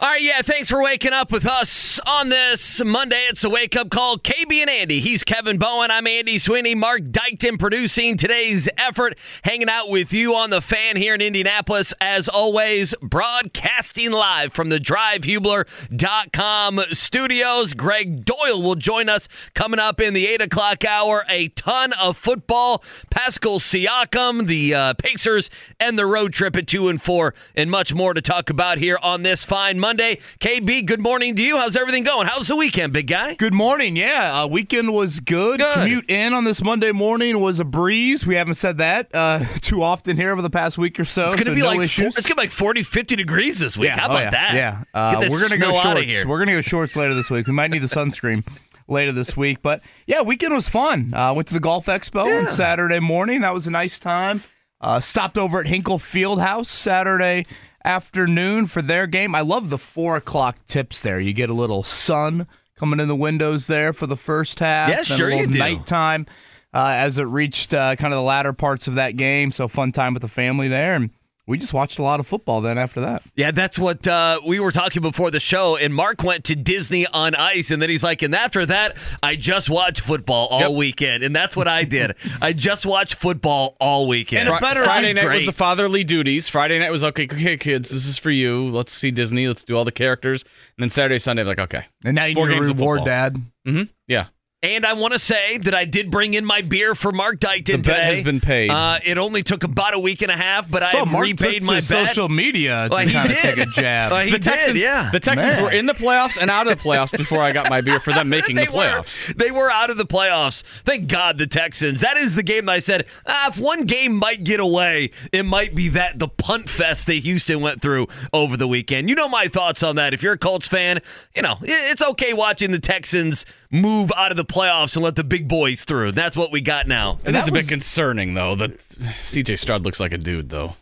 All right, yeah, thanks for waking up with us on this Monday. It's a wake up call. KB and Andy. He's Kevin Bowen. I'm Andy Sweeney. Marc Dykton producing today's effort, hanging out with you on the fan here in Indianapolis. As always, broadcasting live from the drivehubler.com studios. Gregg Doyel will join us coming up in the 8 o'clock hour. A ton of football. Pascal Siakam, the uh, Pacers, and the road trip at 2 and 4, and much more to talk about here on this fine Monday. KB, good morning to you. How's everything going? How's the weekend, big guy? Good morning. Yeah, uh, weekend was good. Good. Commute in on this Monday morning was a breeze. We haven't said that uh, too often here over the past week or so. It's going to so be no like four, it's going to be like 40, 50 degrees this week. yeah, How oh, about yeah, that? Yeah, uh, we're gonna go snow shorts. We're gonna go shorts later this week. We might need the sunscreen later this week, but yeah, weekend was fun. Uh, went to the golf expo on Saturday morning. That was a nice time. Uh, stopped over at Hinkle Fieldhouse Saturday afternoon for their game. I love the four o'clock tips there. You get a little sun coming in the windows there for the first half. Yeah, sure a you do. Nighttime uh, as it reached uh, kind of the latter parts of that game. So fun time with the family there, and we just watched a lot of football then after that. Yeah, that's what uh, we were talking before the show. And Marc went to Disney on Ice, and then he's like, and after that, I just watched football all Yep. weekend, and that's what I did. I just watched football all weekend. And a better- Friday That's night was the fatherly duties. Friday night was okay, okay, kids, this is for you. Let's see Disney. Let's do all the characters. And then Saturday, Sunday, I'm like, okay, And now you Four need to reward dad. mm-hmm. yeah. And I want to say that I did bring in my beer for Marc Dykton The bet today. has been paid. Uh, it only took about a week and a half, but I So have Mark repaid took my to bet. social media to Well, he kind of did. take a jab. Uh, he the did, Texans, yeah. The Texans Man. were in the playoffs and out of the playoffs before I got my beer for them making the playoffs. Were, they were out of the playoffs. Thank God the Texans. That is the game that I said, ah, if one game might get away, it might be that the punt fest that Houston went through over the weekend. You know my thoughts on that. If you're a Colts fan, you know, it's okay watching the Texans move out of the playoffs and let the big boys through. That's what we got now. And it is that a bit concerning, though, that CJ Stroud looks like a dude, though.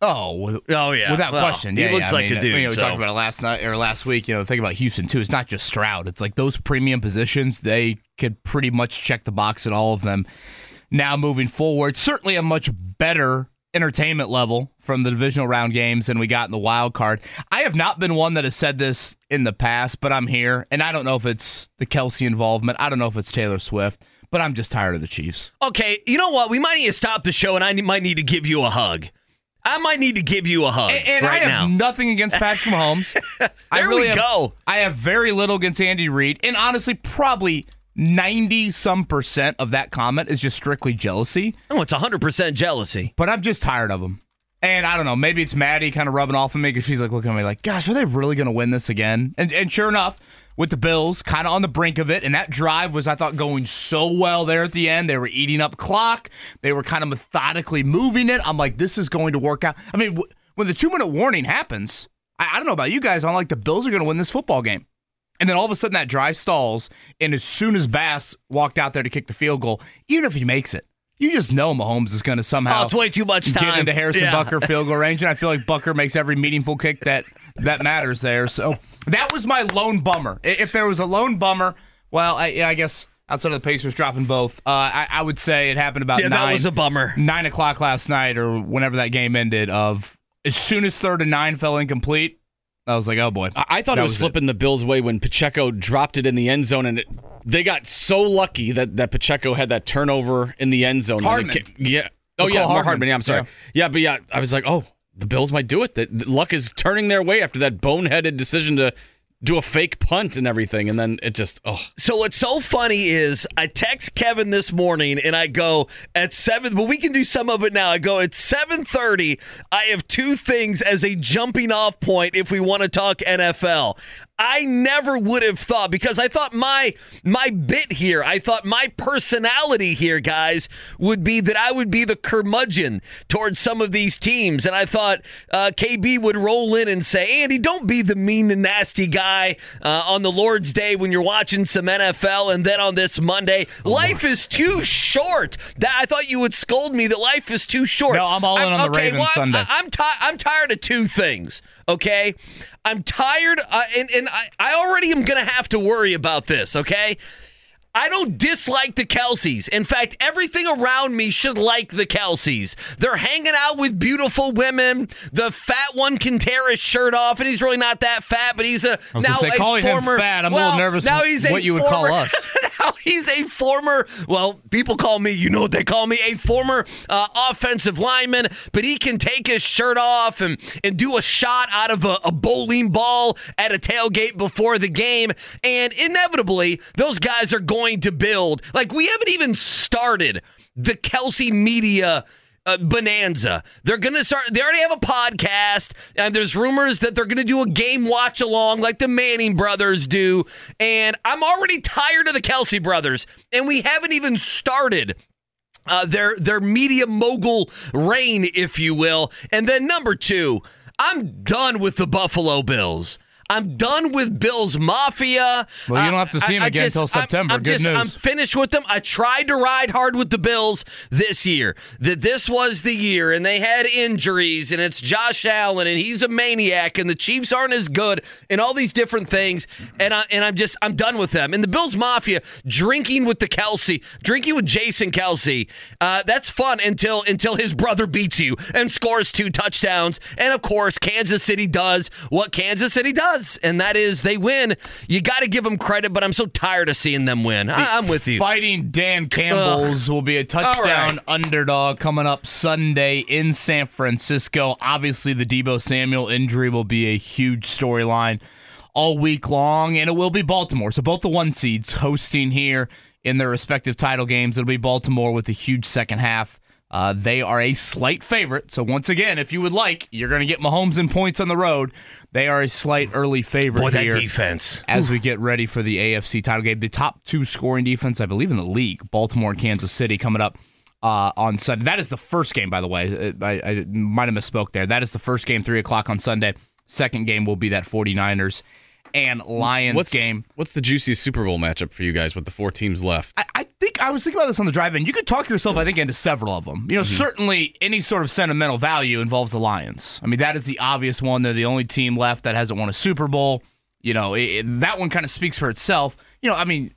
oh, with, Oh, yeah. without Well, question. he looks yeah, I like mean, a dude. You know, we so. talked about it last night or last week. You know, the thing about Houston too. It's not just Stroud. It's like those premium positions. They could pretty much check the box at all of them. Now moving forward, certainly a much better entertainment level from the divisional round games than we got in the wild card. I have not been one that has said this in the past, but I'm here, and I don't know if it's the Kelce involvement. I don't know if it's Taylor Swift, but I'm just tired of the Chiefs. Okay, you know what? We might need to stop the show, and I might need to give you a hug. I might need to give you a hug And, and right I have now. nothing against Patrick Mahomes. I There really we have- go. I have very little against Andy Reid, and honestly, probably ninety some percent of that comment is just strictly jealousy. oh, it's 100% jealousy. But I'm just tired of them. And I don't know, maybe it's Maddie kind of rubbing off on me because she's like looking at me like, "Gosh, are they really going to win this again?" And and sure enough, with the Bills kind of on the brink of it, and that drive was I thought going so well there at the end. They were eating up clock. They were kind of methodically moving it. I'm like, this is going to work out. I mean, w- when the two minute warning happens, I, I don't know about you guys. I'm like, the Bills are going to win this football game. And then all of a sudden that drive stalls, and as soon as Bass walked out there to kick the field goal, even if he makes it, you just know Mahomes is going to somehow Oh, it's way too much time. get into Harrison Yeah. Butker field goal range, and I feel like Butker makes every meaningful kick that that matters there. So that was my lone bummer. If there was a lone bummer, well, I, yeah, I guess outside of the Pacers dropping both, uh, I, I would say it happened about Yeah, nine, that was a bummer. nine o'clock last night or whenever that game ended. Of as soon as third and nine fell incomplete, I was like, oh boy. I, I thought That it was, was it. flipping the Bills' way when Pacheco dropped it in the end zone, and it, they got so lucky that, that Pacheco had that turnover in the end zone. it Hardman. yeah. Oh, yeah, Hardman. Hardman. Yeah, I'm sorry. Yeah. but yeah, I was like, oh, the Bills might do it. That luck is turning their way after that boneheaded decision to do a fake punt and everything, and then it just oh. So what's so funny is I text Kevin this morning and I go at seven, but we can do some of it now. I go at seven thirty. I have two things as a jumping off point if we want to talk NFL. I never would have thought because I thought my my bit here, I thought my personality here, guys, would be that I would be the curmudgeon towards some of these teams, and I thought uh, KB would roll in and say, "Andy, don't be the mean and nasty guy uh, on the Lord's Day when you're watching some NFL, and then on this Monday, life is too short." That I thought you would scold me that life is too short. No, I'm all in on the okay, Ravens well, I'm- Sunday. I'm ti- I'm tired of two things. Okay, I'm tired, uh, and and I, I already am gonna have to worry about this. Okay. I don't dislike the Kelces. In fact, everything around me should like the Kelces. They're hanging out with beautiful women. The fat one can tear his shirt off, and he's really not that fat, but he's a I was now say, a calling him former. fat, I'm a little nervous Now he's a what you would call us. now he's a former. Well, people call me. You know what they call me? A former uh, offensive lineman. But he can take his shirt off and and do a shot out of a, a bowling ball at a tailgate before the game. And inevitably, those guys are going to build. Like we haven't even started the Kelce media uh, bonanza. They're going to start, they already have a podcast, and there's rumors that they're going to do a game watch along like the Manning brothers do. And I'm already tired of the Kelce brothers, and we haven't even started. Uh, their their media mogul reign, if you will, and then number two, I'm done with the Buffalo Bills. I'm done with Bills Mafia. Well, you don't have to see I- him I again just- I'm- September. I'm Good just- I'm finished with them. I tried to ride hard with the Bills this year. That this was the year, and they had injuries, and it's Josh Allen, and he's a maniac, and the Chiefs aren't as good, and all these different things. And I and I'm just I'm done with them. And the Bills Mafia drinking with the Kelce, drinking with Jason Kelce. Uh, that's fun until until his brother beats you and scores two touchdowns. And of course, Kansas City does what Kansas City does, and that is they win. You got to give them credit, but I'm so tired of seeing them win. I, I'm with you. Fighting Dan Campbell's will be a touchdown right. underdog coming up Sunday in San Francisco. Obviously, the Deebo Samuel injury will be a huge storyline all week long, and it will be Baltimore. So both the one seeds hosting here in their respective title games. It'll be Baltimore with a huge second half. Uh, they are a slight favorite. So once again, if you would like, you're going to get Mahomes in points on the road. They are a slight early favorite Boy, that here defense. as we get ready for the AFC title game. The top two scoring defense, I believe, in the league, Baltimore and Kansas City, coming up uh, on Sunday. That is the first game, by the way. I, I might have misspoke there. That is the first game, 3 o'clock on Sunday. Second game will be that 49ers and Lions What's game. What's the juicy Super Bowl matchup for you guys with the four teams left? I, I think I was thinking about this on the drive-in. You could talk yourself, I think, into several of them. You know, mm-hmm. certainly any sort of sentimental value involves the Lions. I mean, that is the obvious one. They're the only team left that hasn't won a Super Bowl. You know, it, it- that one kind of speaks for itself. You know, I mean,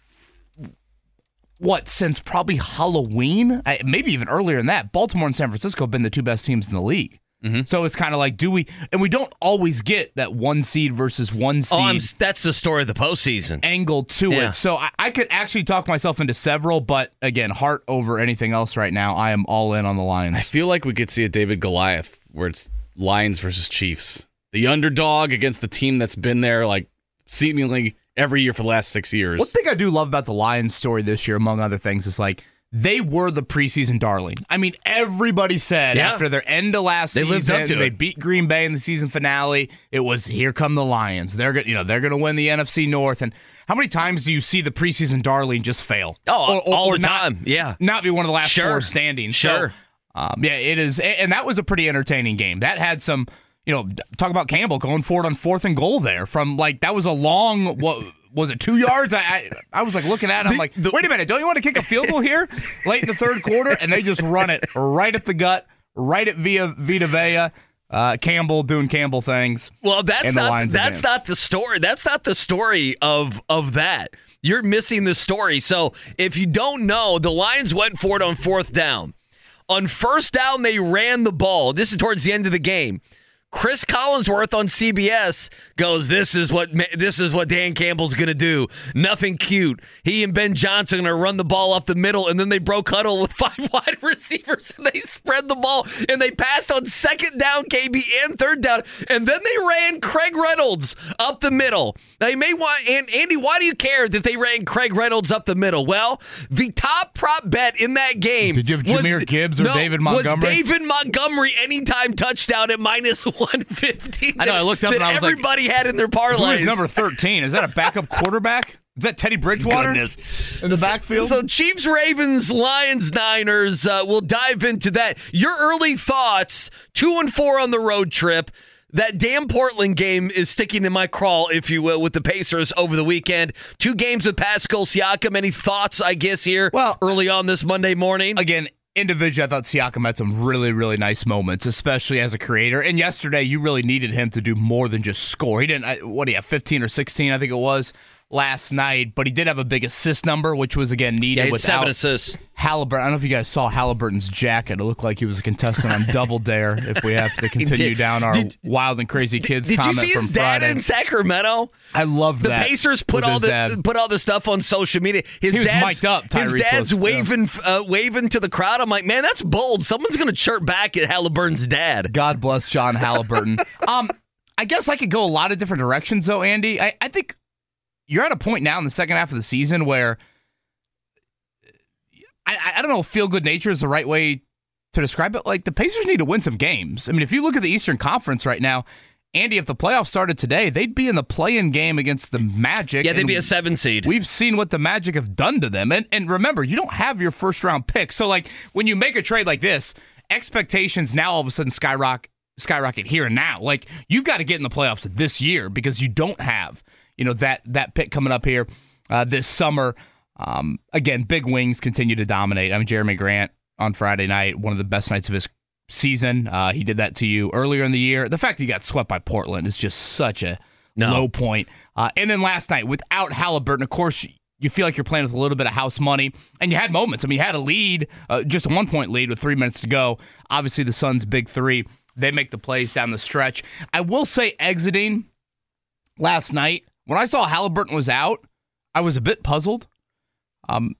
what since probably Halloween, I, maybe even earlier than that, Baltimore and San Francisco have been the two best teams in the league. Mm-hmm. So it's kind of like, do we? And we don't always get that one seed versus one seed Oh, I'm, that's the story of the postseason. angle to Yeah. it. So I, I could actually talk myself into several, but again, heart over anything else right now. I am all in on the Lions. I feel like we could see a David Goliath where it's Lions versus Chiefs. The underdog against the team that's been there like seemingly every year for the last six years. One thing I do love about the Lions story this year, among other things, is like they were the preseason darling. I mean, everybody said Yeah. after their end of last They season, lived up to they it. beat Green Bay in the season finale. It was here come the Lions. They're gonna, you know, they're going to win the NFC North. And how many times do you see the preseason darling just fail? Oh, all the not- time. Yeah. not be one of the last Sure. four standing. Sure. So, um, yeah, it is, and that was a pretty entertaining game. That had some, you know, talk about Campbell going forward on fourth and goal there from like that was a long what was it two yards? I I, I was like looking at it. I'm like, wait a minute, don't you want to kick a field goal here late in the third quarter? And they just run it right at the gut, right at Via Vita Vea. Uh, Campbell doing Campbell things. Well, that's not that's not the story. That's not the story of of that. You're missing the story. So if you don't know, the Lions went for it on fourth down. On first down, they ran the ball. This is towards the end of the game. Chris Collinsworth on CBS goes, "This is what this is what Dan Campbell's going to do. Nothing cute. He and Ben Johnson are going to run the ball up the middle, and then they broke huddle with five wide receivers, and they spread the ball, and they passed on second down, KB, and third down, and then they ran Craig Reynolds up the middle. Now you may want, and Andy, why do you care that they ran Craig Reynolds up the middle? Well, the top prop bet in that game Did you have was- Gibbs or no, David Was Montgomery? David Montgomery anytime touchdown at minus 150. I know, I looked up that and I was like, everybody had in their Who parlays. is number 13? Is that a backup quarterback? Is that Teddy Bridgewater Goodness. in the backfield? So Chiefs, Ravens, Lions, Niners. Uh, we'll dive into that. Your early thoughts: two and four on the road trip. That damn Portland game is sticking in my crawl, if you will, with the Pacers over the weekend. Two games with Pascal Siakam. Any thoughts, I guess, here Well, early on this Monday morning? Again, individually, I thought Siakam had some really, really nice moments, especially as a creator. And yesterday, you really needed him to do more than just score. He didn't, what do you have, 15 or 16, I think it was, last night. But he did have a big assist number, which was, again, needed without seven assists. Haliburton. I don't know if you guys saw Haliburton's jacket. It looked like he was a contestant on Double Dare if we have to continue down our Did- wild and crazy kids Did you comment see from his dad Friday. in Sacramento? I love The that. Pacers put all the dad. put all the stuff on social media. His He was dad's mic'd up, his dad's was, yeah. waving uh, waving to the crowd. I'm like, man, that's bold. Someone's gonna chirp back at Haliburton's dad. God bless John Haliburton. um, I guess I could go a lot of different directions, though, Andy. I, I think you're at a point now in the second half of the season where I, I don't know if feel good nature is the right way to describe it. Like the Pacers need to win some games. I mean, if you look at the Eastern Conference right now, Andy, if the playoffs started today, they'd be in the play-in game against the Magic. Yeah, they'd be a seven seed. We've seen what the Magic have done to them. And and remember, you don't have your first round pick. So like when you make a trade like this, expectations now all of a sudden skyrocket skyrocket here and now. Like you've got to get in the playoffs this year because you don't have, you know, that that pick coming up here uh, this summer. Um, again, big wings continue to dominate. I mean, Jerami Grant on Friday night, one of the best nights of his season. Uh, he did that to you earlier in the year. The fact he got swept by Portland is just such a No. low point. Uh, and then last night, without Haliburton, of course, you feel like you're playing with a little bit of house money, and you had moments. I mean, you had a lead, uh, just a one point lead with three minutes to go. Obviously, the Suns' big three, they make the plays down the stretch. I will say, exiting last night, when I saw Haliburton was out, I was a bit puzzled. Um,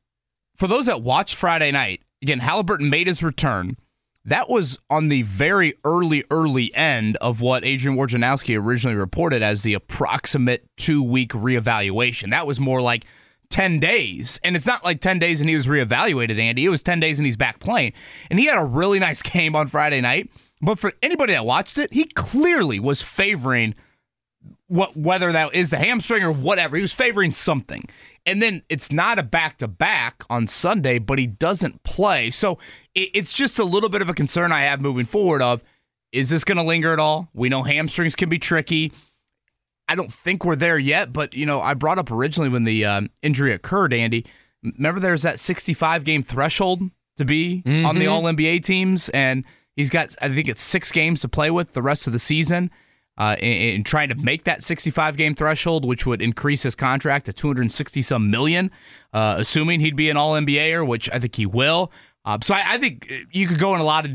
for those that watched Friday night, again, Haliburton made his return. That was on the very early, early end of what Adrian Wojnarowski originally reported as the approximate two week reevaluation. That was more like 10 days. And it's not like 10 days and he was reevaluated, Andy. It was 10 days and he's back playing. And he had a really nice game on Friday night. But for anybody that watched it, he clearly was favoring what whether that is the hamstring or whatever. He was favoring something. And then it's not a back to back on Sunday, but he doesn't play. So it, it's just a little bit of a concern I have moving forward of is this going to linger at all? We know hamstrings can be tricky. I don't think we're there yet, but you know, I brought up originally when the um, injury occurred, Andy. Remember there's that 65 game threshold to be on the All NBA teams, and he's got I think it's six games to play with the rest of the season. Uh, in, in trying to make that 65 game threshold, which would increase his contract to 260 some million, uh, assuming he'd be an All NBAer, which I think he will. Uh, so I, I think you could go in a lot of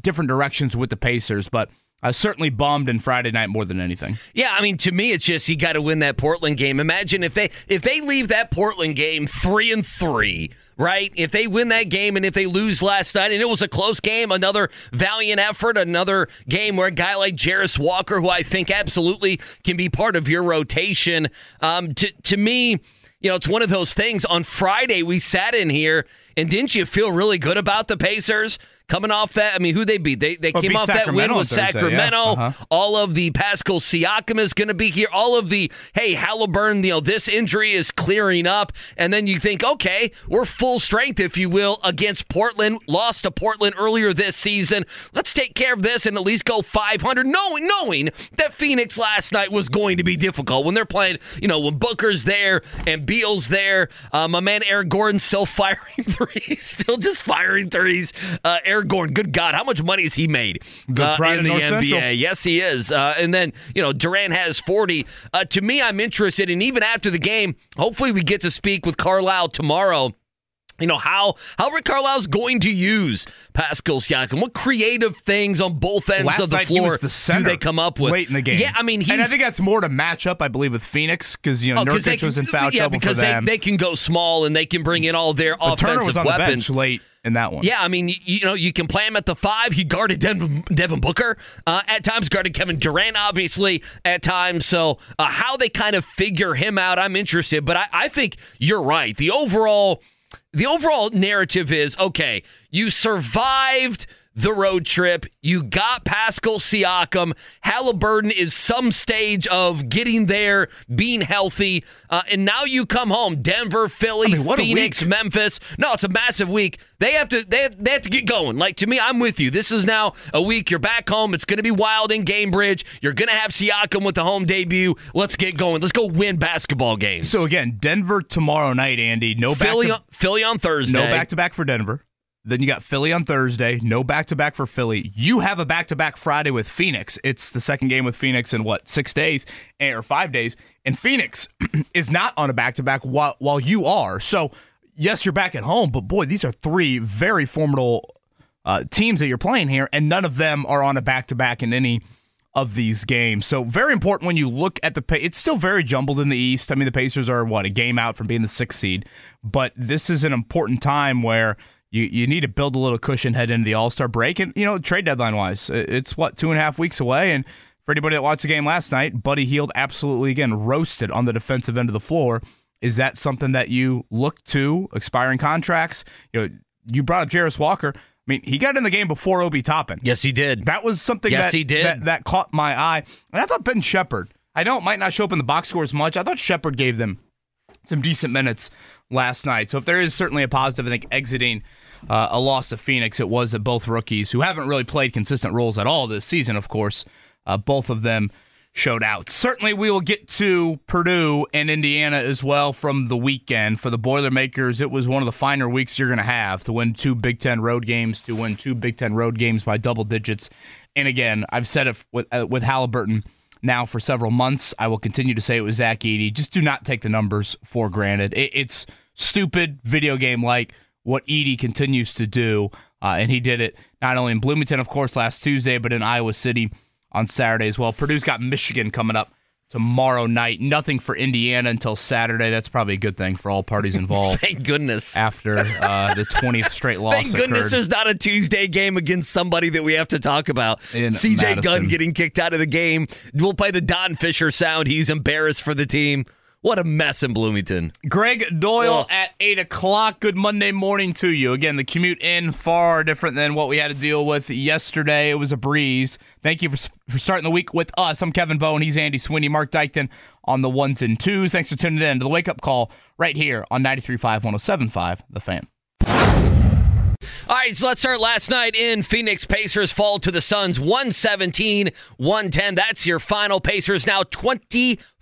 different directions with the Pacers, but I certainly bummed in Friday night more than anything. Yeah, I mean, to me, it's just you got to win that Portland game. Imagine if they if they leave that Portland game three and three, right? If they win that game and if they lose last night, and it was a close game, another valiant effort, another game where a guy like Jarace Walker, who I think absolutely can be part of your rotation, um, to to me. You know, it's one of those things. On Friday, we sat in here, and didn't you feel really good about the Pacers coming off that? I mean, who they beat? They they Well, came off that win with Thursday, yeah. Sacramento. Uh-huh. All of the Pascal Siakam is going to be here. All of the hey Haliburton, you know this injury is clearing up, and then you think, okay, we're full strength, if you will, against Portland. Lost to Portland earlier this season. Let's take care of this and at least go 500, knowing knowing that Phoenix last night was going to be difficult when they're playing. You know when Booker's there and Beal's there. Uh, my man Eric Gordon still firing threes, still just firing threes. Uh, Eric Gordon, good God, how much money has he made Good uh, pride in of the North NBA? Central. Yes, he is. Uh, and then, you know, Durant has 40. Uh, to me, I'm interested, and even after the game, hopefully we get to speak with Carlisle tomorrow. You know how how Rick Carlisle's going to use Pascal Siakam. What creative things on both ends Last of the floor the do they come up with late in the game? Yeah, I mean, he's and I think that's more to match up, I believe, with Phoenix because you know oh, Nurkic was in foul yeah, trouble because for them. They, they can go small and they can bring in all their but offensive the weapons. bench late in that one. Yeah, I mean, you, you know, you can play him at the five. He guarded Devin, Devin Booker uh, at times, guarded Kevin Durant, obviously, at times. So, uh, how they kind of figure him out, I'm interested. But I, I think you're right. The overall, the overall narrative is okay. You survived the road trip. You got Pascal Siakam. Haliburton is some stage of getting there, being healthy, uh, and now you come home. Denver, Philly, I mean, Phoenix. Memphis. No, it's a massive week. They have to. They have, they have to get going. Like to me, I'm with you. This is now a week. You're back home. It's going to be wild in Gainbridge. You're going to have Siakam with the home debut. Let's get going. Let's go win basketball games. So again, Denver tomorrow night, Andy. No Philly, back on, Philly on Thursday. No back to back for Denver. Then you got Philly on Thursday. No back to back for Philly. You have a back to back Friday with Phoenix. It's the second game with Phoenix in what six days eh, or five days, and Phoenix is not on a back to back while while you are. So yes, you're back at home, but boy, these are three very formidable uh, teams that you're playing here, and none of them are on a back to back in any of these games. So very important when you look at the pa- it's still very jumbled in the East. I mean, the Pacers are what a game out from being the sixth seed, but this is an important time where you, you need to build a little cushion head into the All Star break, and you know trade deadline wise, it's what two and a half weeks away, and for anybody that watched the game last night, Buddy Hield absolutely again roasted on the defensive end of the floor. Is that something that you look to expiring contracts? You know, you brought up Jarace Walker. I mean, he got in the game before Obi Toppin. Yes, he did. That was something Yes, that, he did. That, that caught my eye. And I thought Ben Sheppard, I know it might not show up in the box score as much. I thought Sheppard gave them some decent minutes last night. So if there is certainly a positive, I think exiting uh, a loss of Phoenix, it was that both rookies who haven't really played consistent roles at all this season, of course, uh, both of them showed out. Certainly, we will get to Purdue and Indiana as well from the weekend. For the Boilermakers, it was one of the finer weeks you're going to have to win two Big Ten road games, to win two Big Ten road games by double digits. And again, I've said it with, uh, with Haliburton now for several months. I will continue to say it was Zach Edey. Just do not take the numbers for granted. It, it's stupid video game like what Edey continues to do. Uh, and he did it not only in Bloomington, of course, last Tuesday, but in Iowa City on Saturday as well. Purdue's got Michigan coming up tomorrow night. Nothing for Indiana until Saturday. That's probably a good thing for all parties involved. Thank goodness. After uh, the 20th straight loss. Thank goodness occurred. there's not a Tuesday game against somebody that we have to talk about. In CJ Madison. Gunn getting kicked out of the game. We'll play the Don Fischer sound. He's embarrassed for the team. What a mess in Bloomington. Gregg Doyel Oh. at 8 o'clock. Good Monday morning to you. Again, the commute in far different than what we had to deal with yesterday. It was a breeze. Thank you for, for starting the week with us. I'm Kevin Bowen. He's Andy Sweeney. Marc Dykton on the ones and twos. Thanks for tuning in to the wake up call right here on 93.5, 107.5, The Fan. All right, so let's start last night in Phoenix. Pacers fall to the Suns 117 110. That's your final. Pacers now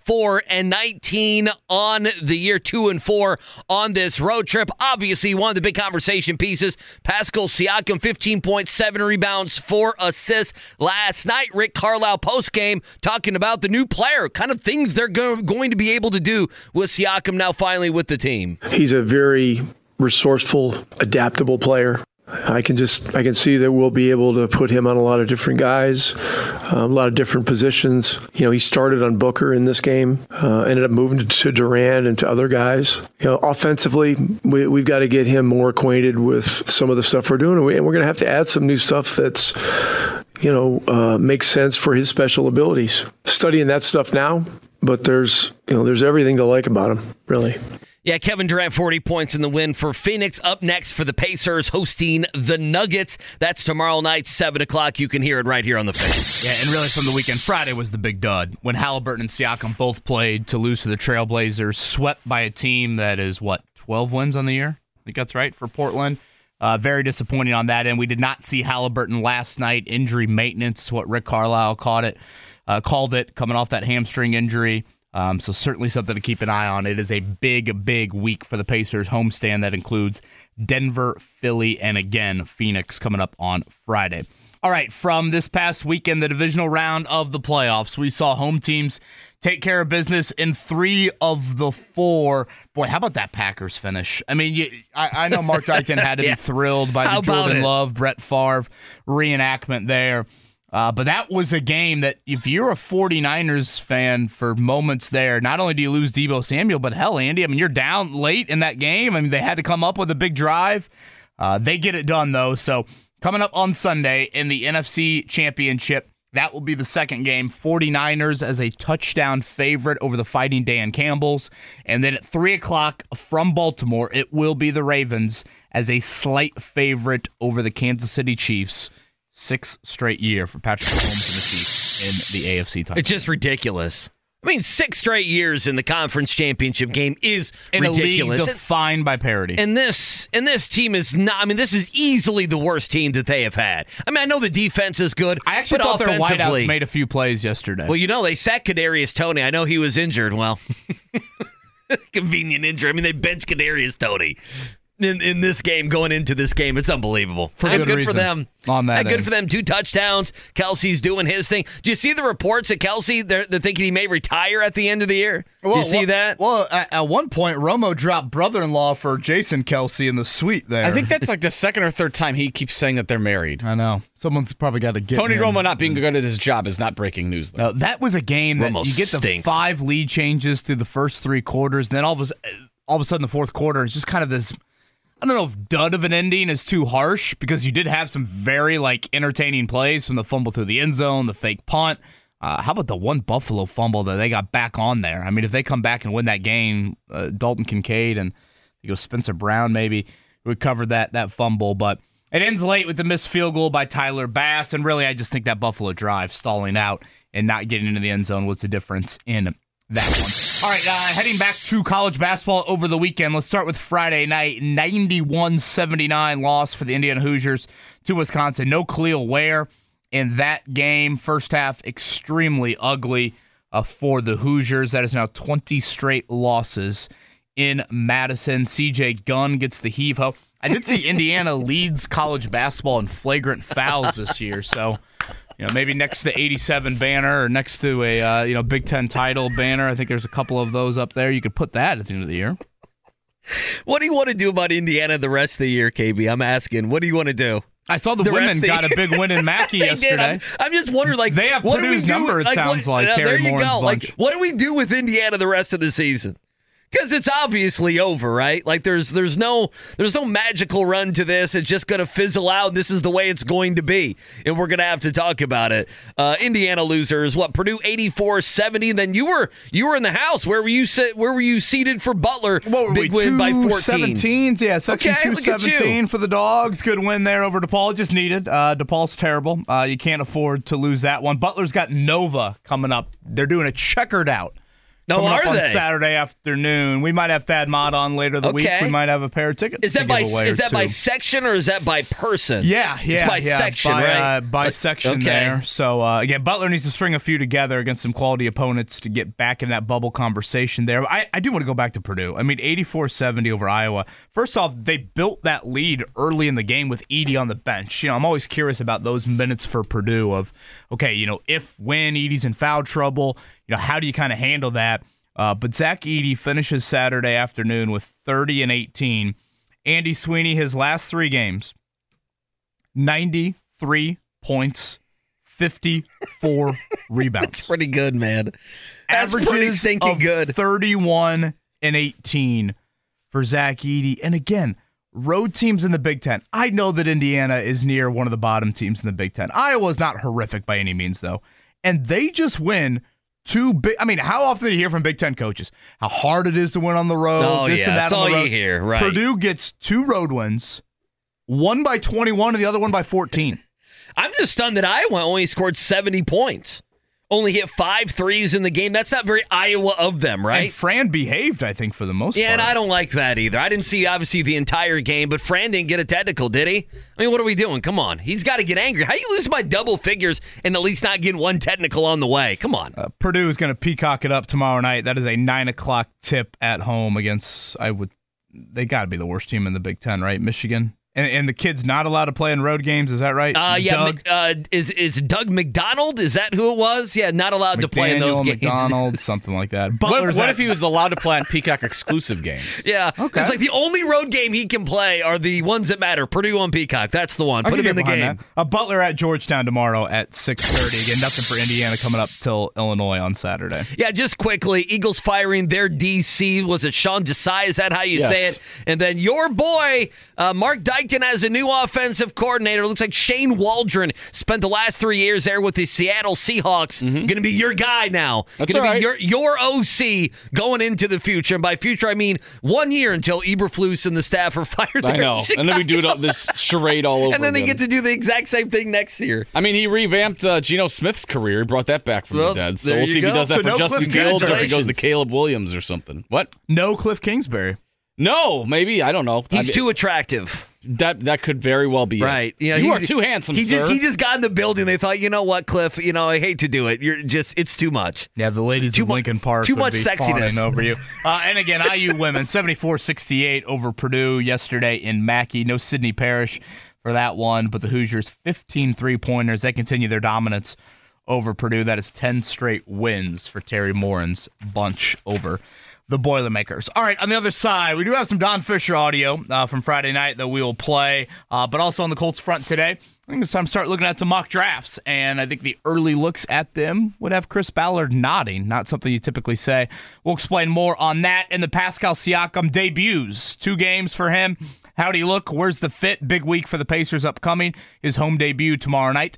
24 and 19 on the year, 2 and 4 on this road trip. Obviously, one of the big conversation pieces Pascal Siakam, 15.7 rebounds, 4 assists last night. Rick Carlisle post game talking about the new player, kind of things they're go- going to be able to do with Siakam now finally with the team. He's a very resourceful, adaptable player. I can just I can see that we'll be able to put him on a lot of different guys, uh, a lot of different positions. You know, he started on Booker in this game, uh, ended up moving to Durant and to other guys. You know, offensively, we, we've got to get him more acquainted with some of the stuff we're doing, and, we, we're going to have to add some new stuff that's you know uh, makes sense for his special abilities. Studying that stuff now, but there's you know there's everything to like about him, really. Yeah, Kevin Durant, 40 points in the win for Phoenix. Up next for the Pacers hosting the Nuggets. That's tomorrow night, 7 o'clock. You can hear it right here on the face. Yeah, and really from the weekend, Friday was the big dud when Haliburton and Siakam both played to lose to the Trailblazers, swept by a team that is what 12 wins on the year. I think that's right for Portland. Uh, very disappointing on that end. We did not see Haliburton last night. Injury maintenance, what Rick Carlisle called it, uh, called it, coming off that hamstring injury. Um, so certainly something to keep an eye on. It is a big, big week for the Pacers homestand that includes Denver, Philly, and again Phoenix coming up on Friday. All right, from this past weekend, the divisional round of the playoffs, we saw home teams take care of business in three of the four. Boy, how about that Packers finish? I mean, you, I, I know Marc Dykton had to Yeah. be thrilled by the Jordan it? Love, Brett Favre reenactment there. Uh, but that was a game that if you're a 49ers fan for moments there, not only do you lose Deebo Samuel, but hell, Andy, I mean, you're down late in that game. I mean, they had to come up with a big drive. Uh, they get it done, though. So coming up on Sunday in the NFC Championship, that will be the second game. 49ers as a touchdown favorite over the Fighting Dan Campbells. And then at 3 o'clock from Baltimore, it will be the Ravens as a slight favorite over the Kansas City Chiefs Sixth straight year for Patrick Mahomes and the Chiefs in the AFC title. It's just ridiculous. I mean, six straight years in the conference championship game is in ridiculous. defined by parity. And this and this team is not. I mean, this is easily the worst team that they have had. I mean, I know the defense is good. I actually thought their wideouts made a few plays yesterday. Well, you know, they sacked Kadarius Toney. I know he was injured. Well, convenient injury. I mean, they benched Kadarius Toney in, in this game going into this game. It's unbelievable. For Uh, good for them. on that good end. for them. Two touchdowns. Kelce's doing his thing. Do you see the reports that Kelce? They're, they're thinking he may retire at the end of the year. Do you see that? Well, at, at one point, Romo dropped brother-in-law for Jason Kelce in the suite there. I think that's like the second or third time he keeps saying that they're married. I know. Someone's probably got to get Tony him. Romo not being good at his job is not breaking news. Though. No, that was a game that Romo you get the stinks. five lead changes through the first three quarters, then all of a, s- all of a sudden the fourth quarter is just kind of this. I don't know if dud of an ending is too harsh because you did have some very like entertaining plays from the fumble through the end zone, the fake punt. Uh, how about the one Buffalo fumble that they got back on there? I mean, if they come back and win that game, uh, Dalton Kincaid and you go Spencer Brown maybe recovered that that fumble, but it ends late with the missed field goal by Tyler Bass, and really I just think that Buffalo drive stalling out and not getting into the end zone was the difference in that one. All right, uh, heading back to college basketball over the weekend. Let's start with Friday night 91 79 loss for the Indiana Hoosiers to Wisconsin. No Kel'el Ware in that game. First half, extremely ugly uh, for the Hoosiers. That is now 20 straight losses in Madison. CJ Gunn gets the heave ho. I did see Indiana leads college basketball in flagrant fouls this year, so you know maybe next to the 87 banner or next to a uh, you know Big Ten title banner. I think there's a couple of those up there. You could put that at the end of the year. What do you want to do about Indiana the rest of the year, KB? I'm asking. What do you want to do? I saw the, The women got a big win in Mackey yesterday. I'm, I'm just wondering, like, They have what do we do? number, it like, sounds what- like, uh, there you go. bunch. Like, what do we do with Indiana the rest of the season? Because it's obviously over, right? Like, there's there's no there's no magical run to this. It's just going to fizzle out. This is the way it's going to be, and we're going to have to talk about it. Uh, Indiana losers. What Purdue 84-70. Then you were you were in the house. Where were you sit? Where were you seated for Butler? What were Big we, win by 14. 17s? Yeah, section Okay, you. 217 for the dogs. Good win there over DePaul. Just needed. Uh, DePaul's terrible. Uh, you can't afford to lose that one. Butler's got Nova coming up. They're doing a checkered out. No, are up on they? Saturday afternoon. We might have Thad Matta on later the week. We might have a pair of tickets. Is that by is that by section or is that by person? Yeah, yeah, it's by yeah. section, by, right? Uh, by section okay. there. So uh, again, Butler needs to string a few together against some quality opponents to get back in that bubble conversation there. I, I do want to go back to Purdue. I mean, 84-70 over Iowa. First off, they built that lead early in the game with Edey on the bench. You know, I'm always curious about those minutes for Purdue of, okay, you know, if when Edey's in foul trouble, you know, how do you kind of handle that? Uh, but Zach Edey finishes Saturday afternoon with 30 and 18. Andy Sweeney, his last three games, 93 points, 54 rebounds. Pretty good, man. That's pretty Averages stinking of good. 31 and 18 for Zach Edey. And again, road teams in the Big Ten. I know that Indiana is near one of the bottom teams in the Big Ten. Iowa's not horrific by any means, though. And they just win two big. I mean, how often do you hear from Big Ten coaches how hard it is to win on the road? Oh, this yeah, and that that's on the all you hear, right. Purdue gets two road wins, one by 21 and the other one by 14. I'm just stunned that Iowa only scored 70 points. Only hit five threes in the game. That's not very Iowa of them, right? And Fran behaved, I think, for the most part. yeah, part. and I don't like that either. I didn't see obviously the entire game, but Fran didn't get a technical, did he? I mean, what are we doing? Come on, he's got to get angry. How you lose by double figures and at least not getting one technical on the way? Come on. Uh, Purdue is going to peacock it up tomorrow night. That is a nine o'clock tip at home against. I would. They got to be the worst team in the Big Ten, right? Michigan. And, and the kid's not allowed to play in road games. Is that right? Uh, yeah, Doug Mc- uh, is is Doug McDonald? Is that who it was? Yeah, not allowed to play in those McDaniel, games. McDonald, something like that. What, Butler's what at- if he was allowed to play on Peacock exclusive games? Yeah, Okay. it's like the only road game he can play are the ones that matter. Purdue on Peacock. That's the one. I Put him in the game. that. A Butler at Georgetown tomorrow at six thirty. Again, nothing for Indiana coming up till Illinois on Saturday. Yeah, just quickly, Eagles firing their DC. Was it Sean Desai? Is that how you say Yes. it? And then your boy, uh, Mark Dykes Dykton has a new offensive coordinator. Looks like Shane Waldron spent the last three years there with the Seattle Seahawks. Going to be your guy now. Mm-hmm. That's Going to be right. your your OC going into the future. And by future, I mean one year until Eberflus and the staff are fired. I there in know. And then we do it all, this charade all over And then they get to do the exact same thing next year. I mean, he revamped uh, Geno Smith's career. He brought that back from Well, the dead. So we'll you see if he does that So for no Justin Cliff Fields or if he goes to Caleb Williams or something. What? No Cliff Kingsbury. No, maybe I don't know. I He's mean, too attractive. That that could very well be it. Right. Yeah, you are he's- too handsome, He sir. just he just got in the building. They thought, you know what, Cliff? You know, I hate to do it. You're just it's too much. Yeah, the ladies Too of Lincoln Park too would much be sexiness. fawning over you. Uh, and again, IU women 74-68 over Purdue yesterday in Mackey. No Sydney Parrish for that one, but the Hoosiers 15 three-pointers. They continue their dominance over Purdue. That is 10 straight wins for Teri Moren's bunch over the Boilermakers. All right, on the other side, we do have some Don Fischer audio uh, from Friday night that we will play, uh, but also on the Colts front today. I think it's time to start looking at some mock drafts, and I think the early looks at them would have Chris Ballard nodding. Not something you typically say. We'll explain more on that and the Pascal Siakam debuts. Two games for him. How'd he look? Where's the fit? Big week for the Pacers upcoming. His home debut tomorrow night.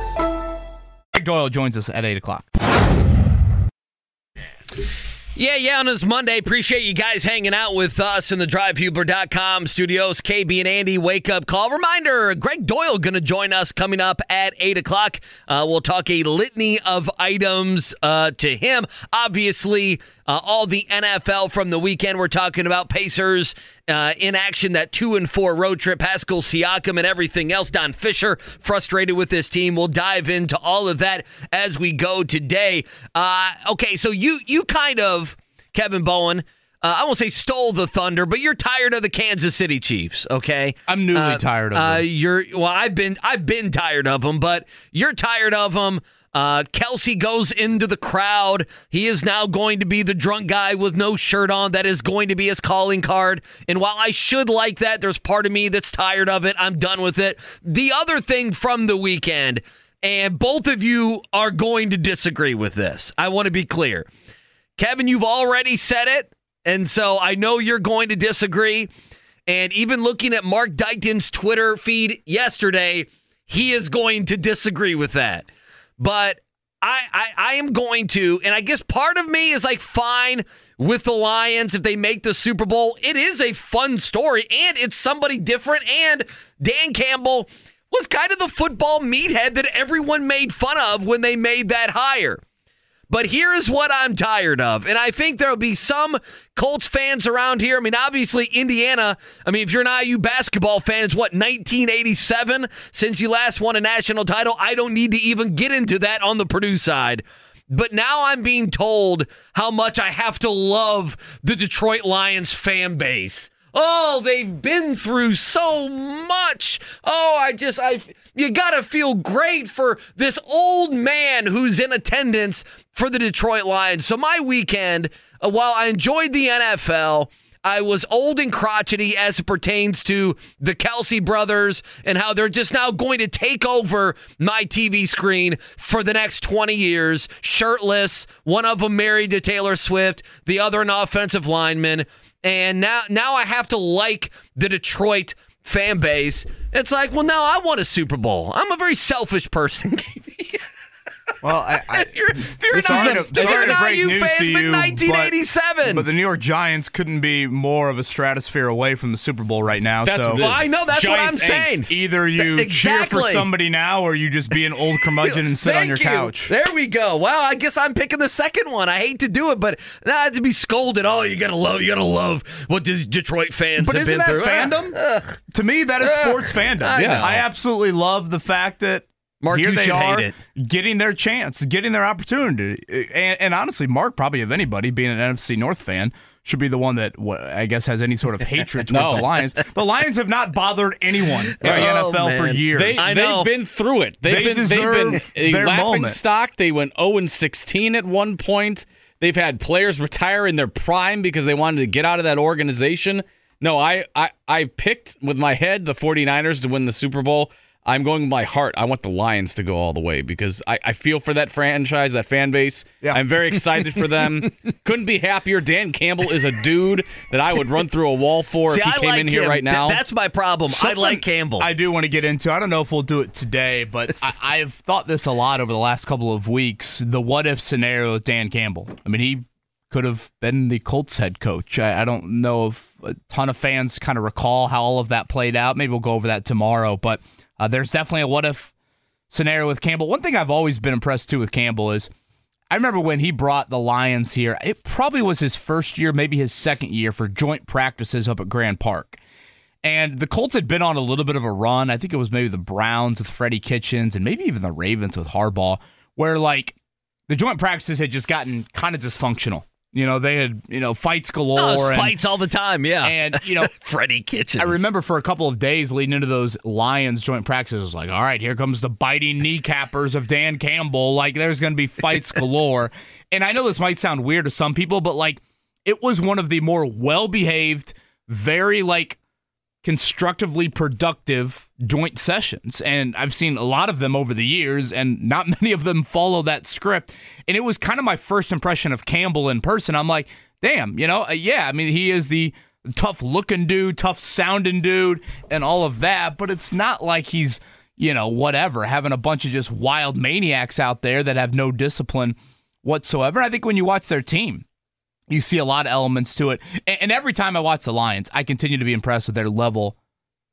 Gregg Doyel joins us at 8 o'clock. Yeah, yeah, on this Monday. Appreciate you guys hanging out with us in the drivehubler.com studios. KB and Andy wake up call. Reminder Gregg Doyel going to join us coming up at 8 o'clock. Uh, we'll talk a litany of items uh, to him. Obviously, uh, all the NFL from the weekend. We're talking about Pacers uh, in action, that two and four road trip, Pascal Siakam, and everything else. Don Fischer frustrated with this team. We'll dive into all of that as we go today. Uh, okay, so you you kind of Kevin Bowen. Uh, I won't say stole the thunder, but you're tired of the Kansas City Chiefs. Okay, I'm newly Uh, tired of uh, them. You're well. I've been I've been tired of them, but you're tired of them. Uh, Kelce goes into the crowd. He is now going to be the drunk guy with no shirt on. That is going to be his calling card. And while I should like that, there's part of me that's tired of it. I'm done with it. The other thing from the weekend, and both of you are going to disagree with this. I want to be clear. Kevin, you've already said it. And so I know you're going to disagree. And even looking at Marc Dykton's Twitter feed yesterday, he is going to disagree with that. But I, I, I am going to, and I guess part of me is like fine with the Lions if they make the Super Bowl. It is a fun story, and it's somebody different. And Dan Campbell was kind of the football meathead that everyone made fun of when they made that hire. But here's what I'm tired of. And I think there'll be some Colts fans around here. I mean, obviously, Indiana. I mean, if you're an IU basketball fan, it's what, 1987 since you last won a national title? I don't need to even get into that on the Purdue side. But now I'm being told how much I have to love the Detroit Lions fan base. Oh, they've been through so much. Oh, I just, I, you gotta feel great for this old man who's in attendance for the Detroit Lions. So my weekend, uh, while I enjoyed the NFL, I was old and crotchety as it pertains to the Kelce brothers and how they're just now going to take over my TV screen for the next 20 years, shirtless. One of them married to Taylor Swift, the other an offensive lineman. And now, now I have to like the Detroit fan base. It's like, well, no, I want a Super Bowl. I'm a very selfish person. Well, I, I, If you're, if you're sorry not, to- if sorry you're to not break you news fans, been but- 1987. But the New York Giants couldn't be more of a stratosphere away from the Super Bowl right now. That's so what well. I know that's what I'm saying. angst. either you cheer for Exactly. somebody now, or you just be an old curmudgeon and sit on Thank your you. couch. There we go. Well, I guess I'm picking the second one. I hate to do it, but not to be scolded. Oh, you gotta love, you gotta love what these Detroit fans But have isn't been that through. fandom? to me, that is sports fandom. I know. I absolutely love the fact that Mark, here you they should are hate getting their chance, getting their opportunity. And, and honestly, Mark, probably of anybody, being an NFC North fan, should be the one that I guess has any sort of hatred towards No. the Lions. The Lions have not bothered anyone in the Oh, NFL for years. They, I they've know. been through it. They've They been, they've deserve been a their laughing moment. stock. They went 0 and 16 at one point. They've had players retire in their prime because they wanted to get out of that organization. No, I, I, I picked with my head the 49ers to win the Super Bowl. I'm going with my heart. I want the Lions to go all the way because I, I feel for that franchise, that fan base. Yeah. I'm very excited for them. Couldn't be happier. Dan Campbell is a dude that I would run through a wall for See, if he I came like in here him. right Th- now. that's my problem. I like Campbell. I do want to get into. I don't know if we'll do it today, but I, I've thought this a lot over the last couple of weeks. The what if scenario with Dan Campbell. I mean, he could have been the Colts head coach. I, I don't know if a ton of fans kind of recall how all of that played out. Maybe we'll go over that tomorrow, but uh, there's definitely a what if scenario with Campbell. One thing I've always been impressed too with Campbell is I remember when he brought the Lions here, it probably was his first year, maybe his second year for joint practices up at Grand Park. And the Colts had been on a little bit of a run. I think it was maybe the Browns with Freddie Kitchens and maybe even the Ravens with Harbaugh, where like the joint practices had just gotten kind of dysfunctional. You know, they had, you know, fights galore. Oh, and, fights all the time. Yeah. and, you know, Freddie Kitchens. I remember for a couple of days leading into those Lions joint practices, it was like, all right, here comes the biting kneecappers of Dan Campbell. Like, there's going to be fights galore. And I know this might sound weird to some people, but like, it was one of the more well behaved, very like constructively productive joint sessions. And I've seen a lot of them over the years, and not many of them follow that script. And it was kind of my first impression of Campbell in person. I'm like, damn, you know, uh, yeah, I mean, he is the tough looking dude, tough sounding dude, and all of that, but it's not like he's, you know, whatever, having a bunch of just wild maniacs out there that have no discipline whatsoever. I think when you watch their team, you see a lot of elements to it. And, and every time I watch the Lions, I continue to be impressed with their level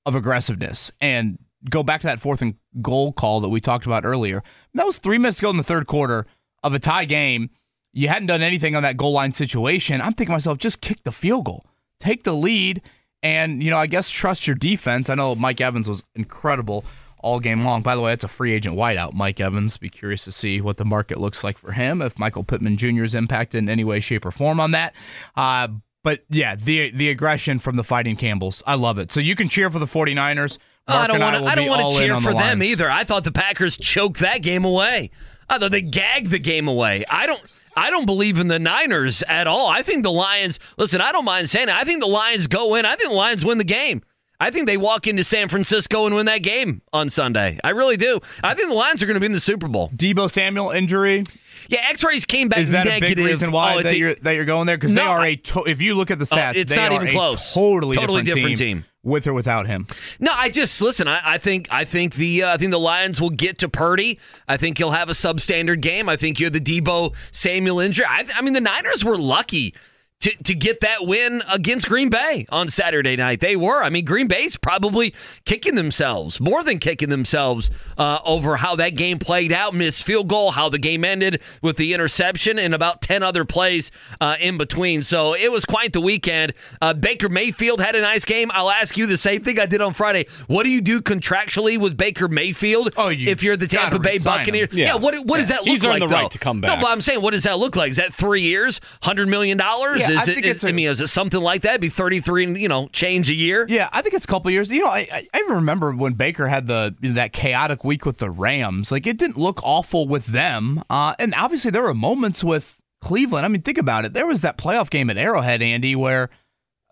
of aggressiveness. And go back to that fourth and goal call that we talked about earlier. That was three minutes ago in the third quarter of a tie game. You hadn't done anything on that goal line situation. I'm thinking to myself, just kick the field goal, take the lead, and you know, I guess trust your defense. I know Mike Evans was incredible all game long. By the way, that's a free agent wideout. Mike Evans. Be curious to see what the market looks like for him. If Michael Pittman Jr. is impacted in any way, shape, or form on that. Uh, but yeah, the the aggression from the Fighting Campbells, I love it. So you can cheer for the 49ers. Oh, I don't want to. will I don't want to cheer for the them either. I thought the Packers choked that game away. I thought they gagged the game away. I don't. I don't believe in the Niners at all. I think the Lions. Listen, I don't mind saying it. I think the Lions go in. I think the Lions win the game. I think they walk into San Francisco and win that game on Sunday. I really do. I think the Lions are going to be in the Super Bowl. Deebo Samuel injury. Yeah, X-rays came back Is that negative. a big reason why Oh, it's that a- you're that you're going there? Because they are a. to- if you look at the stats, it's they not are even a close. totally, Totally different, different team, team. with or without him. No, I just listen. I, I think I think the uh, I think the Lions will get to Purdy. I think he'll have a substandard game. I think you're the Deebo Samuel injury. I, I mean, the Niners were lucky. To, to get that win against Green Bay on Saturday night. They were. I mean, Green Bay's probably kicking themselves, more than kicking themselves, uh, over how that game played out. Missed field goal, how the game ended with the interception, and about 10 other plays uh, in between. So it was quite the weekend. Uh, Baker Mayfield had a nice game. I'll ask you the same thing I did on Friday. What do you do contractually with Baker Mayfield Oh, you if you're the Tampa Bay. Buccaneers? Yeah. what, what does that look He's earned like? the right though? to come back. No, but I'm saying, what does that look like? Is that three years, $100 million? Yeah, Yeah, is I it? think is- it's a- I mean, is it something like that? Be 33 and you know change a year? Yeah, I think it's a couple years. You know, I, I remember when Baker had the that chaotic week with the Rams. Like it didn't look awful with them, uh, and obviously there were moments with Cleveland. I mean, think about it. There was that playoff game at Arrowhead, Andy, where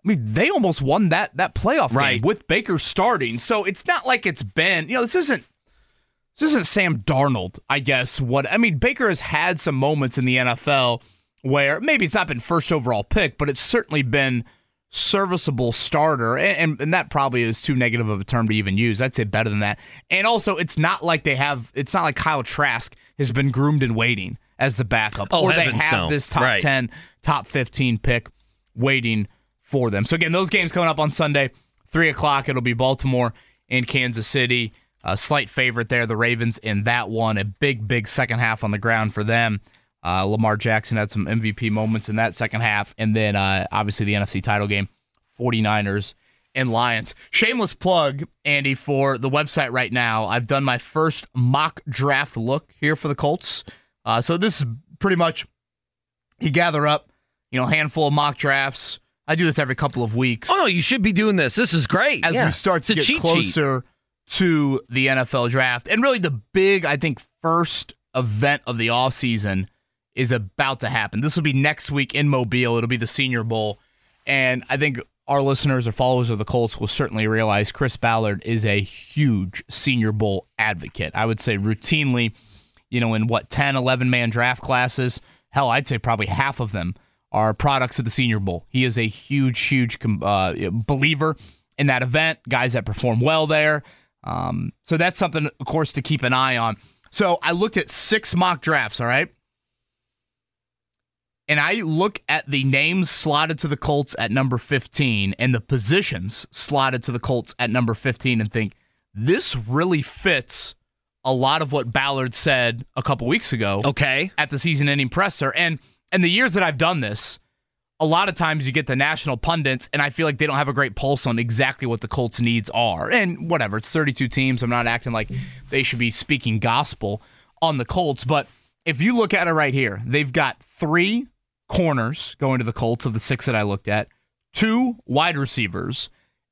I mean they almost won that that playoff Right. game with Baker starting. So it's not like it's been. You know, this isn't. This isn't Sam Darnold, I guess. What I mean, Baker has had some moments in the NFL where maybe it's not been first overall pick, but it's certainly been serviceable starter, and, and, and that probably is too negative of a term to even use. I'd say better than that. And also, it's not like they have. It's not like Kyle Trask has been groomed and waiting as the backup, Oh, or they have no. this top Right. ten, top fifteen pick waiting for them. So again, those games coming up on Sunday, three o'clock. It'll be Baltimore and Kansas City. A slight favorite there, the Ravens in that one. A big, big second half on the ground for them. Uh, Lamar Jackson had some MVP moments in that second half. And then uh, obviously the NFC title game, 49ers and Lions. Shameless plug, Andy, for the website right now. I've done my first mock draft look here for the Colts. Uh, so this is pretty much you gather up, you know, a handful of mock drafts. I do this every couple of weeks Oh no, you should be doing this. This is great. as Yeah. we start to It's get cheat sheet. closer to the NFL draft. And really the big, I think, first event of the offseason is about to happen. This will be next week in Mobile. It'll be the Senior Bowl. And I think our listeners or followers of the Colts will certainly realize Chris Ballard is a huge Senior Bowl advocate. I would say routinely, you know, in what, 10, 11 man draft classes, hell, I'd say probably half of them are products of the Senior Bowl. He is a huge, huge uh, believer in that event, guys that perform well there. Um, so that's something, of course, to keep an eye on. So I looked at six mock drafts, all right? And I look at the names slotted to the Colts at number 15 and the positions slotted to the Colts at number 15 and think this really fits a lot of what Ballard said a couple weeks ago Okay. at the season ending presser. And and the years that I've done this, a lot of times you get the national pundits, and I feel like they don't have a great pulse on exactly what the Colts' needs are. And whatever, it's 32 teams. I'm not acting like they should be speaking gospel on the Colts. But if you look at it right here, they've got three corners going to the Colts of the six that I looked at, two wide receivers,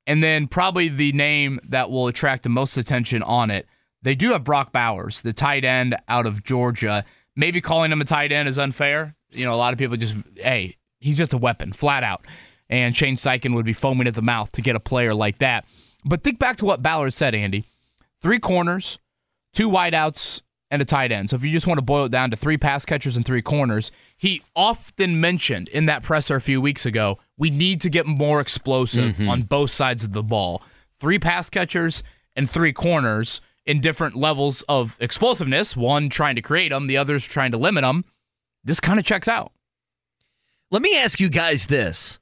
and then probably the name that will attract the most attention on it. They do have Brock Bowers, the tight end out of Georgia. Maybe calling him a tight end is unfair. You know, a lot of people just, hey, he's just a weapon, flat out. And Shane Steichen would be foaming at the mouth to get a player like that. But think back to what Ballard said, Andy. Three corners, two wideouts, and a tight end. So if you just want to boil it down to three pass catchers and three corners, he often mentioned in that presser a few weeks ago, we need to get more explosive mm-hmm. on both sides of the ball. Three pass catchers and three corners in different levels of explosiveness. One trying to create them, the other's trying to limit them. This kind of checks out. Let me ask you guys this.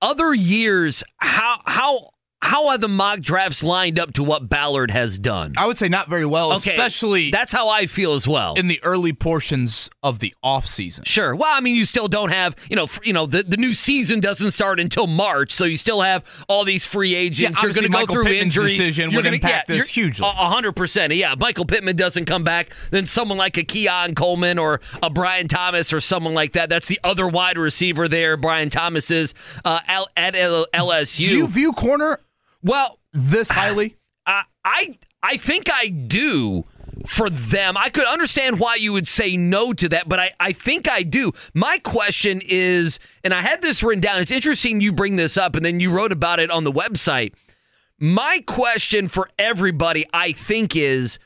Other years, how how how are the mock drafts lined up to what Ballard has done? I would say not very well, Okay, especially that's how I feel as well. in the early portions of the offseason. Sure. Well, I mean, you still don't have, you know, you know, the, the new season doesn't start until March, so you still have all these free agents. Yeah, you're going to go Michael through Pittman's injuries. decision You're would gonna- impact yeah, this hugely. A hundred percent. Yeah, Michael Pittman doesn't come back, then someone like a Keon Coleman or a Brian Thomas or someone like that. That's the other wide receiver there. Brian Thomas is uh, at LSU. Do you view corner well, this highly? I I I think I do for them. I could understand why you would say no to that, but I, I think I do. My question is, and I had this written down. It's interesting you bring this up, and then you wrote about it on the website. My question for everybody, I think, is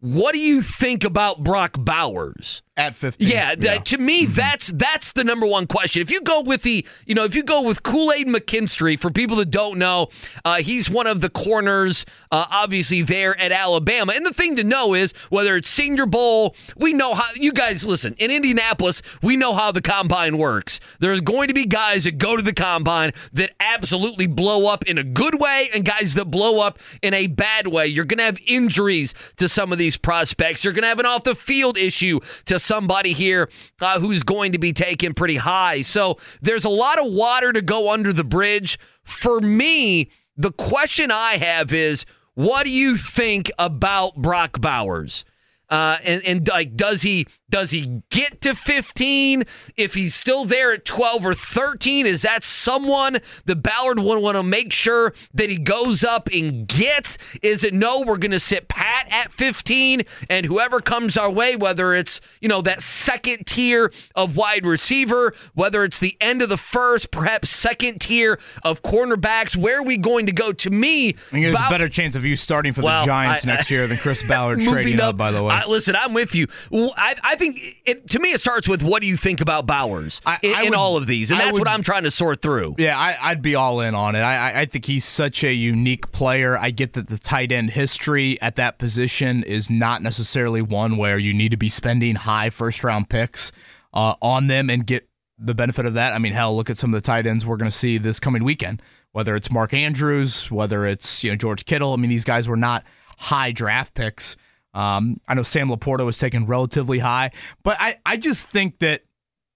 what do you think about Brock Bowers? At 15. Yeah, that- to me, that's that's the number one question. If you go with the, you know, if you go with Kool Aid McKinstry, for people that don't know, uh, he's one of the corners, uh, obviously there at Alabama. And the thing to know is whether it's Senior Bowl, we know how. You guys listen in Indianapolis, we know how the combine works. There's going to be guys that go to the combine that absolutely blow up in a good way, and guys that blow up in a bad way. You're going to have injuries to some of these prospects. You're going to have an off the field issue to somebody here uh, who's going to be taken pretty high. So there's a lot of water to go under the bridge. For me, the question I have is what do you think about Brock Bowers? Uh, and and like, does he Does he get to 15? If he's still there at 12 or 13, is that someone the Ballard would want to make sure that he goes up and gets? Is it no, we're going to sit pat at 15 and whoever comes our way, whether it's, you know, that second tier of wide receiver, whether it's the end of the first, perhaps second tier of cornerbacks, where are we going to go? To me, I think there's a better chance of you starting for Well, the Giants I- next year than Chris Ballard trading up, by the way. I, listen, I'm with you. I, I think it, to me it starts with what do you think about Bowers I- in, I in all of these, and that's what I'm trying to sort through. Yeah, I, I'd be all in on it. I, I- I think he's such a unique player. I get that the tight end history at that position is not necessarily one where you need to be spending high first round picks uh, on them and get the benefit of that. I mean, hell, look at some of the tight ends we're going to see this coming weekend. Whether it's Mark Andrews, whether it's you know George Kittle. I mean, these guys were not high draft picks. Um, I know Sam LaPorta was taken relatively high, but I, I just think that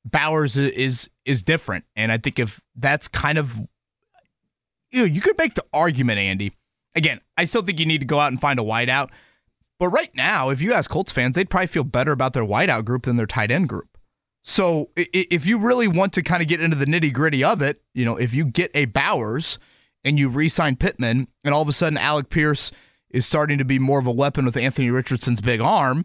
Bowers is is different, and I think if that's kind of you know, you could make the argument, Andy. Again, I still think you need to go out and find a wideout, but right now, if you ask Colts fans, they'd probably feel better about their wideout group than their tight end group. So if you really want to kind of get into the nitty gritty of it, you know, if you get a Bowers and you re-sign Pittman, and all of a sudden Alec Pierce is starting to be more of a weapon with Anthony Richardson's big arm,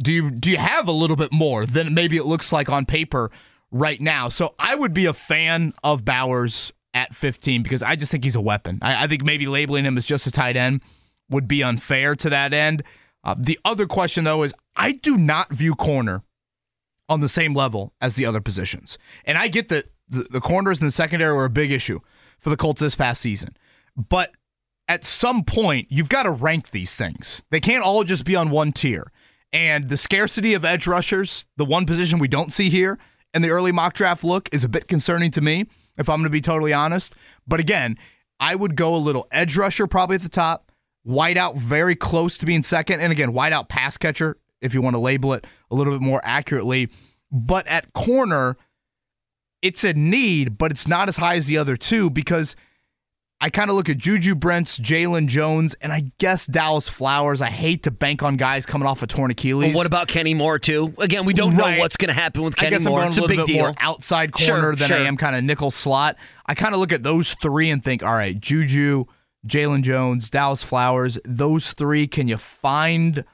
do you do you have a little bit more than maybe it looks like on paper right now? So I would be a fan of Bowers at 15 because I just think he's a weapon. I, I think maybe labeling him as just a tight end would be unfair to that end. Uh, the other question though is I do not view corner on the same level as the other positions, and I get that the, the corners in the secondary were a big issue for the Colts this past season, but at some point you've got to rank these things. They can't all just be on one tier. And the scarcity of edge rushers, the one position we don't see here in the early mock draft look, is a bit concerning to me, if I'm going to be totally honest. But again, I would go a little edge rusher probably at the top, wideout very close to being second, and again, wideout pass catcher, if you want to label it a little bit more accurately. But at corner, it's a need, but it's not as high as the other two because I kind of look at Juju Brents, Jaylon Jones, and I guess Dallas Flowers. I hate to bank on guys coming off a torn Achilles. Well, what about Kenny Moore too? Again, we don't Right. know what's going to happen with Kenny Moore. It's a a big little bit deal. more outside Sure, corner than sure. I am kind of nickel slot. I kind of look at those three and think, all right, Juju, Jaylon Jones, Dallas Flowers, those three. Can you find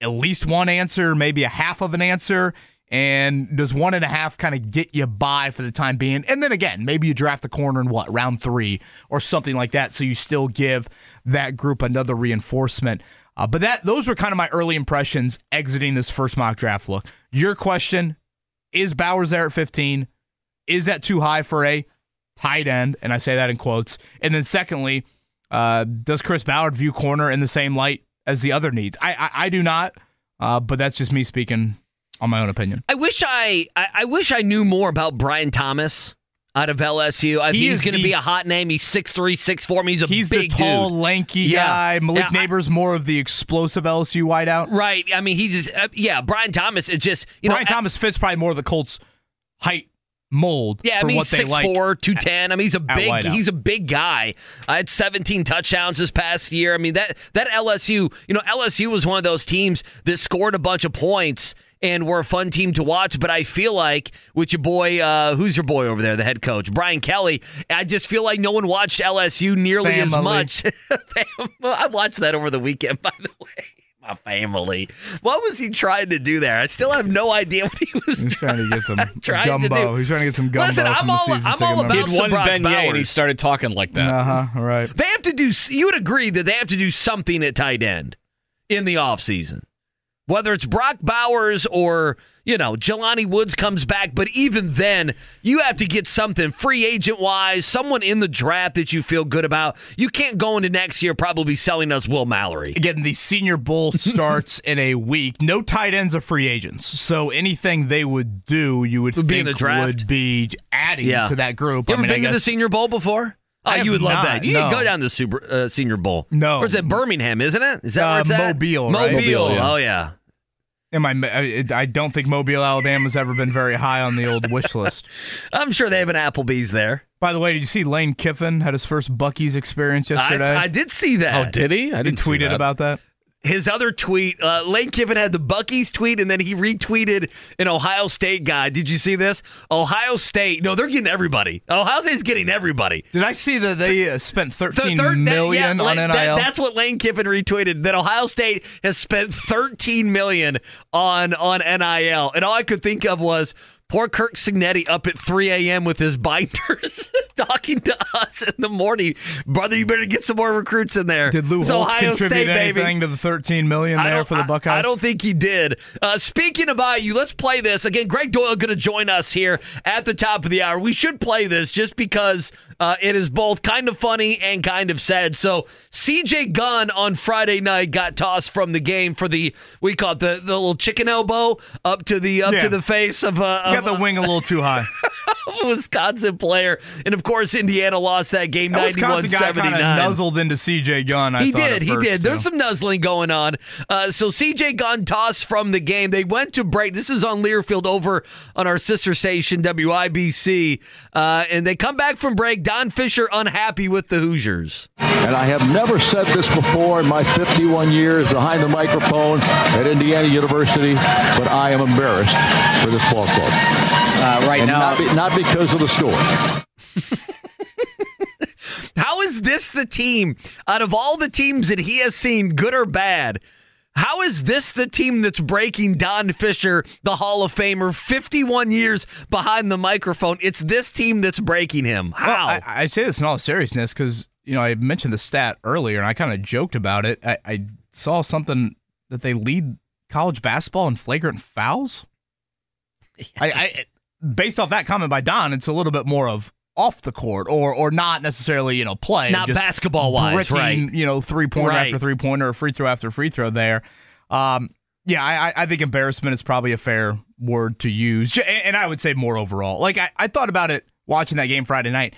at least one answer, maybe a half of an answer? And does one and a half kind of get you by for the time being? And then again, maybe you draft a corner in what, round three or something like that. So you still give that group another reinforcement. Uh, but that those were kind of my early impressions exiting this first mock draft look. Your question is Bowers there at 15? Is that too high for a tight end? And I say that in quotes. And then secondly, uh, does Chris Ballard view corner in the same light as the other needs? I I, I do not, uh, but that's just me speaking on my own opinion. I wish I, I I wish I knew more about Brian Thomas out of LSU. I, He he's is going to be a hot name. He's 6'3", 6'4". He's a He's big the tall, dude. lanky Yeah. guy. Malik Yeah, I- Nabers more of the explosive LSU wideout. Right. I mean, he just uh, yeah. Brian Thomas. It just you Brian know. Brian Thomas fits probably more of the Colts' height mold. Yeah, I mean, what they like. 6'4", 210. I mean, he's a big he's a big guy. I had 17 touchdowns this past year. I mean, that that LSU, you know, LSU was one of those teams that scored a bunch of points and were a fun team to watch. But I feel like with your boy, uh, who's your boy over there, the head coach, Brian Kelly, I just feel like no one watched LSU nearly as much. I watched that over the weekend, by the way. My family. What was he trying to do there? I still have no idea what he was He's trying to get some trying to gumbo. do. He's trying to get some gumbo Listen, I'm from the all- season I'm ticket all members. about He had one Brock beignet and he started talking like that. Uh huh. Right. They have to do. You would agree that they have to do something at tight end in the offseason. Whether it's Brock Bowers or, you know, Jelani Woods comes back, but even then, you have to get something free agent wise, someone in the draft that you feel good about. You can't go into next year probably selling us Will Mallory. Again, the Senior Bowl starts in a week. No tight ends are free agents, so anything they would do, you would, Would be think in the draft? would be adding Yeah. to that group. You ever I mean, been to the Senior Bowl before? Oh, I you would love not, that. You can no. go down to the Super uh, Senior Bowl. No. Where's that? Birmingham, isn't it? Is that Uh, where it's at? Mobile, right? Mobile. Mobile, yeah. Oh yeah. Am I? I I don't think Mobile, Alabama's ever been very high on the old wish list. I'm sure they have an Applebee's there. By the way, did you see Lane Kiffin had his first Buc-ee's experience yesterday? I did see that. Oh, did he? I didn't see tweeted that. about that. His other tweet, uh, Lane Kiffin had the Buc-ee's tweet, and then he retweeted an Ohio State guy. Did you see this? Ohio State. No, they're getting everybody. Ohio State's getting everybody. Did I see that they uh, spent Th- thirteen thir- that- million yeah, on NIL? that- that's what Lane Kiffin retweeted. That Ohio State has spent 13 million on on NIL, and all I could think of was. Poor Curt Cignetti up at 3 a.m. with his binders talking to us in the morning. Brother, you better get some more recruits in there. Did Lou Holtz Ohio contribute State, baby. anything to the thirteen million there for the Buckeyes? I, don't think he did. Uh, speaking of IU, let's play this again. Gregg Doyel going to join us here at the top of the hour. We should play this just because uh, it is both kind of funny and kind of sad. So CJ Gunn on Friday night got tossed from the game for the we call it the, the little chicken elbow up to the up Yeah. to the face of, uh, of got the wing a little too high. Wisconsin player, and of course Indiana lost that game That Wisconsin guy kind of 91-79 nuzzled into CJ Gunn. I he thought, did. He first, did. There's too. some nuzzling going on. Uh, so CJ Gunn tossed from the game. They went to break. This is on Learfield over on our sister station WIBC, uh, and they come back from break. Don Fischer unhappy with the Hoosiers. And I have never said this before in my 51 years behind the microphone at Indiana University, but I am embarrassed for this ball club. Uh, right and now, not, be- not because of the score. How is this the team out of all the teams that he has seen, good or bad? How is this the team that's breaking Don Fischer, the Hall of Famer, 51 years behind the microphone? It's this team that's breaking him. How? Well, I, I say this in all seriousness because you know I mentioned the stat earlier and I kind of joked about it. I, I saw something that they lead college basketball in flagrant fouls. I, I based off that comment by Don, it's a little bit more of off the court or or not necessarily you know play Not just basketball-wise, bricking, right. You know three pointer Right. after three pointer or free throw after free throw there. Um, yeah, I, I- I think embarrassment is probably a fair word to use, and I would say more overall. Like I, I thought about it watching that game Friday night.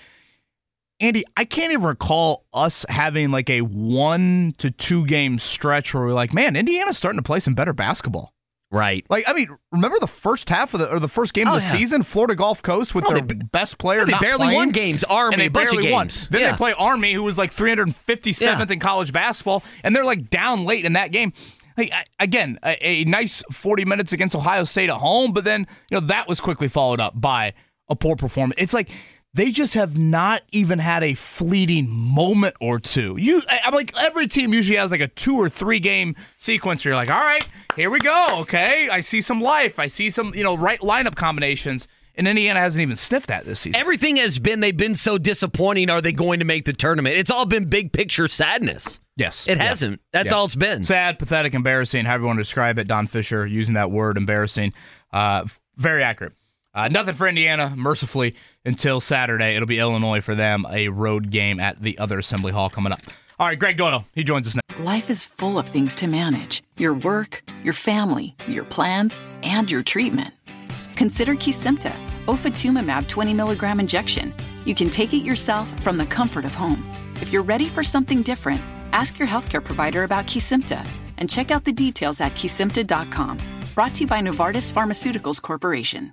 Andy, I can't even recall us having like a one to two game stretch where we're like, man, Indiana's starting to play some better basketball. Right. Like, I mean, remember the first half of the or the first game Oh, of the yeah. season, Florida Gulf Coast with their they best player. They barely playing, won games. Army, and they a bunch of barely won. Then Yeah. they play Army, who was like 357th Yeah. in college basketball, and they're like down late in that game. Like, again, a, a nice 40 minutes against Ohio State at home, but then you know that was quickly followed up by a poor performance. It's like they just have not even had a fleeting moment or two. You, I'm like every team usually has like a two or three game sequence where you're like, all right, here we go. Okay, I see some life. I see some you know right lineup combinations. And Indiana hasn't even sniffed that this season. Everything has been, they've been so disappointing. Are they going to make the tournament? It's all been big picture sadness. Yes. It Yeah. hasn't. That's Yeah. all it's been. Sad, pathetic, embarrassing, however you want to describe it. Don Fischer using that word, embarrassing. Uh, very accurate. Uh, nothing for Indiana, mercifully, until Saturday. It'll be Illinois for them, a road game at the other Assembly Hall coming up. All right, Gregg Doyel, he joins us now. Life is full of things to manage your work, your family, your plans, and your treatment. Consider Kesimpta, ofatumumab 20 milligram injection. You can take it yourself from the comfort of home. If you're ready for something different, ask your healthcare provider about Kesimpta and check out the details at kesimpta.com. Brought to you by Novartis Pharmaceuticals Corporation.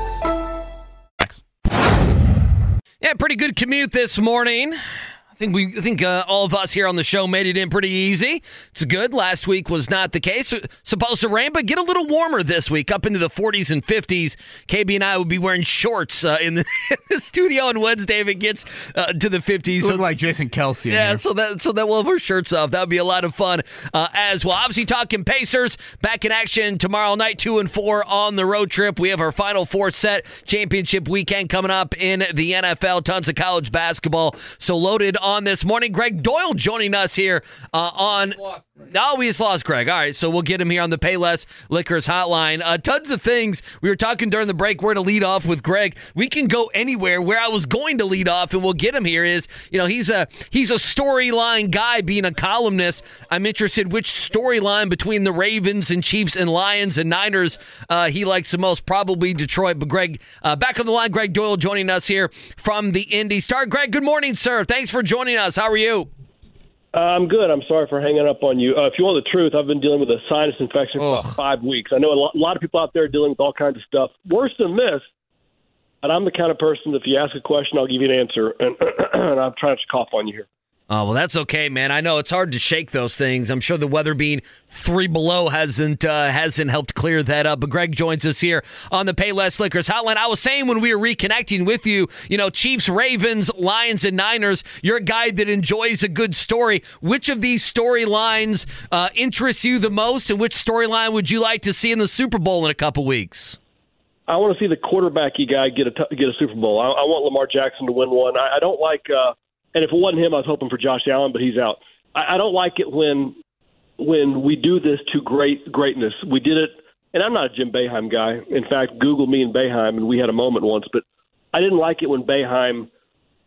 Yeah, pretty good commute this morning. I think we I think uh, all of us here on the show made it in pretty easy. It's good. Last week was not the case. Supposed to rain, but get a little warmer this week, up into the 40s and 50s. KB and I will be wearing shorts uh, in, the, in the studio on Wednesday if it gets uh, to the 50s. You look like Jason Kelce. Yeah, so that so that we'll have our shirts off. That would be a lot of fun uh, as well. Obviously, talking Pacers back in action tomorrow night, two and four on the road trip. We have our final four set championship weekend coming up in the NFL. Tons of college basketball. So loaded on on this morning. Gregg Doyel joining us here uh, on. No, we just lost Greg. All right, so we'll get him here on the Payless Liquors hotline. Uh, tons of things. We were talking during the break where to lead off with Greg. We can go anywhere. Where I was going to lead off, and we'll get him here. Is you know he's a he's a storyline guy, being a columnist. I'm interested which storyline between the Ravens and Chiefs and Lions and Niners uh, he likes the most. Probably Detroit. But Greg, uh, back on the line. Gregg Doyel joining us here from the Indy Star. Greg, good morning, sir. Thanks for joining us. How are you? Uh, I'm good. I'm sorry for hanging up on you. Uh, if you want the truth, I've been dealing with a sinus infection for about five weeks. I know a lot, a lot of people out there are dealing with all kinds of stuff. Worse than this, and I'm the kind of person that if you ask a question, I'll give you an answer. And, and I'm trying to cough on you here. Oh, well, that's okay, man. I know it's hard to shake those things. I'm sure the weather being three below hasn't uh, hasn't helped clear that up. But Greg joins us here on the Payless Liquors hotline. I was saying when we were reconnecting with you, you know, Chiefs, Ravens, Lions, and Niners. You're a guy that enjoys a good story. Which of these storylines uh, interests you the most, and which storyline would you like to see in the Super Bowl in a couple weeks? I want to see the quarterbacky guy get a t- get a Super Bowl. I, I want Lamar Jackson to win one. I, I don't like. Uh, and if it wasn't him, I was hoping for Josh Allen, but he's out. I, I don't like it when when we do this to great greatness. We did it, and I'm not a Jim Boeheim guy. In fact, Google me and Boeheim, and we had a moment once. But I didn't like it when Boeheim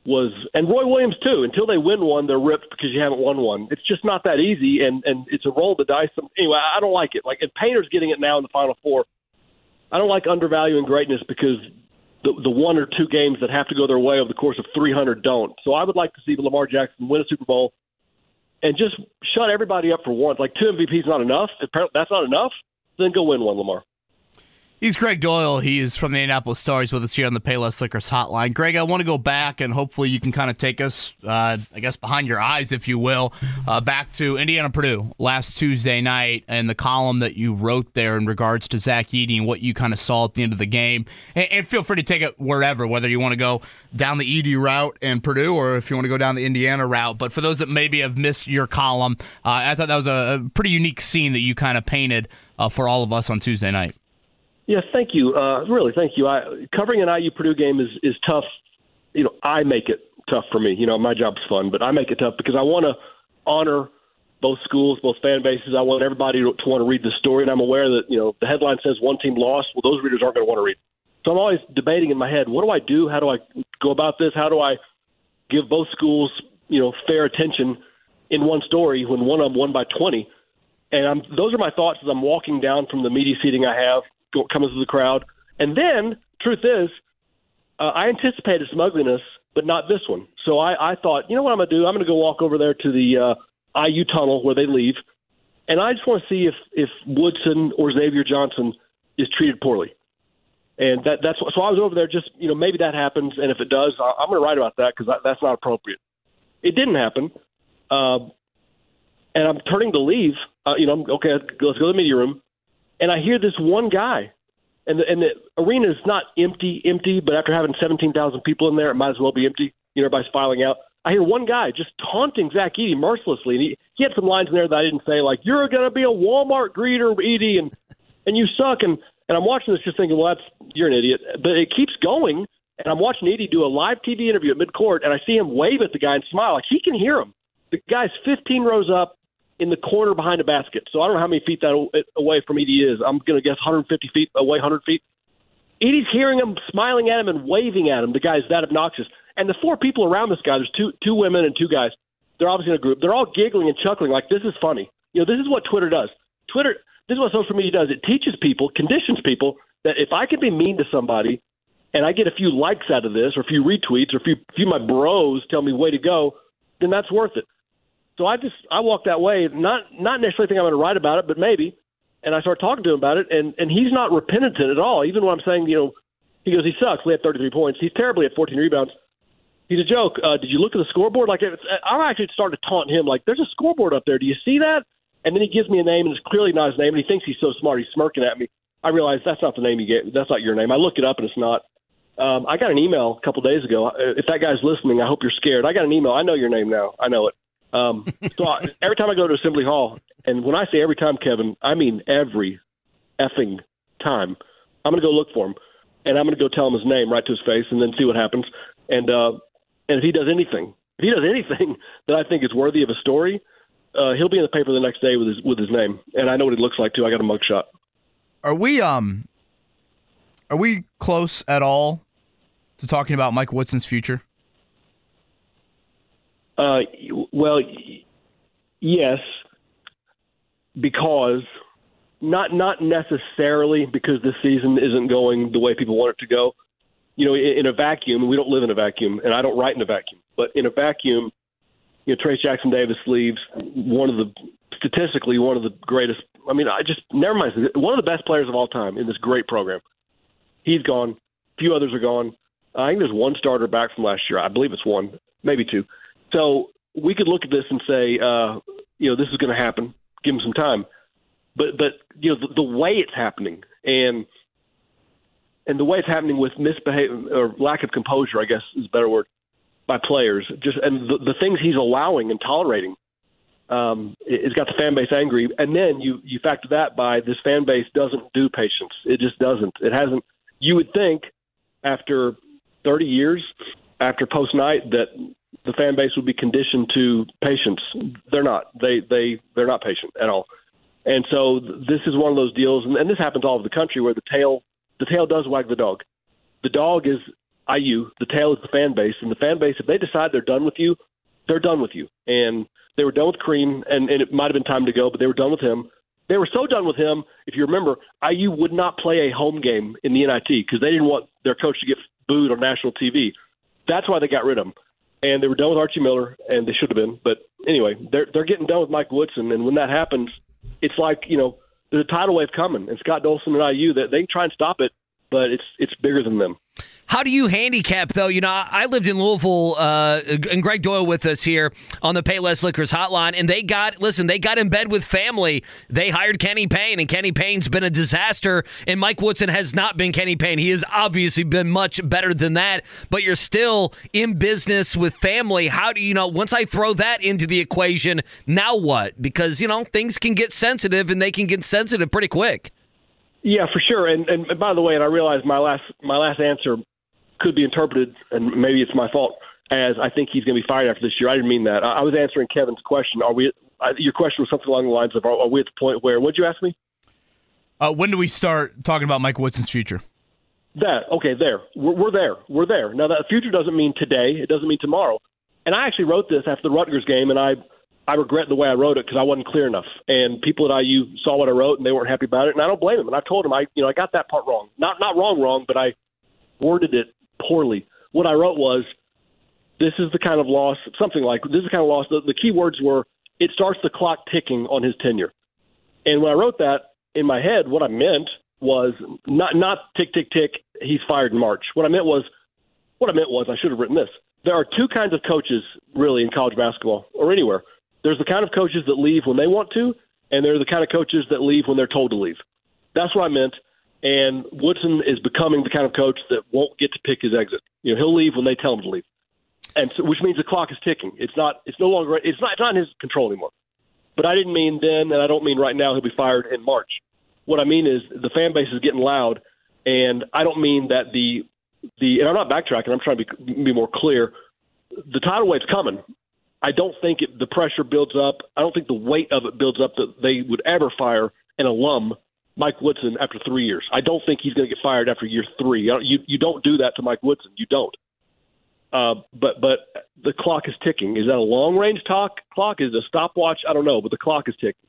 was, and Roy Williams too. Until they win one, they're ripped because you haven't won one. It's just not that easy, and and it's a roll of the dice. Anyway, I don't like it. Like, and Painter's getting it now in the Final Four. I don't like undervaluing greatness because the, the one or two games that have to go their way over the course of 300 don't. So I would like to see Lamar Jackson win a Super Bowl and just shut everybody up for once. Like two MVPs not enough. If that's not enough, then go win one, Lamar. He's Gregg Doyel. He's from the Indianapolis Stars with us here on the Payless Liquors hotline. Greg, I want to go back and hopefully you can kind of take us, uh, I guess, behind your eyes, if you will, uh, back to Indiana Purdue last Tuesday night and the column that you wrote there in regards to Zach Edey and what you kind of saw at the end of the game. And, and feel free to take it wherever, whether you want to go down the Edey route and Purdue or if you want to go down the Indiana route. But for those that maybe have missed your column, uh, I thought that was a, a, pretty unique scene that you kind of painted uh, for all of us on Tuesday night. Yes, thank you. Uh, really, thank you. I, covering an IU Purdue game is is tough. You know, I make it tough for me. You know, my job's fun, but I make it tough because I want to honor both schools, both fan bases. I want everybody to, to want to read the story, and I'm aware that you know the headline says one team lost. Well, those readers aren't going to want to read. So I'm always debating in my head, what do I do? How do I go about this? How do I give both schools you know fair attention in one story when one of them won by 20? And I'm, those are my thoughts as I'm walking down from the media seating I have comes to the crowd. And then, truth is, uh, I anticipated some ugliness, but not this one. So I, I thought, you know what I'm going to do? I'm going to go walk over there to the uh, IU tunnel where they leave, and I just want to see if if Woodson or Xavier Johnson is treated poorly. And that that's so I was over there just you know maybe that happens, and if it does, I, I'm going to write about that because that's not appropriate. It didn't happen, uh, and I'm turning to leave. Uh, you know, okay, let's go to the media room and I hear this one guy, and the, and the arena is not empty, empty, but after having 17,000 people in there, it might as well be empty. You know, everybody's filing out. I hear one guy just taunting Zach Edey mercilessly, and he, he had some lines in there that I didn't say, like "You're going to be a Walmart greeter, Edey, and and you suck." And and I'm watching this, just thinking, "Well, that's you're an idiot." But it keeps going, and I'm watching Edey do a live TV interview at midcourt, and I see him wave at the guy and smile, like he can hear him. The guy's 15 rows up in the corner behind a basket. So I don't know how many feet that away from Edey is. I'm going to guess 150 feet away, 100 feet. Edey's hearing him, smiling at him, and waving at him. The guy's that obnoxious. And the four people around this guy, there's two two women and two guys. They're obviously in a group. They're all giggling and chuckling like this is funny. You know, this is what Twitter does. Twitter, this is what social media does. It teaches people, conditions people that if I can be mean to somebody and I get a few likes out of this, or a few retweets, or a few, a few of my bros tell me way to go, then that's worth it. So I just I walked that way, not not necessarily think I'm going to write about it, but maybe. And I start talking to him about it, and and he's not repentant at all. Even when I'm saying, you know, he goes, he sucks. We had 33 points. He's terribly at 14 rebounds. He's a joke. Uh, did you look at the scoreboard? Like I'm actually started to taunt him. Like, there's a scoreboard up there. Do you see that? And then he gives me a name, and it's clearly not his name. And he thinks he's so smart. He's smirking at me. I realize that's not the name you gave. That's not your name. I look it up, and it's not. Um, I got an email a couple days ago. If that guy's listening, I hope you're scared. I got an email. I know your name now. I know it. Um, so I, every time I go to Assembly Hall, and when I say every time, Kevin, I mean every effing time. I'm going to go look for him, and I'm going to go tell him his name right to his face, and then see what happens. And uh, and if he does anything, if he does anything that I think is worthy of a story, uh, he'll be in the paper the next day with his with his name, and I know what he looks like too. I got a mugshot. Are we um are we close at all to talking about Mike Woodson's future? Uh, well, yes, because not not necessarily because this season isn't going the way people want it to go. You know, in, in a vacuum, we don't live in a vacuum, and I don't write in a vacuum. But in a vacuum, you know, Trayce Jackson-Davis leaves one of the statistically one of the greatest. I mean, I just never mind. One of the best players of all time in this great program. He's gone. A few others are gone. I think there's one starter back from last year. I believe it's one, maybe two. So we could look at this and say, uh, you know, this is going to happen. Give him some time. But but you know, the, the way it's happening and and the way it's happening with misbehavior or lack of composure, I guess is a better word, by players. Just and the, the things he's allowing and tolerating, um, it, it's got the fan base angry. And then you you factor that by this fan base doesn't do patience. It just doesn't. It hasn't. You would think after 30 years, after post night, that the fan base would be conditioned to patience. They're not. They they they're not patient at all. And so this is one of those deals, and, and this happens all over the country where the tail the tail does wag the dog. The dog is IU. The tail is the fan base, and the fan base, if they decide they're done with you, they're done with you. And they were done with Crean, and, and it might have been time to go, but they were done with him. They were so done with him. If you remember, IU would not play a home game in the NIT because they didn't want their coach to get booed on national TV. That's why they got rid of him. And they were done with Archie Miller, and they should have been. But anyway, they're they're getting done with Mike Woodson, and when that happens, it's like you know there's a tidal wave coming, and Scott Dolson and IU that they can try and stop it, but it's it's bigger than them. How do you handicap though? You know, I lived in Louisville, uh, and Gregg Doyel with us here on the Payless Liquors hotline, and they got listen, they got in bed with family. They hired Kenny Payne, and Kenny Payne's been a disaster, and Mike Woodson has not been Kenny Payne. He has obviously been much better than that, but you're still in business with family. How do you know? Once I throw that into the equation, now what? Because you know things can get sensitive, and they can get sensitive pretty quick. Yeah, for sure. And and by the way, and I realize my last my last answer could be interpreted, and maybe it's my fault, as I think he's going to be fired after this year. I didn't mean that. I, I was answering Kevin's question. Are we? Uh, your question was something along the lines of, are, are we at the point where? What'd you ask me? Uh, when do we start talking about Mike Woodson's future? That okay, there. We're, we're there. We're there. Now that future doesn't mean today. It doesn't mean tomorrow. And I actually wrote this after the Rutgers game, and I I regret the way I wrote it because I wasn't clear enough. And people at IU saw what I wrote, and they weren't happy about it. And I don't blame them. And I told them I you know I got that part wrong. Not not wrong wrong, but I worded it poorly. What I wrote was, "This is the kind of loss." Something like this is the kind of loss. The, the key words were, "It starts the clock ticking on his tenure." And when I wrote that in my head, what I meant was not not tick tick tick. He's fired in March. What I meant was, what I meant was, I should have written this. There are two kinds of coaches really in college basketball or anywhere. There's the kind of coaches that leave when they want to, and there are the kind of coaches that leave when they're told to leave. That's what I meant. And Woodson is becoming the kind of coach that won't get to pick his exit. You know, he'll leave when they tell him to leave, and so, which means the clock is ticking. It's not. It's no longer. It's not. It's not in his control anymore. But I didn't mean then, and I don't mean right now. He'll be fired in March. What I mean is the fan base is getting loud, and I don't mean that the the. And I'm not backtracking. I'm trying to be, be more clear. The tidal wave's coming. I don't think it, the pressure builds up. I don't think the weight of it builds up that they would ever fire an alum Mike Woodson after three years. I don't think he's going to get fired after year three. You, you don't do that to Mike Woodson. You don't. Uh, but but the clock is ticking. Is that a long range talk clock? Is it a stopwatch? I don't know, but the clock is ticking.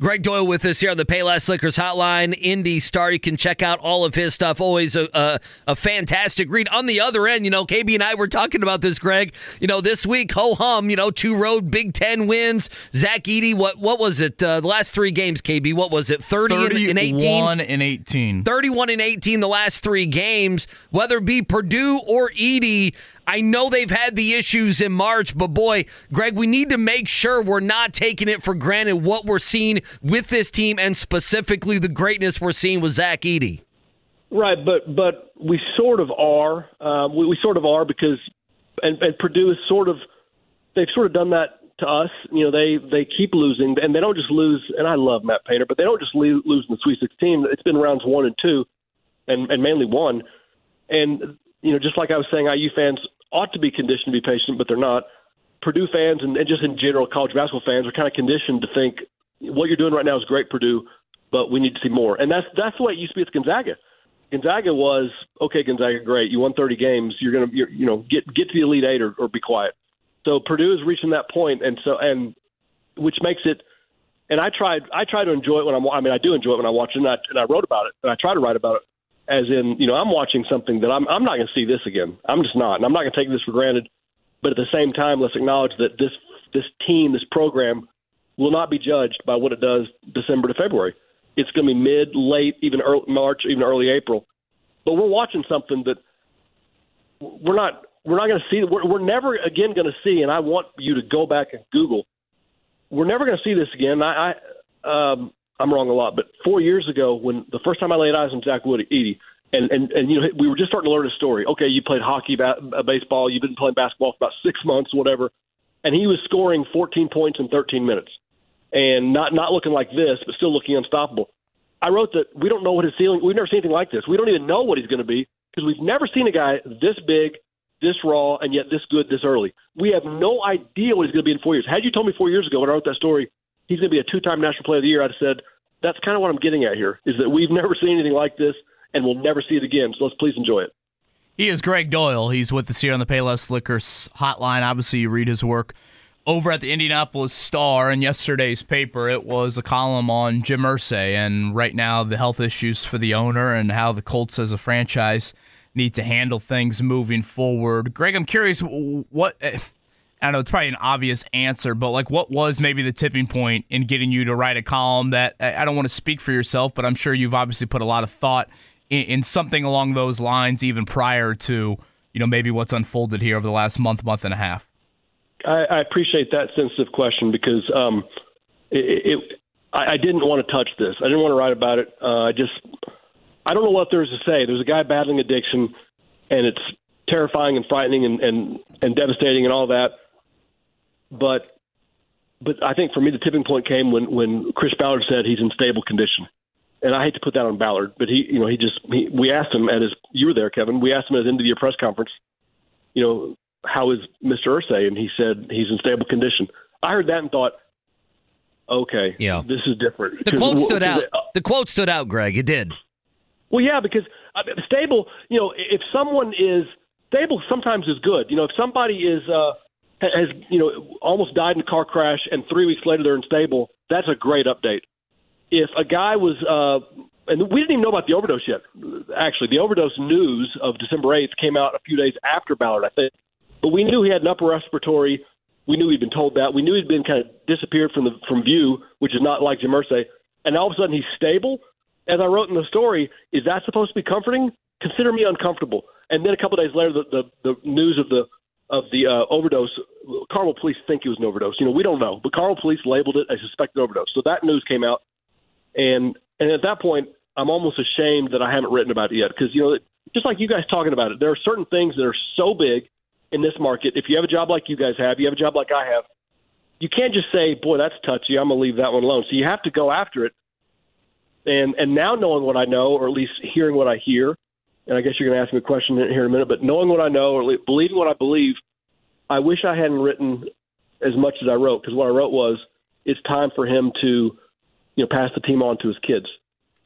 Gregg Doyel with us here on the Payless Liquors Hotline. Indy Star. You can check out all of his stuff. Always a, a, a, fantastic read. On the other end, you know, KB and I were talking about this, Greg. You know, this week, ho hum, you know, two road Big Ten wins. Zach Edey, what what was it? Uh, the last three games, KB, what was it? 30 and 18? 31 and 18. 31 and 18 the last three games. Whether it be Purdue or Edey, I know they've had the issues in March, but boy, Greg, we need to make sure we're not taking it for granted what we're seeing with this team and specifically the greatness we're seeing with Zach Edey. Right, but but we sort of are. Uh, we, we sort of are because and, and Purdue is sort of they've sort of done that to us. You know, they they keep losing and they don't just lose. And I love Matt Painter, but they don't just lose, lose in the Sweet 16. It's been rounds one and two, and and mainly one. And you know, just like I was saying, IU fans ought to be conditioned to be patient, but they're not. Purdue fans and, and just in general college basketball fans are kind of conditioned to think what you're doing right now is great, Purdue, but we need to see more. And that's that's the way it used to be with Gonzaga. Gonzaga was okay. Gonzaga, great. You won 30 games. You're gonna, you're, you know, get get to the Elite Eight or, or be quiet. So Purdue is reaching that point, and so and which makes it. And I tried, I try to enjoy it when I'm. I mean, I do enjoy it when I watch it, and I, and I wrote about it, and I try to write about it, as in, you know, I'm watching something that I'm. I'm not going to see this again. I'm just not, and I'm not going to take this for granted. But at the same time, let's acknowledge that this this team, this program, will not be judged by what it does December to February. It's going to be mid, late, even early March, even early April. But we're watching something that we're not we're not going to see. We're, we're never again going to see. And I want you to go back and Google. We're never going to see this again. I, I um, I'm wrong a lot, but four years ago, when the first time I laid eyes on Zach Wood, Edey, and and and you know we were just starting to learn his story. Okay, you played hockey, ba- baseball, you've been playing basketball for about six months, whatever, and he was scoring 14 points in 13 minutes, and not not looking like this, but still looking unstoppable. I wrote that we don't know what his ceiling. We've never seen anything like this. We don't even know what he's going to be because we've never seen a guy this big, this raw, and yet this good this early. We have no idea what he's going to be in four years. Had you told me four years ago when I wrote that story, he's going to be a two-time National Player of the Year, I'd have said that's kind of what I'm getting at here. Is that we've never seen anything like this, and we'll never see it again. So let's please enjoy it. He is Gregg Doyel. He's with the Sierra on the Payless Liquors hotline. Obviously, you read his work over at the Indianapolis Star in yesterday's paper. It was a column on Jim Irsay and right now the health issues for the owner and how the Colts as a franchise need to handle things moving forward. Gregg, I'm curious what. Eh, I don't know it's probably an obvious answer, but like, what was maybe the tipping point in getting you to write a column that eh, I don't want to speak for yourself, but I'm sure you've obviously put a lot of thought in, in something along those lines, even prior to you know maybe what's unfolded here over the last month, month and a half. I, I appreciate that sensitive question because um, it, it I, I didn't want to touch this. I didn't want to write about it. Uh, I just I don't know what there's to say. There's a guy battling addiction, and it's terrifying and frightening and, and, and devastating and all that. But but I think for me the tipping point came when when Chris Ballard said he's in stable condition. And I hate to put that on Ballard, but he you know he just he, we asked him at his you were there Kevin. We asked him at his end of the press conference. You know how is Mr. Irsay? And he said he's in stable condition. I heard that and thought, okay, yeah, this is different. The quote stood out. The quote stood out, Gregg. It did. Well, yeah, because uh, stable. You know, if someone is stable, sometimes is good. You know, if somebody is uh, has you know almost died in a car crash and three weeks later they're unstable, that's a great update. If a guy was uh, and we didn't even know about the overdose yet. Actually, the overdose news of December 8th came out a few days after Ballard, I think. But we knew he had an upper respiratory. We knew he'd been told that. We knew he'd been kind of disappeared from the from view, which is not like Jim Irsay. And all of a sudden he's stable. As I wrote in the story, is that supposed to be comforting? Consider me uncomfortable. And then a couple of days later, the, the, the news of the of the uh, overdose, Carmel police think it was an overdose. You know, we don't know, but Carmel police labeled it a suspected overdose. So that news came out, and and at that point, I'm almost ashamed that I haven't written about it yet because you know, just like you guys talking about it, there are certain things that are so big in this market. If you have a job like you guys have, you have a job like I have, you can't just say, "Boy, that's touchy. I'm gonna leave that one alone." So you have to go after it. And and now knowing what I know, or at least hearing what I hear, and I guess you're to ask me a question here in a minute, but knowing what I know, or believing what I believe, I wish I hadn't written as much as I wrote because what I wrote was it's time for him to, you know, pass the team on to his kids.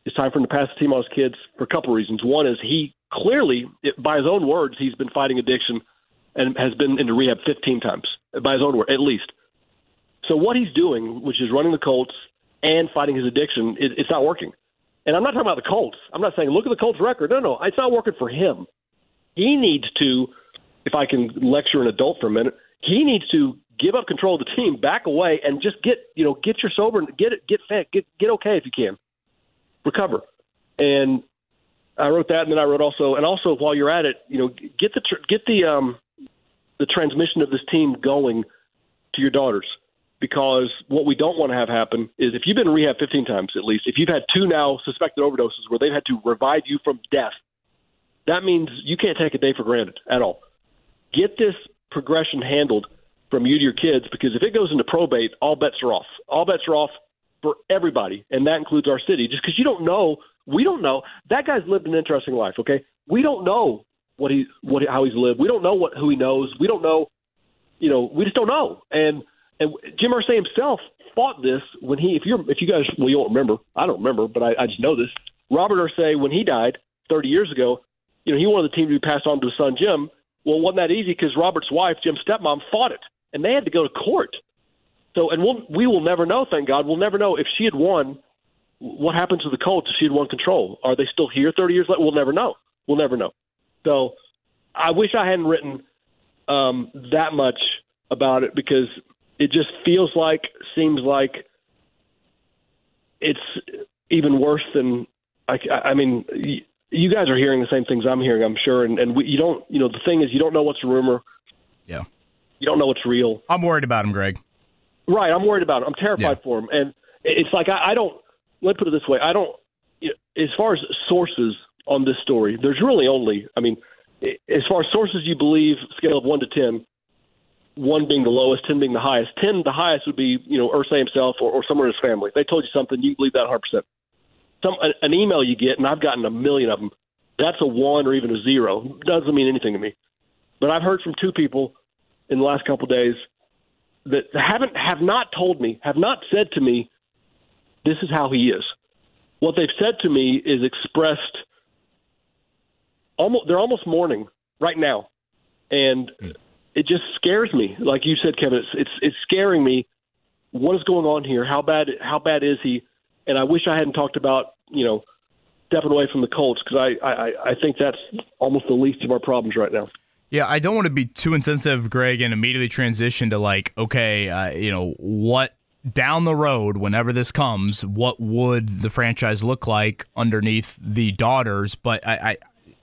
It's time for him to pass the team on his kids for a couple of reasons. One is he clearly, by his own words, he's been fighting addiction and has been into rehab 15 times, by his own word, at least. So what he's doing, which is running the Colts and fighting his addiction, it, it's not working. And I'm not talking about the Colts. I'm not saying look at the Colts record. No, no, it's not working for him. He needs to, if I can lecture an adult for a minute, he needs to give up control of the team, back away, and just get you know get your sober, get it, get fit, get get okay if you can, recover. And I wrote that, and then I wrote also, and also while you're at it, you know, get the get the um, the transmission of this team going to your daughters. Because what we don't want to have happen is if you've been in rehab 15 times at least, if you've had two now suspected overdoses where they've had to revive you from death, that means you can't take a day for granted at all. Get this progression handled from you to your kids because if it goes into probate, all bets are off. All bets are off for everybody, and that includes our city. Just because you don't know, we don't know. That guy's lived an interesting life. Okay, we don't know what he what how he's lived. We don't know what who he knows. We don't know you know, we just don't know. And and Jim Irsay himself fought this when he, if you're, if you guys, well, you don't remember, I don't remember, but I, I just know this. Robert Irsay, when he died 30 years ago, you know, he wanted the team to be passed on to his son Jim. Well, wasn't that easy because Robert's wife, Jim's stepmom, fought it, and they had to go to court. So, and we'll, we will never know. Thank God, we'll never know if she had won. What happens to the Colts if she had won control? Are they still here 30 years later? We'll never know. We'll never know. So, I wish I hadn't written um, that much about it because it just feels like, seems like it's even worse than I, I mean. You guys are hearing the same things I'm hearing, I'm sure, and, and we, you don't. You know, the thing is, you don't know what's a rumor. Yeah. You don't know what's real. I'm worried about him, Gregg. Right, I'm worried about him. I'm terrified Yeah. for him, and it's like I, I don't. let's put it this way: I don't. As far as sources on this story, there's really only. I mean, as far as sources you believe, scale of one to ten, one being the lowest, ten being the highest. Ten, the highest would be you know Irsay himself or, or someone in his family. If they told you something, you believe that 100. percent Some an, email you get, and I've gotten a million of them. That's a one or even a zero. Doesn't mean anything to me. But I've heard from two people in the last couple of days that haven't have not told me, have not said to me, this is how he is. What they've said to me is expressed almost they're almost mourning right now. And it just scares me. Like you said, Kevin, it's it's it's scaring me. What is going on here? How bad how bad is he? And I wish I hadn't talked about, you know, stepping away from the Colts because I, I, I think that's almost the least of our problems right now. Yeah, I don't want to be too insensitive, Gregg, and immediately transition to like, okay, uh, you know, what down the road, whenever this comes, what would the franchise look like underneath the daughters? But I,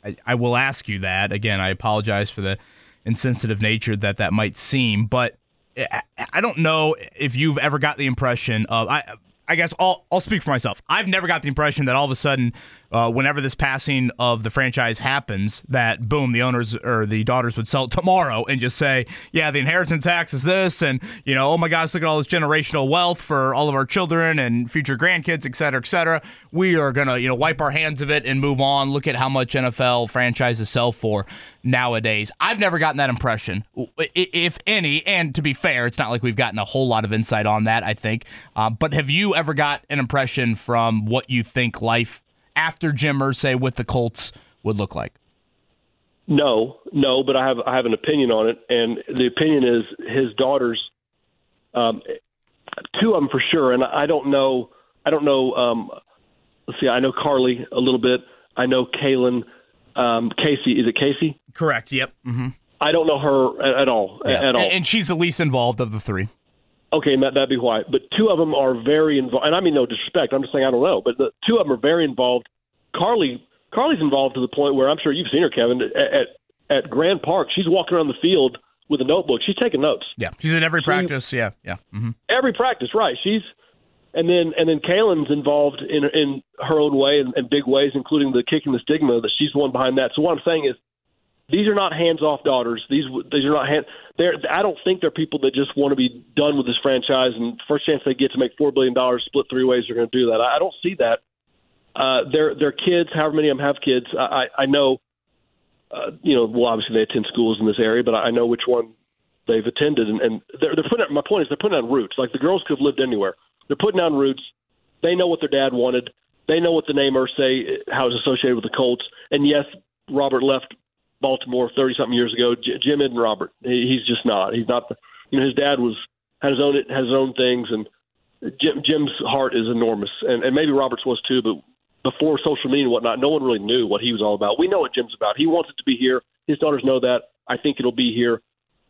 I, I, will ask you that again. I apologize for the insensitive nature that that might seem, but I, I don't know if you've ever got the impression of I. I guess I'll I'll speak for myself. I've never got the impression that all of a sudden, uh, whenever this passing of the franchise happens, that boom, the owners or the daughters would sell tomorrow and just say, yeah, the inheritance tax is this, and you know, oh my gosh, look at all this generational wealth for all of our children and future grandkids, et cetera, et cetera. We are gonna you know wipe our hands of it and move on. Look at how much NFL franchises sell for nowadays. I've never gotten that impression, if any. And to be fair, it's not like we've gotten a whole lot of insight on that. I think, uh, but have you ever got an impression from what you think life after Jim Irsay with the Colts would look like? No, no, but I have I have an opinion on it, and the opinion is his daughters, um, two of them for sure, and I don't know, I don't know. Um, let's see, I know Carlie a little bit. I know Kalen, um, Casey. Is it Casey? Correct. Yep. Mm-hmm. I don't know her at, at all. At all. And she's the least involved of the three. Okay, that, that'd be why. But two of them are very involved, and I mean no disrespect. I'm just saying I don't know, but the two of them are very involved. Carlie, Carlie's involved to the point where I'm sure you've seen her, Kevin, at at, at Grand Park. She's walking around the field with a notebook. She's taking notes. Yeah, she's in every practice. Yeah, yeah. Mm-hmm. Every practice, right? She's and then and then Kalen's involved in in her own way and, and big ways, including the kicking the stigma that she's the one behind that. So what I'm saying is, these are not hands off daughters. These these are not hand. They're I don't think they're people that just want to be done with this franchise and first chance they get to make four billion dollars split three ways they're going to do that. I, I don't see that. Uh, they're they're kids. However many of them have kids. I I, I know. Uh, you know, well, obviously they attend schools in this area, but I know which one they've attended, and, and they're, they're putting. My point is, they're putting down roots. Like the girls could have lived anywhere. They're putting down roots. They know what their dad wanted. They know what the name Irsay, how it's associated with the Colts. And yes, Robert left Baltimore thirty something years ago. J- Jim isn't Robert. He, he's just not. He's not. The, you know, his dad was had his own it has his own things, and Jim, Jim's heart is enormous, and, and maybe Robert's was too. But before social media and whatnot, no one really knew what he was all about. We know what Jim's about. He wants it to be here. His daughters know that. I think it'll be here.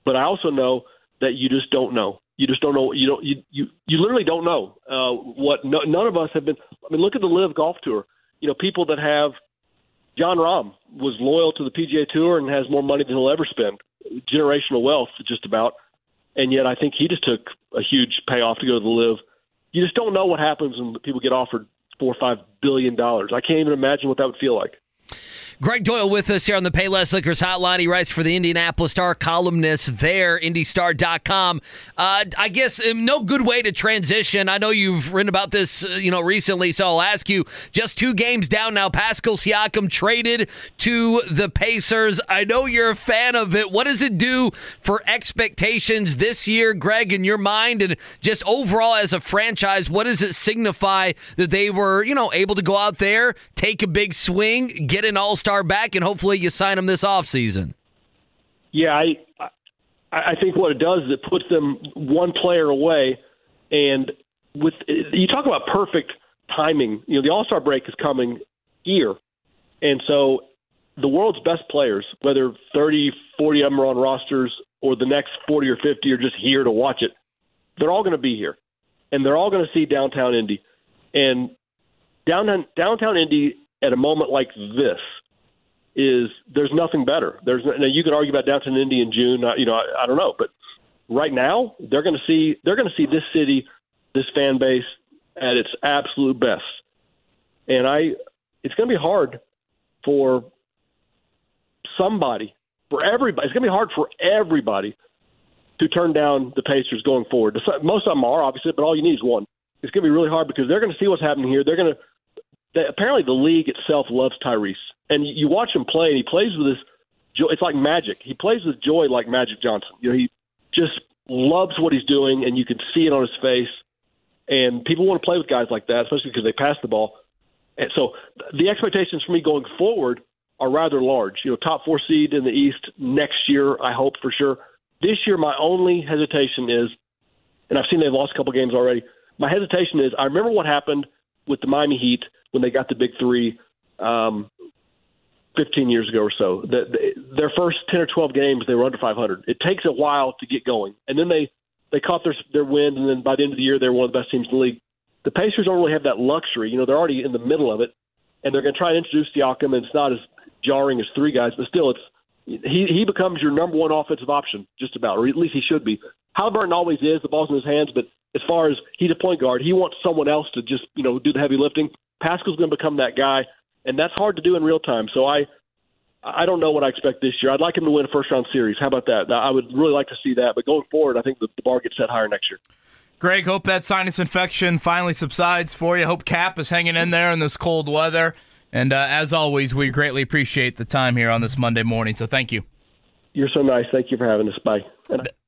But I also know that you just don't know. You just don't know. You don't. You you, you literally don't know uh, what. No, none of us have been. I mean, look at the LIV Golf Tour. You know, people that have. Jon Rahm was loyal to the PGA Tour and has more money than he'll ever spend. Generational wealth, just about. And yet, I think he just took a huge payoff to go to the LIV. You just don't know what happens when people get offered four or five billion dollars. I can't even imagine what that would feel like. Gregg Doyel with us here on the Payless Liquors Hotline. He writes for the Indianapolis Star, columnist there, indystar.com. Uh, I guess um, no good way to transition. I know you've written about this, uh, you know, recently, so I'll ask you. Just two games down now. Pascal Siakam traded to the Pacers. I know you're a fan of it. What does it do for expectations this year, Gregg, in your mind, and just overall as a franchise? What does it signify that they were, you know, able to go out there, take a big swing, get an All Star back, and hopefully you sign him this offseason? Yeah, I I think what it does is it puts them one player away, and with you talk about perfect timing. You know, the All Star break is coming here, and so the world's best players, whether 30, 40 of them are on rosters or the next 40 or 50 are just here to watch it, they're all going to be here, and they're all going to see downtown Indy, and downtown downtown Indy at a moment like this is there's nothing better. There's now you can argue about downtown Indy in June. You know, I, I don't know, but right now they're going to see they're going to see this city, this fan base at its absolute best, and I it's going to be hard for somebody for everybody. It's going to be hard for everybody to turn down the Pacers going forward. Most of them are obviously, but all you need is one. It's going to be really hard because they're going to see what's happening here. They're going to they, apparently the league itself loves Tyrese, and you watch him play, and he plays with this. joy. It's like magic. He plays with joy like Magic Johnson. You know, he just loves what he's doing, and you can see it on his face. And people want to play with guys like that, especially because they pass the ball. And so the expectations for me going forward are rather large. You know, top four seed in the East next year, I hope for sure. This year, my only hesitation is, and I've seen they've lost a couple games already. My hesitation is, I remember what happened with the Miami Heat when they got the big three um, 15 years ago or so. The, their first 10 or 12 games, they were under 500. It takes a while to get going, and then they they caught their their wind, and then by the end of the year, they're one of the best teams in the league. The Pacers don't really have that luxury. You know, they're already in the middle of it, and they're going to try and introduce Siakam, and it's not as jarring as three guys, but still, it's he he becomes your number one offensive option, just about, or at least he should be. Haliburton always is. The ball's in his hands, but as far as he's a point guard, he wants someone else to just you know do the heavy lifting. Pascal's going to become that guy, and that's hard to do in real time. So I, I don't know what I expect this year. I'd like him to win a first round series. How about that? I would really like to see that. But going forward, I think the, the bar gets set higher next year. Gregg, hope that sinus infection finally subsides for you. Hope Cap is hanging in there in this cold weather. And uh, as always, we greatly appreciate the time here on this Monday morning. So thank you. You're so nice. Thank you for having us. Bye.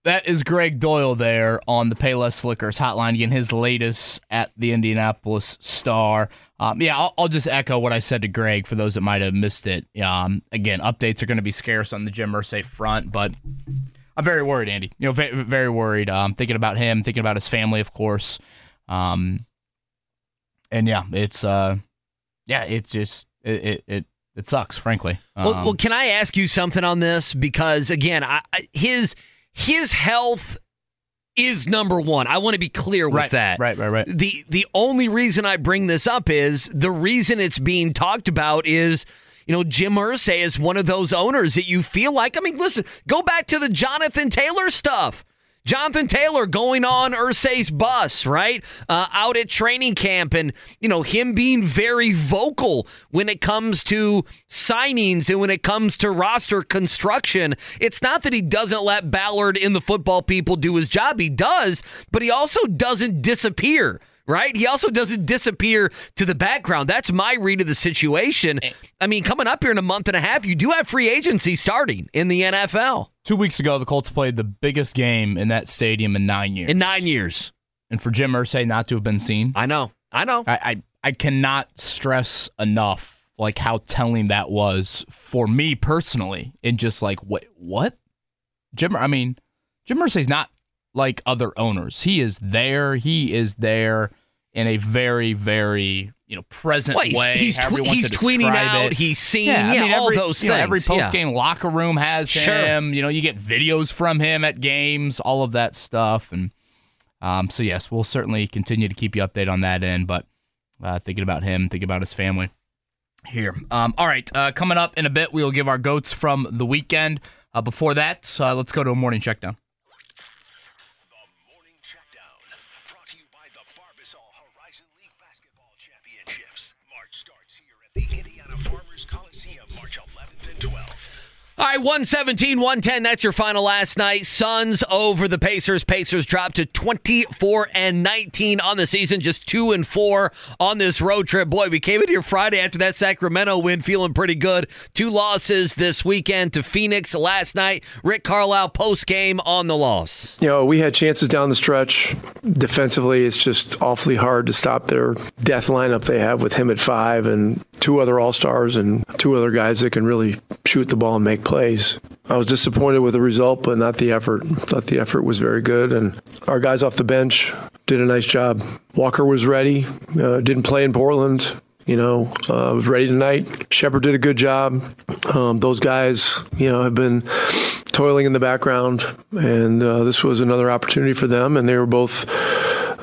That is Gregg Doyel there on the Payless Liquors hotline. Again, his latest at the Indianapolis Star. Um, yeah, I'll, I'll, just echo what I said to Gregg for those that might have missed it. Um, again, updates are going to be scarce on the Jim Irsay front, but I'm very worried, Andy. You know, very, very worried. Um, thinking about him, thinking about his family, of course. Um, and yeah, it's uh, yeah, it's just it it it, it sucks, frankly. well, well, can I ask you something on this? Because again, I, his his health is number one. I want to be clear with right, that. Right, right, right. The the only reason I bring this up is the reason it's being talked about is you know, Jim Irsay is one of those owners that you feel like. I mean, listen, go back to the Jonathan Taylor stuff. Jonathan Taylor going on Irsay's bus, right? Uh, out at training camp, and you know him being very vocal when it comes to signings and when it comes to roster construction. It's not that he doesn't let Ballard and the football people do his job; he does, but he also doesn't disappear right? He also doesn't disappear to the background. That's my read of the situation. I mean, coming up here in a month and a half, you do have free agency starting in the NFL. Two weeks ago, the Colts played the biggest game in that stadium in nine years. In nine years. And for Jim Irsay not to have been seen. I know. I know. I, I, I cannot stress enough like how telling that was for me personally. And just like, what? What? Jim, I mean, Jim Irsay's not like other owners. He is there. He is there in a very, very you know present well, he's, way. He's, tw- he's tweeting out. It. He's seeing. Yeah, yeah I mean, all every, those you know, things. every post game yeah. locker room has sure. him. You know, you get videos from him at games, all of that stuff, and um, so yes, we'll certainly continue to keep you updated on that end. But uh, thinking about him, thinking about his family here. Um, all right, uh, coming up in a bit, we'll give our goats from the weekend. Uh, before that, uh, let's go to a morning checkdown. All right, 117, 110. That's your final last night. Suns over the Pacers. Pacers dropped to 24 and 19 on the season, just 2 and 4 on this road trip. Boy, we came in here Friday after that Sacramento win feeling pretty good. Two losses this weekend to Phoenix last night. Rick Carlisle post game on the loss. You know, we had chances down the stretch. Defensively, it's just awfully hard to stop their death lineup they have with him at five and two other All Stars and two other guys that can really shoot the ball and make plays. I was disappointed with the result, but not the effort. Thought the effort was very good, and our guys off the bench did a nice job. Walker was ready. Uh, didn't play in Portland. You know, uh, was ready tonight. Sheppard did a good job. Um, those guys, you know, have been toiling in the background, and uh, this was another opportunity for them, and they were both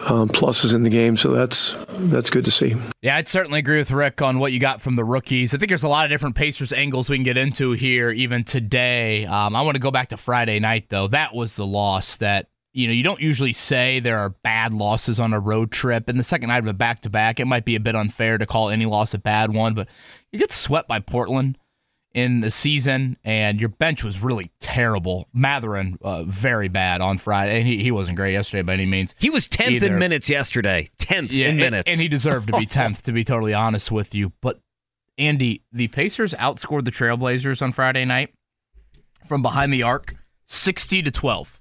um, pluses in the game. So that's that's good to see. Yeah, I'd certainly agree with Rick on what you got from the rookies. I think there's a lot of different Pacers angles we can get into here, even today. Um, I want to go back to Friday night, though. That was the loss that, you know, you don't usually say there are bad losses on a road trip. In the second night of a back to back, it might be a bit unfair to call any loss a bad one, but you get swept by Portland in the season, and your bench was really terrible. Mathurin, uh, very bad on Friday. And he, he wasn't great yesterday by any means. He was 10th either. in minutes yesterday. 10th Yeah, in and- minutes. And he deserved to be 10th, to be totally honest with you. But, Andy, the Pacers outscored the Trailblazers on Friday night from behind the arc 60 to 12.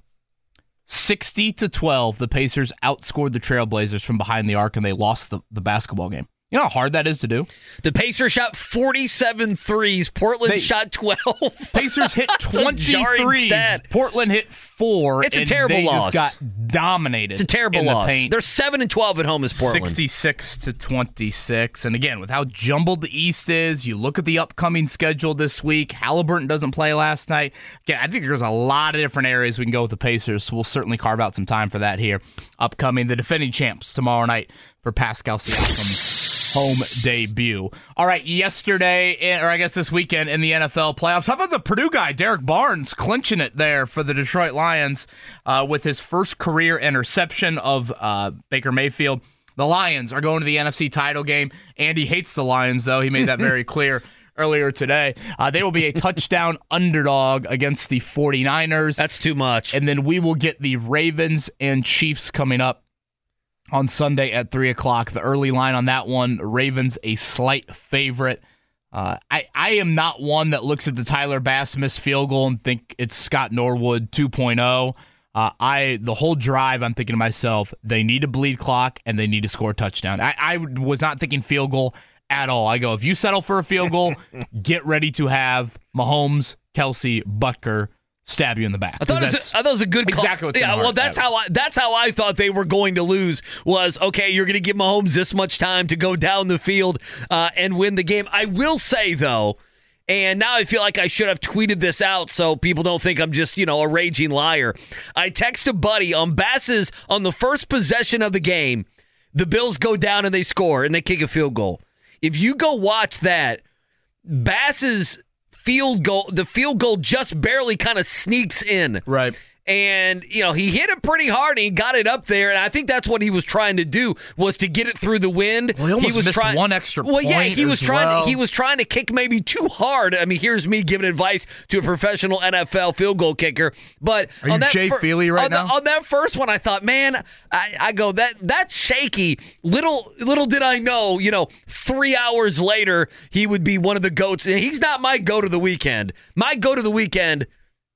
60 to 12, the Pacers outscored the Trailblazers from behind the arc, and they lost the, the basketball game. You know how hard that is to do? The Pacers shot 47 threes. Portland They- shot 12. Pacers hit That's 23. Portland hit four. It's a terrible they loss. Just got dominated. It's a terrible loss. The. They're 7 and 12 at home as Portland. 66 to 26. And again, with how jumbled the East is, you look at the upcoming schedule this week. Haliburton doesn't play last night. Again, I think there's a lot of different areas we can go with the Pacers. So we'll certainly carve out some time for that here. Upcoming, the defending champs tomorrow night for Pascal Siakam's home debut. All right, yesterday, eh, or I guess this weekend in the NFL playoffs, how about the Purdue guy, Derrick Barnes, clinching it there for the Detroit Lions uh, with his first career interception of uh, Baker Mayfield. The Lions are going to the NFC title game. Andy hates the Lions, though. He made that very clear earlier today. Uh, they will be a touchdown underdog against the 49ers. That's too much. And then we will get the Ravens and Chiefs coming up on Sunday at 3 o'clock. The early line on that one Ravens a slight favorite. Uh, I, I am not one that looks at the Tyler Bass missed field goal and think it's Scott Norwood 2.0. Uh, I the whole drive, I'm thinking to myself, they need to bleed clock and they need to score a touchdown. I, I was not thinking field goal at all. I go, if you settle for a field goal, get ready to have Mahomes, Kelce, Butker stab you in the back. I thought, it was a, I thought it was a good call. Exactly what's yeah, well, that's how I that's how I thought they were going to lose. Was okay. You're going to give Mahomes this much time to go down the field uh, and win the game. I will say though, and now I feel like I should have tweeted this out so people don't think I'm just you know a raging liar. I text a buddy on Bass's on the first possession of the game. The Bills go down and they score and they kick a field goal. If you go watch that, Bass's field goal, the field goal just barely kind of sneaks in. Right. And you know he hit it pretty hard and he got it up there and I think that's what he was trying to do was to get it through the wind. Well, he almost was missed trying, one extra Well, yeah, he was trying. well. To, he was trying to kick maybe too hard. I mean, here's me giving advice to a professional NFL field goal kicker. But Are on you that Jay fir- Feely right on the- now? on that first one, I thought, man, I, I go that that's shaky. Little little did I know, you know, three hours later he would be one of the goats. And he's not my go to the weekend. My go to the weekend,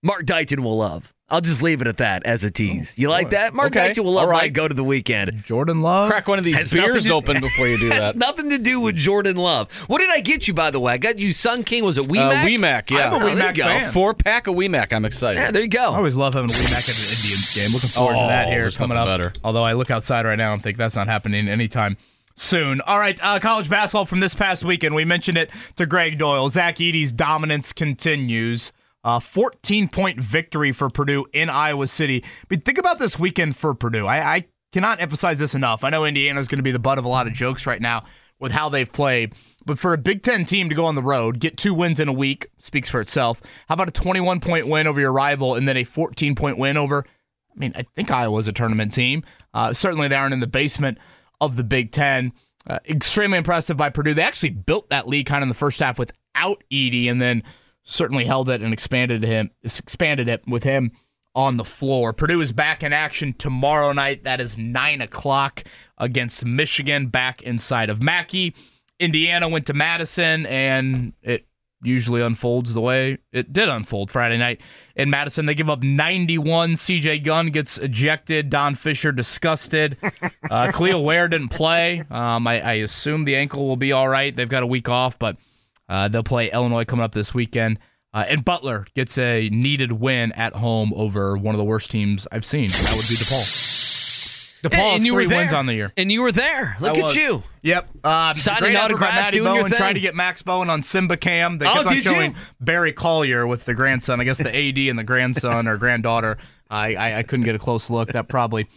Marc Dykton will love. I'll just leave it at that as a tease. You like that? Mark Okay. Dighton will love All my go to the weekend. Jordan Love. Crack one of these Has beers to- open before you do Has that. nothing to do with Jordan Love. What did I get you, by the way? I got you Sun King. Was it Uh, Wee Mac? Weemac, yeah. I'm a Oh, there you Wee Mac go. fan. Four pack of Wee Mac. I'm excited. Yeah, there you go. I always love having a Wee Mac at an Indians game. Looking forward to Oh, that here there's coming nothing up. better. Although I look outside right now and think that's not happening anytime soon. All right, uh, college basketball from this past weekend. We mentioned it to Gregg Doyel. Zach Edey's dominance continues. Uh, 14 point victory for Purdue in Iowa City. But think about this weekend for Purdue. I, I cannot emphasize this enough. I know Indiana's going to be the butt of a lot of jokes right now with how they've played. But for a Big Ten team to go on the road, get two wins in a week, speaks for itself. How about a 21 point win over your rival and then a 14 point win over? I mean, I think Iowa's a tournament team. Uh, certainly, they aren't in the basement of the Big Ten. uh, extremely impressive by Purdue. They actually built that lead kind of in the first half without Edey, and then certainly held it and expanded him expanded it with him on the floor. Purdue is back in action tomorrow night. That is nine o'clock against Michigan, back inside of Mackey. Indiana went to Madison, and it usually unfolds the way it did unfold Friday night in Madison. They give up 91. CJ Gunn gets ejected. Don Fischer disgusted. Uh, Kel'el Ware didn't play. Um, I, I, assume the ankle will be all right. They've got a week off, but uh, they'll play Illinois coming up this weekend. Uh, and Butler gets a needed win at home over one of the worst teams I've seen. That would be DePaul. DePaul and you three wins on the year. And you were there. Look at you. Yep. Uh, Signing great effort by autographs, Matty doing your Bowen thing. trying to get Max Bowen on Simba Cam. They Oh, kept on did you? showing Barry Collier with the grandson. I guess the AD and the grandson or granddaughter. I, I I couldn't get a close look. That probably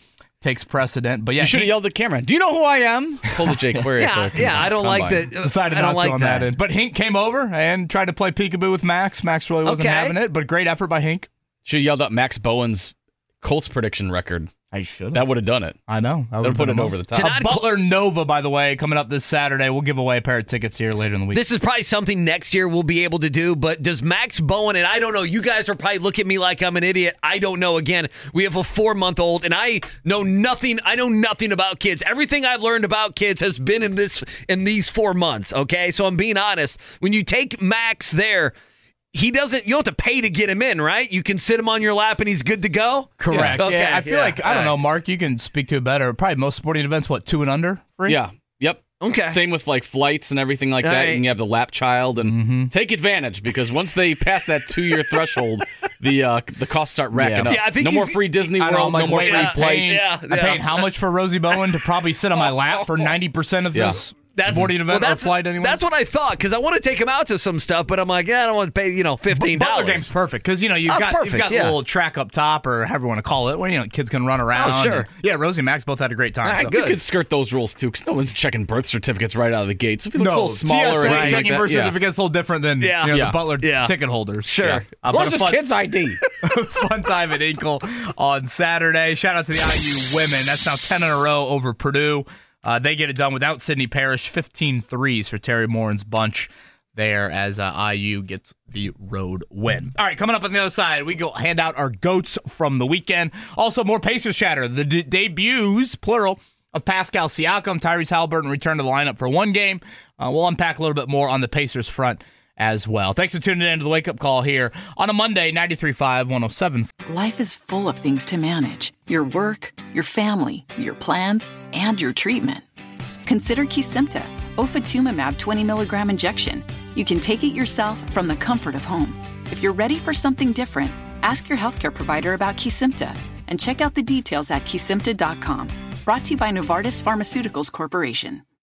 takes precedent. But yeah, you should have yelled at camera. Do you know who I am? Pull the Jake Query. Yeah, at yeah. I don't like combine. the. decided I not don't like to on that. that end. But Hink came over and tried to play peekaboo with Max. Max really wasn't Okay. having it, but great effort by Hink. Should have yelled out Max Bowen's Colts prediction record. I should. That would have done it. I know. That would have put it over the top. Tonight- A Butler Nova, by the way, coming up this Saturday. We'll give away a pair of tickets here later in the week. This is probably something next year we'll be able to do, but does Max Bowen, and I don't know, you guys are probably looking at me like I'm an idiot. I don't know. Again, we have a four month old, and I know nothing. I know nothing about kids. Everything I've learned about kids has been in this in these four months. Okay, so I'm being honest. When you take Max there, he doesn't. You don't have to pay to get him in, right? You can sit him on your lap, and he's good to go. Correct. Yeah. Okay, Yeah, I feel yeah, like I don't all know. Mark. You can speak to it better. Probably most sporting events, what two and under? Free? Yeah. Yep. Okay. Same with like flights and everything like All that. right. And you have the lap child and Mm-hmm. take advantage because once they pass that two year threshold, the uh, the costs start racking Yeah. up. Yeah, I think no more free Disney I know, World, like, no more wait, free I'm paying, flights. Yeah, I'm paying how much for Rosie Bowen to probably sit on my lap for ninety percent of Yeah. This sporting event well, or flight anyway? That's what I thought because I want to take him out to some stuff, but I'm like, yeah, I don't want to pay you know fifteen Butler dollars. game's perfect because you know you've Oh, got perfect, you've got yeah. a little track up top or however you want to call it, where you know kids can run around. Oh, sure. and- yeah, Rosie and Max both had a great time. All right, so- good. You could skirt those rules too, because no one's checking birth certificates right out of the gate. So if you look No, a little smaller, TSA or anything like checking that, birth yeah. certificate's a little different than Yeah. you know, Yeah. the Butler Yeah. ticket holders. Sure. Yeah. Uh, but Where's this kid's ID? fun time at Hinkle on Saturday. Shout out to the IU women. That's now 10 in a row over Purdue. Uh, they get it done without Sydney Parrish. 15 threes for Teri Moren's bunch there as uh, IU gets the road win. All right, coming up on the other side, we go hand out our goats from the weekend. Also, more Pacers chatter. The d- debuts, plural, of Pascal Siakam, Tyrese Haliburton return to the lineup for one game. Uh, we'll unpack a little bit more on the Pacers front as well. Thanks for tuning in to the Wake Up Call here on a Monday, 93.5, 107. Life is full of things to manage your work, your family, your plans, and your treatment. Consider Kesimpta, ofatumumab 20 milligram injection. You can take it yourself from the comfort of home. If you're ready for something different, ask your healthcare provider about Kesimpta and check out the details at kesimpta.com. Brought to you by Novartis Pharmaceuticals Corporation.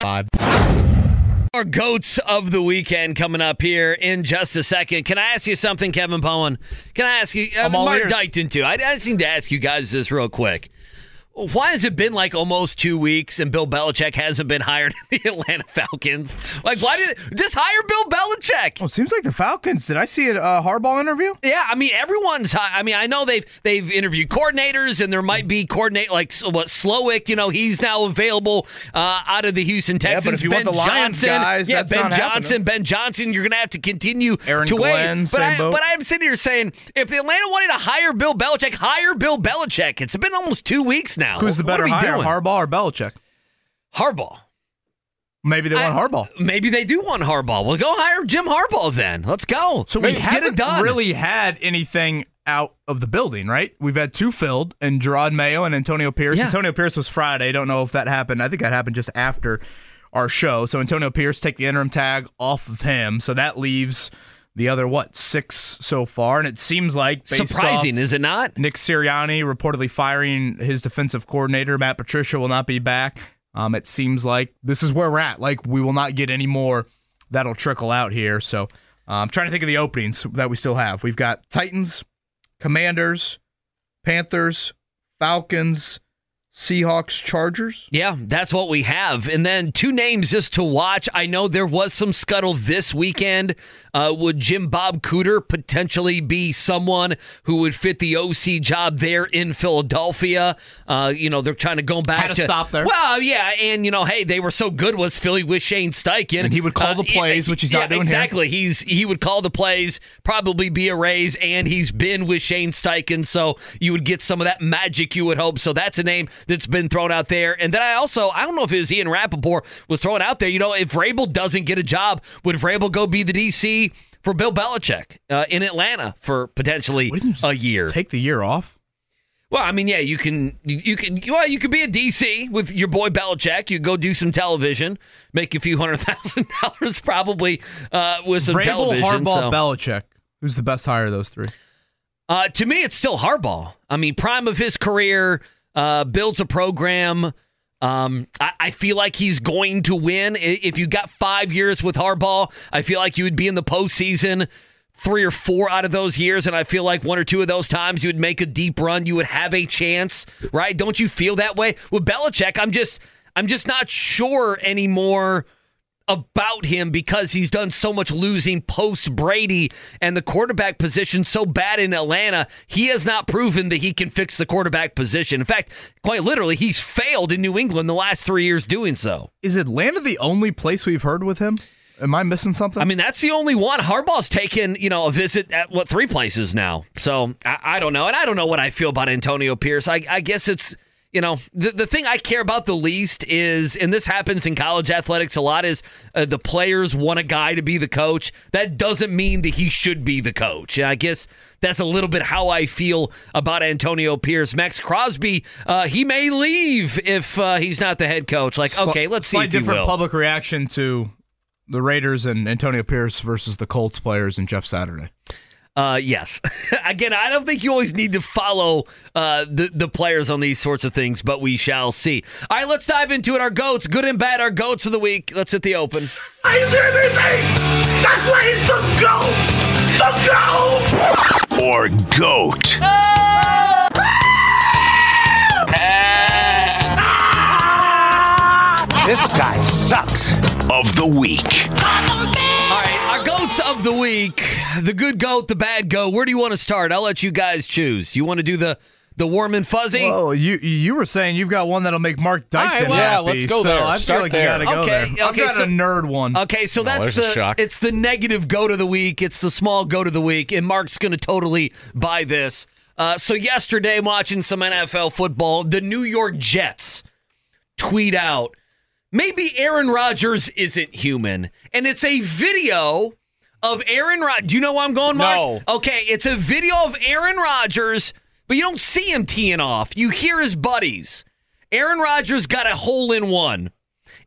Five. Our goats of the weekend coming up here in just a second. Can I ask you something, Kevin Bowen? Can I ask you, uh, I'm all Mark. Dykton too? I, I just need to ask you guys this real quick. Why has it been like almost two weeks and Bill Belichick hasn't been hired in the Atlanta Falcons? Like, why did just hire Bill Belichick? Oh, seems like the Falcons. Did I see a uh, Harbaugh interview? Yeah, I mean everyone's. I mean, I know they've they've interviewed coordinators, and there might be coordinate like what Slowik. You know, he's now available uh, out of the Houston Texans. Yeah, but if you ben want the Lions Johnson, guys, yeah, Ben not happening. Johnson, Ben Johnson. You're gonna have to continue Aaron to Glenn, wait. But I, boat. but I'm sitting here saying, if the Atlanta wanted to hire Bill Belichick, hire Bill Belichick. It's been almost two weeks now. Who's the What are better we hire, doing? Harbaugh or Belichick? Harbaugh. Maybe they want I- Harbaugh. Maybe they do want Harbaugh. Well, go hire Jim Harbaugh then. Let's go. So we Let's get haven't it done. really had anything out of the building, right? We've had two filled, and Jerod Mayo and Antonio Pierce. Yeah. Antonio Pierce was Friday. Don't know if that happened. I think that happened just after our show. So Antonio Pierce take the interim tag off of him. So that leaves the other what six so far, and it seems like Surprising, is it not? Nick Sirianni reportedly firing his defensive coordinator. Matt Patricia will not be back. Um, it seems like this is where we're at. Like we will not get any more that'll trickle out here. So uh, I'm trying to think of the openings that we still have. We've got Titans, Commanders, Panthers, Falcons, Seahawks, Chargers. Yeah, that's what we have. And then two names just to watch. I know there was some scuttle this weekend. Uh, would Jim Bob Cooter potentially be someone who would fit the OC job there in Philadelphia? Uh, you know, they're trying to go back Had to to stop there. Well, yeah, and you know, hey, they were so good was Philly with Shane Steichen, And he would call Uh, the plays, which he's not yeah, doing here. exactly. He's he would call the plays, probably be a raise, and he's been with Shane Steichen, so you would get some of that magic you would hope. So that's a name that's been thrown out there. And then I also I don't know if it was Ian Rapoport was throwing out there. You know, if Vrabel doesn't get a job, would Vrabel go be the DC for Bill Belichick uh, in Atlanta for potentially a year? Take the year off. Well, I mean, yeah, you can, you can, well, you could be a DC with your boy Belichick. You go do some television, make a few hundred thousand dollars, probably uh, with some Vrabel, television. Harbaugh, so. Belichick. Who's the best hire of those three? Uh, to me, it's still Harbaugh. I mean, prime of his career, uh, builds a program. Um, I, I feel like he's going to win. If you got five years with Harbaugh, I feel like you would be in the postseason three or four out of those years, and I feel like one or two of those times you would make a deep run. You would have a chance, right? Don't you feel that way with Belichick? I'm just, I'm just not sure anymore about him because he's done so much losing post Brady and the quarterback position so bad in Atlanta. He has not proven that he can fix the quarterback position. In fact, quite literally, he's failed in New England the last three years doing so. Is Atlanta the only place we've heard with him? Am I missing something? I mean, that's the only one. Harbaugh's taken, you know, a visit at what three places now. So I, I don't know, and I don't know what I feel about Antonio Pierce. I, I guess it's you know the the thing I care about the least is, and this happens in college athletics a lot, is uh, the players want a guy to be the coach. That doesn't mean that he should be the coach. And I guess that's a little bit how I feel about Antonio Pierce. Maxx Crosby, uh, he may leave if uh, he's not the head coach. Like, okay, let's see slight if he different public reaction to the Raiders and Antonio Pierce versus the Colts players and Jeff Saturday. Uh, yes. Again, I don't think you always need to follow uh, the the players on these sorts of things, but we shall see. All right, let's dive into it. Our goats, good and bad, our goats of the week. Let's hit the open. Is everything? That's why he's the GOAT! The GOAT! Or goat. This guy sucks. Of the week. Of the week. The good goat, the bad goat. Where do you want to start? I'll let you guys choose. You want to do the the warm and fuzzy? Oh, you you were saying you've got one that'll make Marc Dykton All right, well- happy. Yeah, let's go so there. I Start feel like there. you gotta go Okay, there. I've okay, got so- a nerd one. Okay, so that's there's the shock. it's the negative goat of the week. It's the small goat of the week, and Mark's going to totally buy this. Uh, so yesterday, watching some NFL football, the New York Jets tweet out, "Maybe Aaron Rodgers isn't human," and it's a video of Aaron Rodgers. Do you know where I'm going, Mark? No. Okay, it's a video of Aaron Rodgers, but you don't see him teeing off. You hear his buddies. Aaron Rodgers got a hole in one.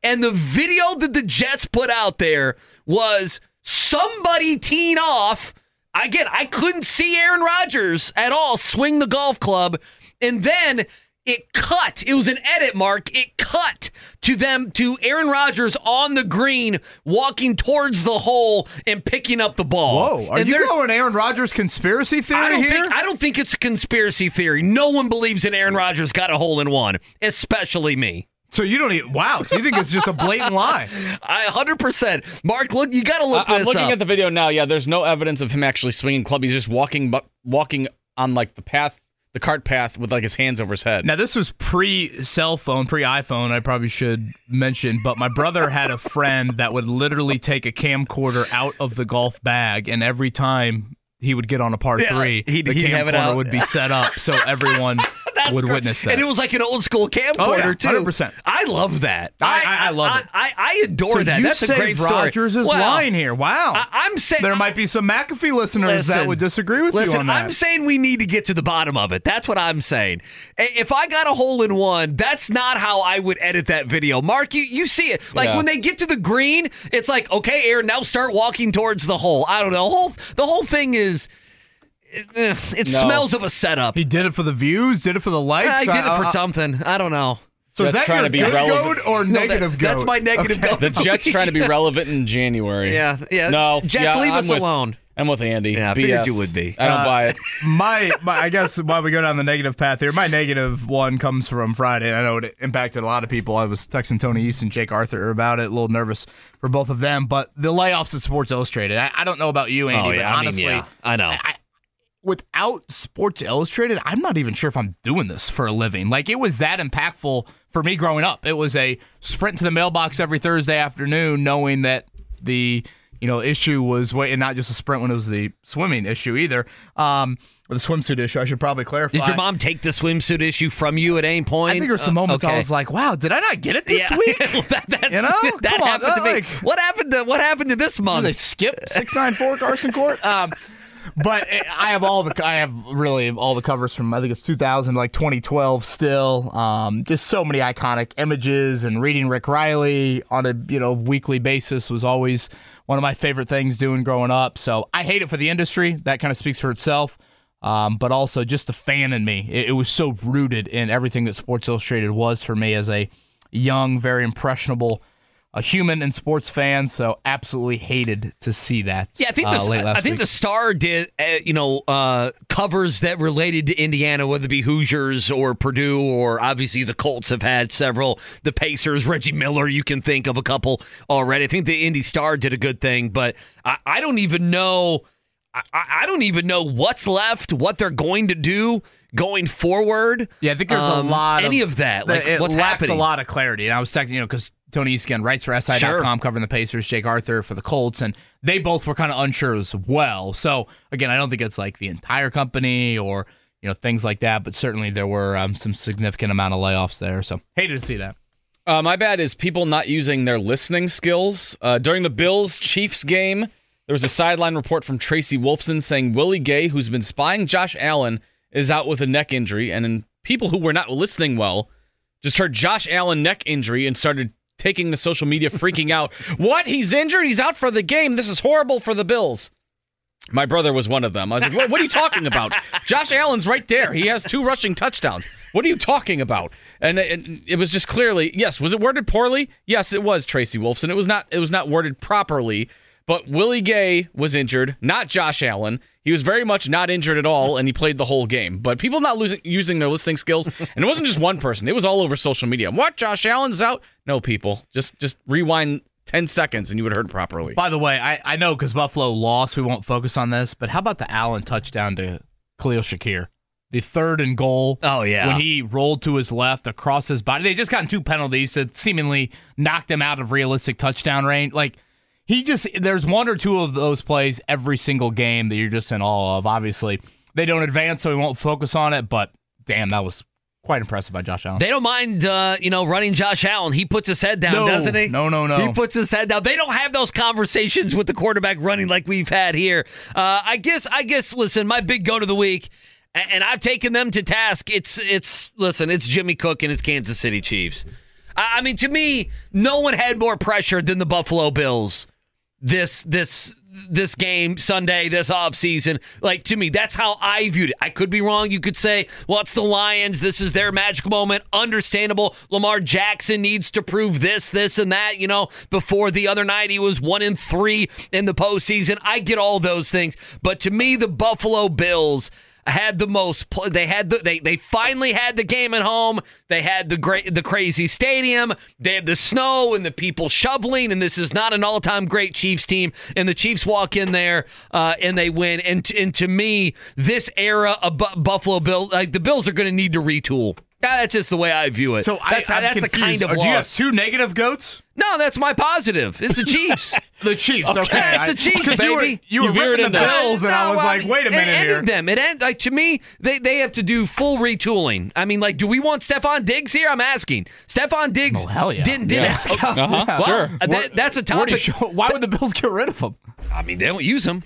And the video that the Jets put out there was somebody teeing off. Again, I couldn't see Aaron Rodgers at all swing the golf club. And then it cut. It was an edit, Mark. It cut to them, to Aaron Rodgers on the green, walking towards the hole and picking up the ball. Whoa, are And you there's- going Aaron Rodgers conspiracy theory I don't here? think I don't think it's a conspiracy theory. No one believes that Aaron Rodgers got a hole in one, especially me. so you don't even wow. So you think it's just a blatant lie? I 100%. Mark, look, you got to look I, am looking up. at the video now. Yeah, there's no evidence of him actually swinging club. He's just walking, bu- walking on like the path, the cart path, with like his hands over his head. Now this was pre cell phone, pre iPhone. I probably should mention, but my brother had a friend that would literally take a camcorder out of the golf bag, and every time he would get on a par Yeah, three, he'd- the he'd camcorder would be set up so everyone would great. witness that. And it was like an old school camcorder, Oh, yeah, too. 100%. I love that. I- I- I love I, it. I, I adore so that. you That's a great story. Rodgers is Well, lying here. Wow. I, I'm saying there might be some McAfee listeners Listen, that would disagree with listen, you on that. I'm saying we need to get to the bottom of it. That's what I'm saying. If I got a hole in one, that's not how I would edit that video. Mark, you, you see it. Like Yeah. when they get to the green, it's like, okay, Aaron, now start walking towards the hole. I don't know. The whole, the whole thing is. It No. smells of a setup. he did it for the views, did it for the likes. I did it for I- something. I don't know. So is that trying your to be good relevant. goat or No, that- negative goat? that's my negative Okay. goat. The Jets trying to be relevant in January. Yeah, yeah. No, Jets, yeah, leave I'm us with- alone. I'm with Andy. Yeah, I figured you would be. I don't Uh, buy it. my, my, I guess while we go down the negative path here, my negative one comes from Friday. I know it impacted a lot of people. I was texting Tony East and Jake Arthur about it. A little nervous for both of them, but the layoffs at Sports Illustrated. I, I don't know about you, Andy, Oh, yeah, but I mean, honestly, yeah, I know. I, without Sports Illustrated, I'm not even sure if I'm doing this for a living. Like it was that impactful for me growing up. It was a sprint to the mailbox every Thursday afternoon, knowing that the you know issue was wait, and not just a sprint when it was the swimming issue either, um, or the swimsuit issue. I should probably clarify. Did your mom take the swimsuit issue from you at any point? I think there were some Uh, moments I was like, "Wow, did I not get it this Yeah. week?" Well, that, that's, You know? that Come on, happened to me. what happened to what happened to this Did month? they skip six nine four Carson Court? Um, but I have all the I have really all the covers from I think it's 2000 like 2012 still. Um, just so many iconic images and reading Rick Reilly on a you know weekly basis was always one of my favorite things doing growing up. So I hate it for the industry. That kind of speaks for itself. Um, but also just the fan in me. It, it was so rooted in everything that Sports Illustrated was for me as a young, very impressionable a human and sports fan, so absolutely hated to see that. Yeah, I think uh, the late last I think week. the Star did uh, you know uh, covers that related to Indiana, whether it be Hoosiers or Purdue or obviously the Colts have had several. The Pacers, Reggie Miller, you can think of a couple already. I think the Indy Star did a good thing, but I, I don't even know. I, I don't even know what's left, what they're going to do going forward. Yeah, I think there's Um, a lot of any of, of that. Like it what's lacks happening? a lot of clarity. And I was texting, you know, because Tony Eastkin writes for SI.com Sure. covering the Pacers, Jake Arthur for the Colts, and they both were kind of unsure as well. So again, I don't think it's like the entire company or you know things like that, but certainly there were um, some significant amount of layoffs there. So hated to see that. Uh, my bad is people not using their listening skills. Uh, during the Bills Chiefs game, there was a sideline report from Tracy Wolfson saying Willie Gay, who's been spying Josh Allen, is out with a neck injury. And then people who were not listening well just heard Josh Allen neck injury and started taking the social media, freaking out. What? He's injured? He's out for the game. This is horrible for the Bills. My brother was one of them. I was like, what, what are you talking about? Josh Allen's right there. He has two rushing touchdowns. What are you talking about? And it, it was just clearly, yes, was it worded poorly? Yes, it was Tracy Wolfson. It was not it was not worded properly, but Willie Gay was injured, not Josh Allen. He was very much not injured at all, and he played the whole game. But people not losing, using their listening skills, and it wasn't just one person. It was all over social media. What? Josh Allen's out? No, people. Just just rewind 10 seconds and you would have heard properly. By the way, I, I know because Buffalo lost, we won't focus on this, but how about the Allen touchdown to Khalil Shakir? The third and goal. Oh, yeah. When he rolled to his left across his body. They just gotten two penalties that seemingly knocked him out of realistic touchdown range. Like, he just, there's one or two of those plays every single game that you're just in awe of. Obviously, they don't advance, so we won't focus on it, but damn, that was quite impressive by Josh Allen. They don't mind, uh, you know, running Josh Allen. He puts his head down, No. doesn't he? No, no, no. He puts his head down. They don't have those conversations with the quarterback running like we've had here. Uh, I guess. I guess. Listen, my big go to the week, and I've taken them to task. It's. It's. Listen, it's Jimmy Cook and his Kansas City Chiefs. I, I mean, to me, no one had more pressure than the Buffalo Bills. This. This. This game Sunday, this offseason. Like to me, that's how I viewed it. I could be wrong. You could say, well, it's the Lions. This is their magical moment. Understandable. Lamar Jackson needs to prove this, this, and that. You know, before the other night, he was one in three in the postseason. I get all those things. But to me, the Buffalo Bills had the most they had the they they finally had the game at home. They had the great the crazy stadium. They had the snow and the people shoveling and this is not an all-time great chiefs team. And the chiefs walk in there uh, and they win. And t- and to me this era of Bu- buffalo bills like the bills are going to need to retool that's just the way i view it So that's, I, I'm that's the kind of Are- Do you have two negative goats? no that's my positive it's the chiefs The Chiefs, okay. it's the Chiefs, Chiefs, 'cause you were- baby. You were, You veered ripping the Bills, and I No, was like, wait a minute it minute ended here. them. It end, like to me, they they have to do full retooling. I mean, like, do we want Stefon Diggs here? I'm asking. Stefon Diggs. Oh, hell yeah. Didn't didn't. Yeah. Uh-huh, Well, sure. that- that's a Where'd topic. show- why would the Bills get rid of him? I mean, they don't use him.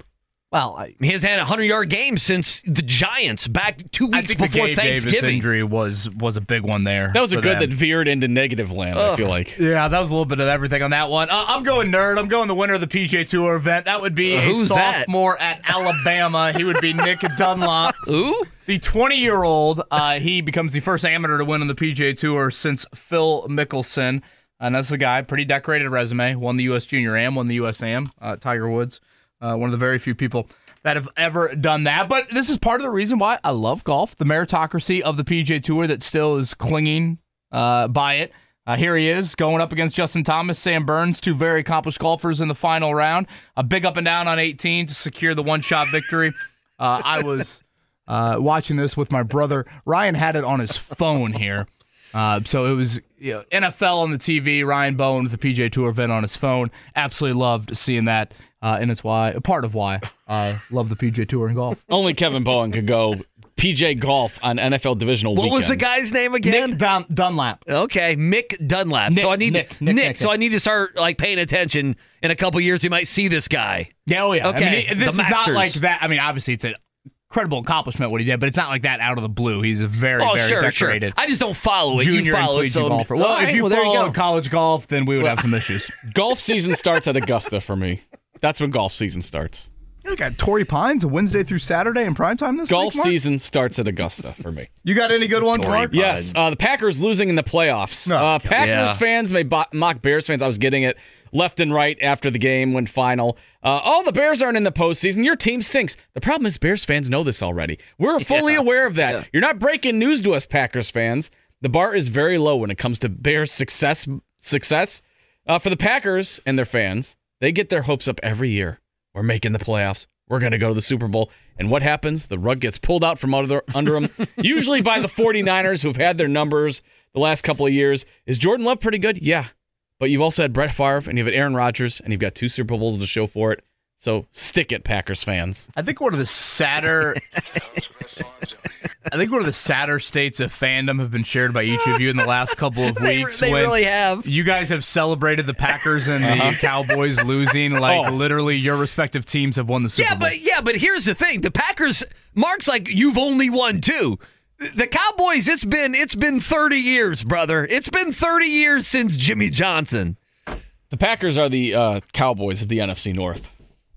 Well, I, He has had a hundred yard game since the Giants back two I weeks think the before Gabe Davis Thanksgiving. injury was was a big one there. That was a good them. that veered into negative land. I feel like. Yeah, that was a little bit of everything on that one. Uh, I'm going nerd. I'm going the winner of the PGA Tour event. That would be Uh, a who's that? sophomore at Alabama. He would be Nick Dunlap. Ooh, The 20 year old, uh, he becomes the first amateur to win on the PGA Tour since Phil Mickelson. And that's a guy, pretty decorated resume. Won the U.S. Junior Am, won the U.S. Am. Uh, Tiger Woods, uh, one of the very few people that have ever done that. But this is part of the reason why I love golf, the meritocracy of the PGA Tour that still is clinging uh, by it. Uh, here he is going up against Justin Thomas, Sam Burns, two very accomplished golfers in the final round. A big up and down on 18 to secure the one shot victory. Uh, I was uh, watching this with my brother. Ryan had it on his phone here. Uh, so it was you know, NFL on the TV, Ryan Bowen with the PGA Tour event on his phone. Absolutely loved seeing that. Uh, and it's why, part of why I love the PGA Tour and golf. Only Kevin Bowen could go PGA golf on NFL divisional what weekend. was the guy's name again? Nick Dun- Dunlap. Okay, Mick Dunlap. so I need Nick, Nick, Nick, Nick, so I need to start like paying attention. In a couple years, we might see this guy. Yeah, oh yeah. Okay, I mean, the this is not like that. I mean, obviously it's an incredible accomplishment what he did, but it's not like that out of the blue. He's a very, oh, very sure, decorated sure. I just don't follow it. junior you follow and it, so golfer. Well, All if you well, there you follow college golf, then we would have some issues. Golf season starts at Augusta for me. That's when golf season starts. You got Torrey Pines, a Wednesday through Saturday in prime time this Golf week. Mark? season starts at Augusta for me. You got any good ones, Torrey Mark? Yes, uh, the Packers losing in the playoffs. Oh, uh, Packers Yeah. fans may bo- mock Bears fans. I was getting it left and right after the game when final. Uh, oh, the Bears aren't in the postseason. Your team stinks. The problem is Bears fans know this already. We're fully aware of that. You're not breaking news to us, Packers fans. The bar is very low when it comes to Bears success. Success uh, for the Packers and their fans. They get their hopes up every year. We're making the playoffs. We're going to go to the Super Bowl. And what happens? The rug gets pulled out from under, under them, usually by the 49ers who've had their numbers the last couple of years. Is Jordan Love pretty good? Yeah. But you've also had Brett Favre and you've had Aaron Rodgers and you've got two Super Bowls to show for it. So stick it, Packers fans. I think one of the sadder. I think one of the sadder states of fandom have been shared by each of you in the last couple of They- weeks. they when really have. You guys have celebrated the Packers and the Cowboys losing like Oh. literally your respective teams have won the Super Yeah, Bowl. but yeah, but here's the thing: the Packers. Mark's like you've only won two. The Cowboys. It's been it's been 30 years, brother. It's been 30 years since Jimmy Johnson. The Packers are the uh, Cowboys of the NFC North.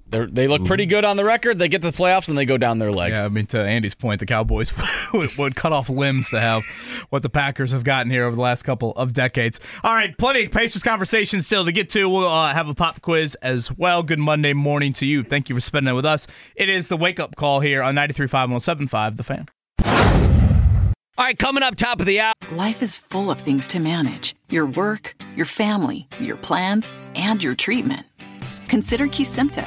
They're, they look pretty good on the record. They get to the playoffs and they go down their leg. Yeah, I mean, to Andy's point, the Cowboys would, would cut off limbs to have what the Packers have gotten here over the last couple of decades. All right, plenty of Pacers conversation still to get to. We'll uh, have a pop quiz as well. Good Monday morning to you. Thank you for spending it with us. It is the wake up call here on 93.5 107.5, The Fan. All right, coming up top of the hour. Life is full of things to manage your work, your family, your plans, and your treatment. Consider Kesimpta,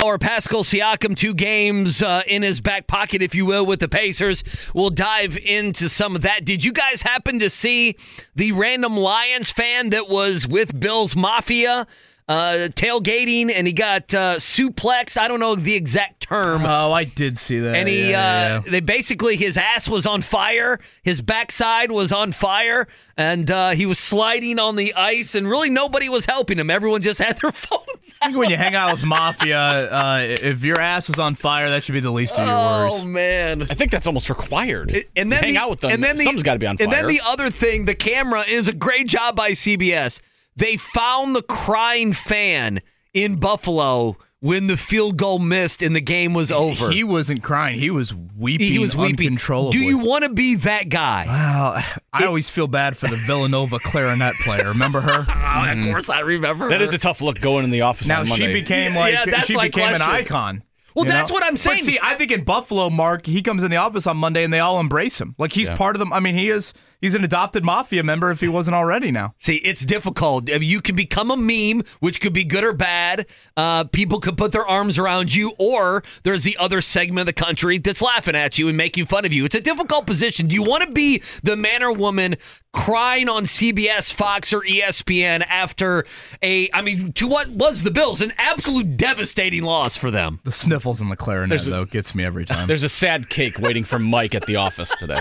Or Pascal Siakam, two games uh, in his back pocket, if you will, with the Pacers. We'll dive into some of that. Did you guys happen to see the random Lions fan that was with Bill's Mafia uh, tailgating and he got uh, suplexed? I don't know the exact term. Oh, I did see that. and he, Yeah, yeah, uh, yeah. they basically, his ass was on fire, his backside was on fire, and uh, he was sliding on the ice, and really nobody was helping him. Everyone just had their phones I think when you hang out with Mafia, uh, if your ass is on fire, that should be the least of your Oh worries. man! I think that's almost required. and then hang the, out with them. And then the, Something's got to be on fire. And then the other thing, the camera is a great job by CBS. They found the crying fan in Buffalo when the field goal missed and the game was over. He wasn't crying. He was weeping He was weeping. uncontrollably. Do you want to be that guy? Well, I always feel bad for the Villanova clarinet player. Remember her? Oh, of mm-hmm. course I remember. that her. is a tough look going in the office Now on she became like yeah, that's she my became an icon. Well, you that's know? what I'm But saying. see, I think in Buffalo, Mark, he comes in the office on Monday and they all embrace him. Like he's Yeah. part of them. I mean, he is. He's an adopted mafia member if he wasn't already. Now, See, it's difficult. I mean, You can become a meme, which could be good or bad. Uh, people could put their arms around you, or there's the other segment of the country that's laughing at you and making fun of you. It's a difficult position. Do you want to be the man or woman crying on CBS, Fox, or ESPN after a, I mean, to what was the Bills? An absolute devastating loss for them. the sniffles and the clarinet There's a- though gets me every time. There's a sad cake waiting for Mike at the office today.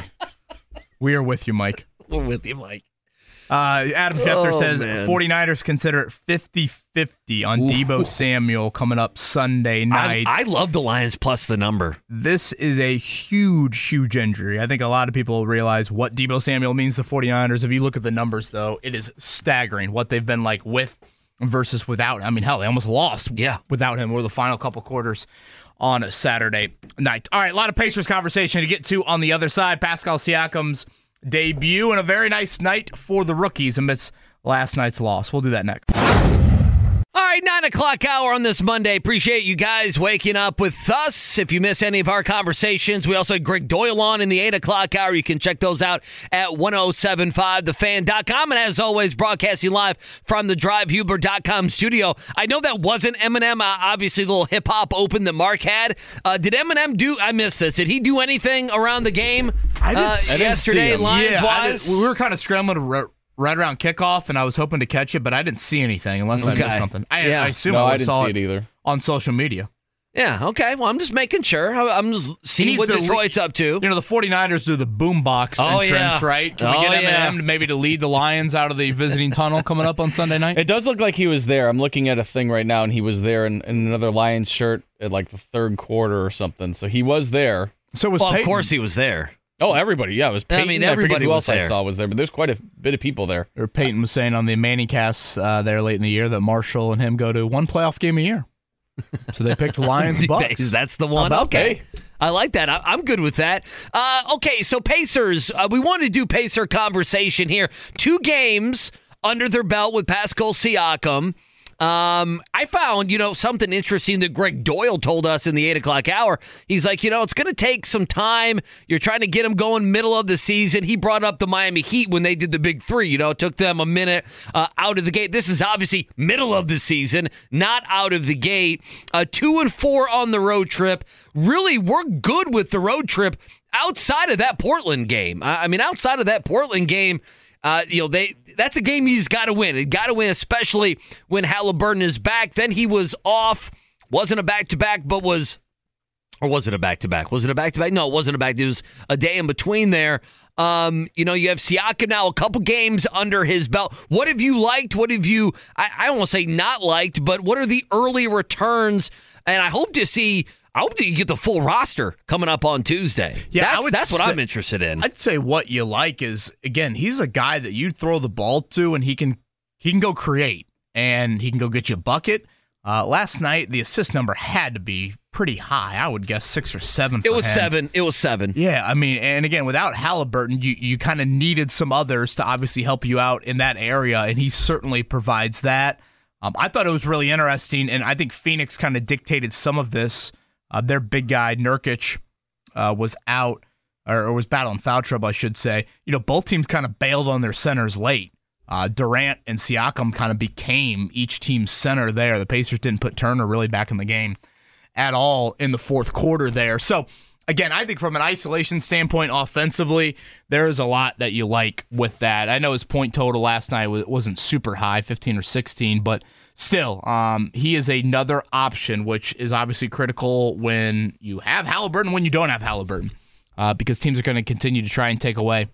We are with you, Mike. We're with you, Mike. Uh, Adam Schefter Oh, says man. 49ers consider it 50-50 on Ooh. Deebo Samuel coming up Sunday I, night. I love the Lions plus the number. this is a huge, huge injury. I think a lot of people realize what Deebo Samuel means to 49ers. If you look at the numbers, though, it is staggering what they've been like with versus without. I mean, hell, they almost lost Yeah. without him over the final couple quarters on a Saturday night. All right, a lot of Pacers conversation to get to on the other side. Pascal Siakam's debut and a very nice night for the rookies amidst last night's loss. We'll do that next. All right, nine o'clock hour on this Monday. Appreciate you guys waking up with us. If you miss any of our conversations, we also had Gregg Doyel on in the eight o'clock hour. You can check those out at 1075thefan.com. And as always, broadcasting live from the drivehuber.com studio. I know that wasn't Eminem, uh, obviously, the little hip hop open that Mark had. Uh, did Eminem do, I missed this, did he do anything around the game I didn't uh, yesterday. Lions yeah, wise? didn't- we were kind of scrambling to ri- right around kickoff, and I was hoping to catch it, but I didn't see anything unless I Okay. missed something. I, Yeah. I assume no, I, I didn't saw see it either. on social media. Yeah, okay. Well, I'm just making sure. I- I'm just seeing what to le- Detroit's up to. You know, the 49ers do the boombox Oh, entrance, yeah. right? Can we Oh, get Eminem yeah. to maybe to lead the Lions out of the visiting tunnel coming up on Sunday night? It does look like he was there. I'm looking at a thing right now, and he was there in, in another Lions shirt at like the third quarter or something. So he was there. so was Well, of course he was there. Oh, everybody. Yeah, it was I mean, forget everybody who else there. I saw was there, but there's quite a bit of people there. Or Peyton was saying on the Manning cast uh, there late in the year that Marshall and him go to one playoff game a year. So they picked Lions Bucs. That's the one. about Okay. I like that. I, I'm good with that. Uh, okay, so Pacers, uh, we want to do Pacer conversation here. Two games under their belt with Pascal Siakam. Um, I found, you know, something interesting that Gregg Doyel told us in the eight o'clock hour. He's like, you know, it's going to take some time. You're trying to get him going middle of the season. He brought up the Miami Heat when they did the big three. You know, it took them a minute uh, out of the gate. This is obviously middle of the season, not out of the gate. Uh, two and four on the road trip. Really, we're good with the road trip outside of that Portland game. I, I mean, outside of that Portland game. Uh, you know, they that's a game he's got to win. He got to win, especially when Haliburton is back. Then he was off, wasn't a back to back, but was, or was it a back to back? Was it a back to back? No, it wasn't a back. It was a day in between there. Um, you know, you have Siaka now, a couple games under his belt. What have you liked? What have you? I, I don't want to say not liked, but what are the early returns? And I hope to see. I hope you get the full roster coming up on Tuesday. Yeah, I that's, would that's what I'm interested in. I'd say what you like is again, he's a guy that you throw the ball to and he can he can go create and he can go get you a bucket. Uh, last night the assist number had to be pretty high. I would guess six or seven. it was him. seven. It was seven. Yeah, I mean, and again, without Haliburton, you you kind of needed some others to obviously help you out in that area, and he certainly provides that. Um, I thought it was really interesting, and I think Phoenix kind of dictated some of this. Uh, their big guy Nurkic uh, was out or, or was battling foul trouble, I should say. You know, both teams kind of bailed on their centers late. Uh, Durant and Siakam kind of became each team's center there. The Pacers didn't put Turner really back in the game at all in the fourth quarter there. So, again, I think from an isolation standpoint, offensively, there is a lot that you like with that. I know his point total last night wasn't super high, 15 or 16, but still, um, he is another option, which is obviously critical when you have Haliburton, when you don't have Haliburton, uh, because teams are going to continue to try and take away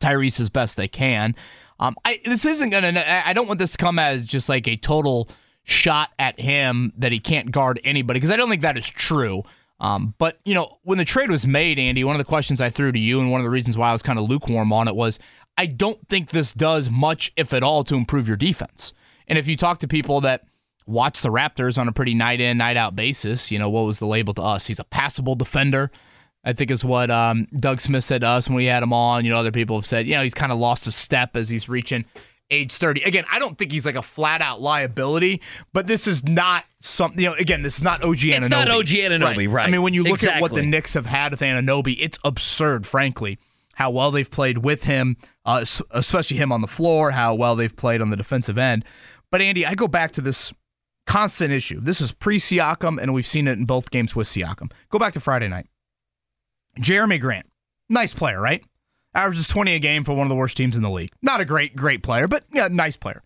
Tyrese as best they can. Um, I, this isn't going to, I don't want this to come as just like a total shot at him that he can't guard anybody, because I don't think that is true. Um, but, you know, when the trade was made, Andy, one of the questions I threw to you and one of the reasons why I was kind of lukewarm on it was I don't think this does much, if at all, to improve your defense. And if you talk to people that watch the Raptors on a pretty night in, night out basis, you know, what was the label to us? He's a passable defender. I think is what um, Doug Smith said to us when we had him on. You know, other people have said, you know, he's kind of lost a step as he's reaching age 30. Again, I don't think he's like a flat out liability, but this is not something, you know, again, this is not OG Anunoby. It's not OG Anunoby, right. I mean, when you look at what the Exactly. Knicks have had with Anunoby, it's absurd, frankly, how well they've played with him, uh, especially him on the floor, how well they've played on the defensive end. But Andy, I go back to this constant issue. This is pre Siakam, and we've seen it in both games with Siakam. Go back to Friday night. Jerami Grant, nice player, right? Averages 20 a game for one of the worst teams in the league. Not a great, great player, but yeah, nice player.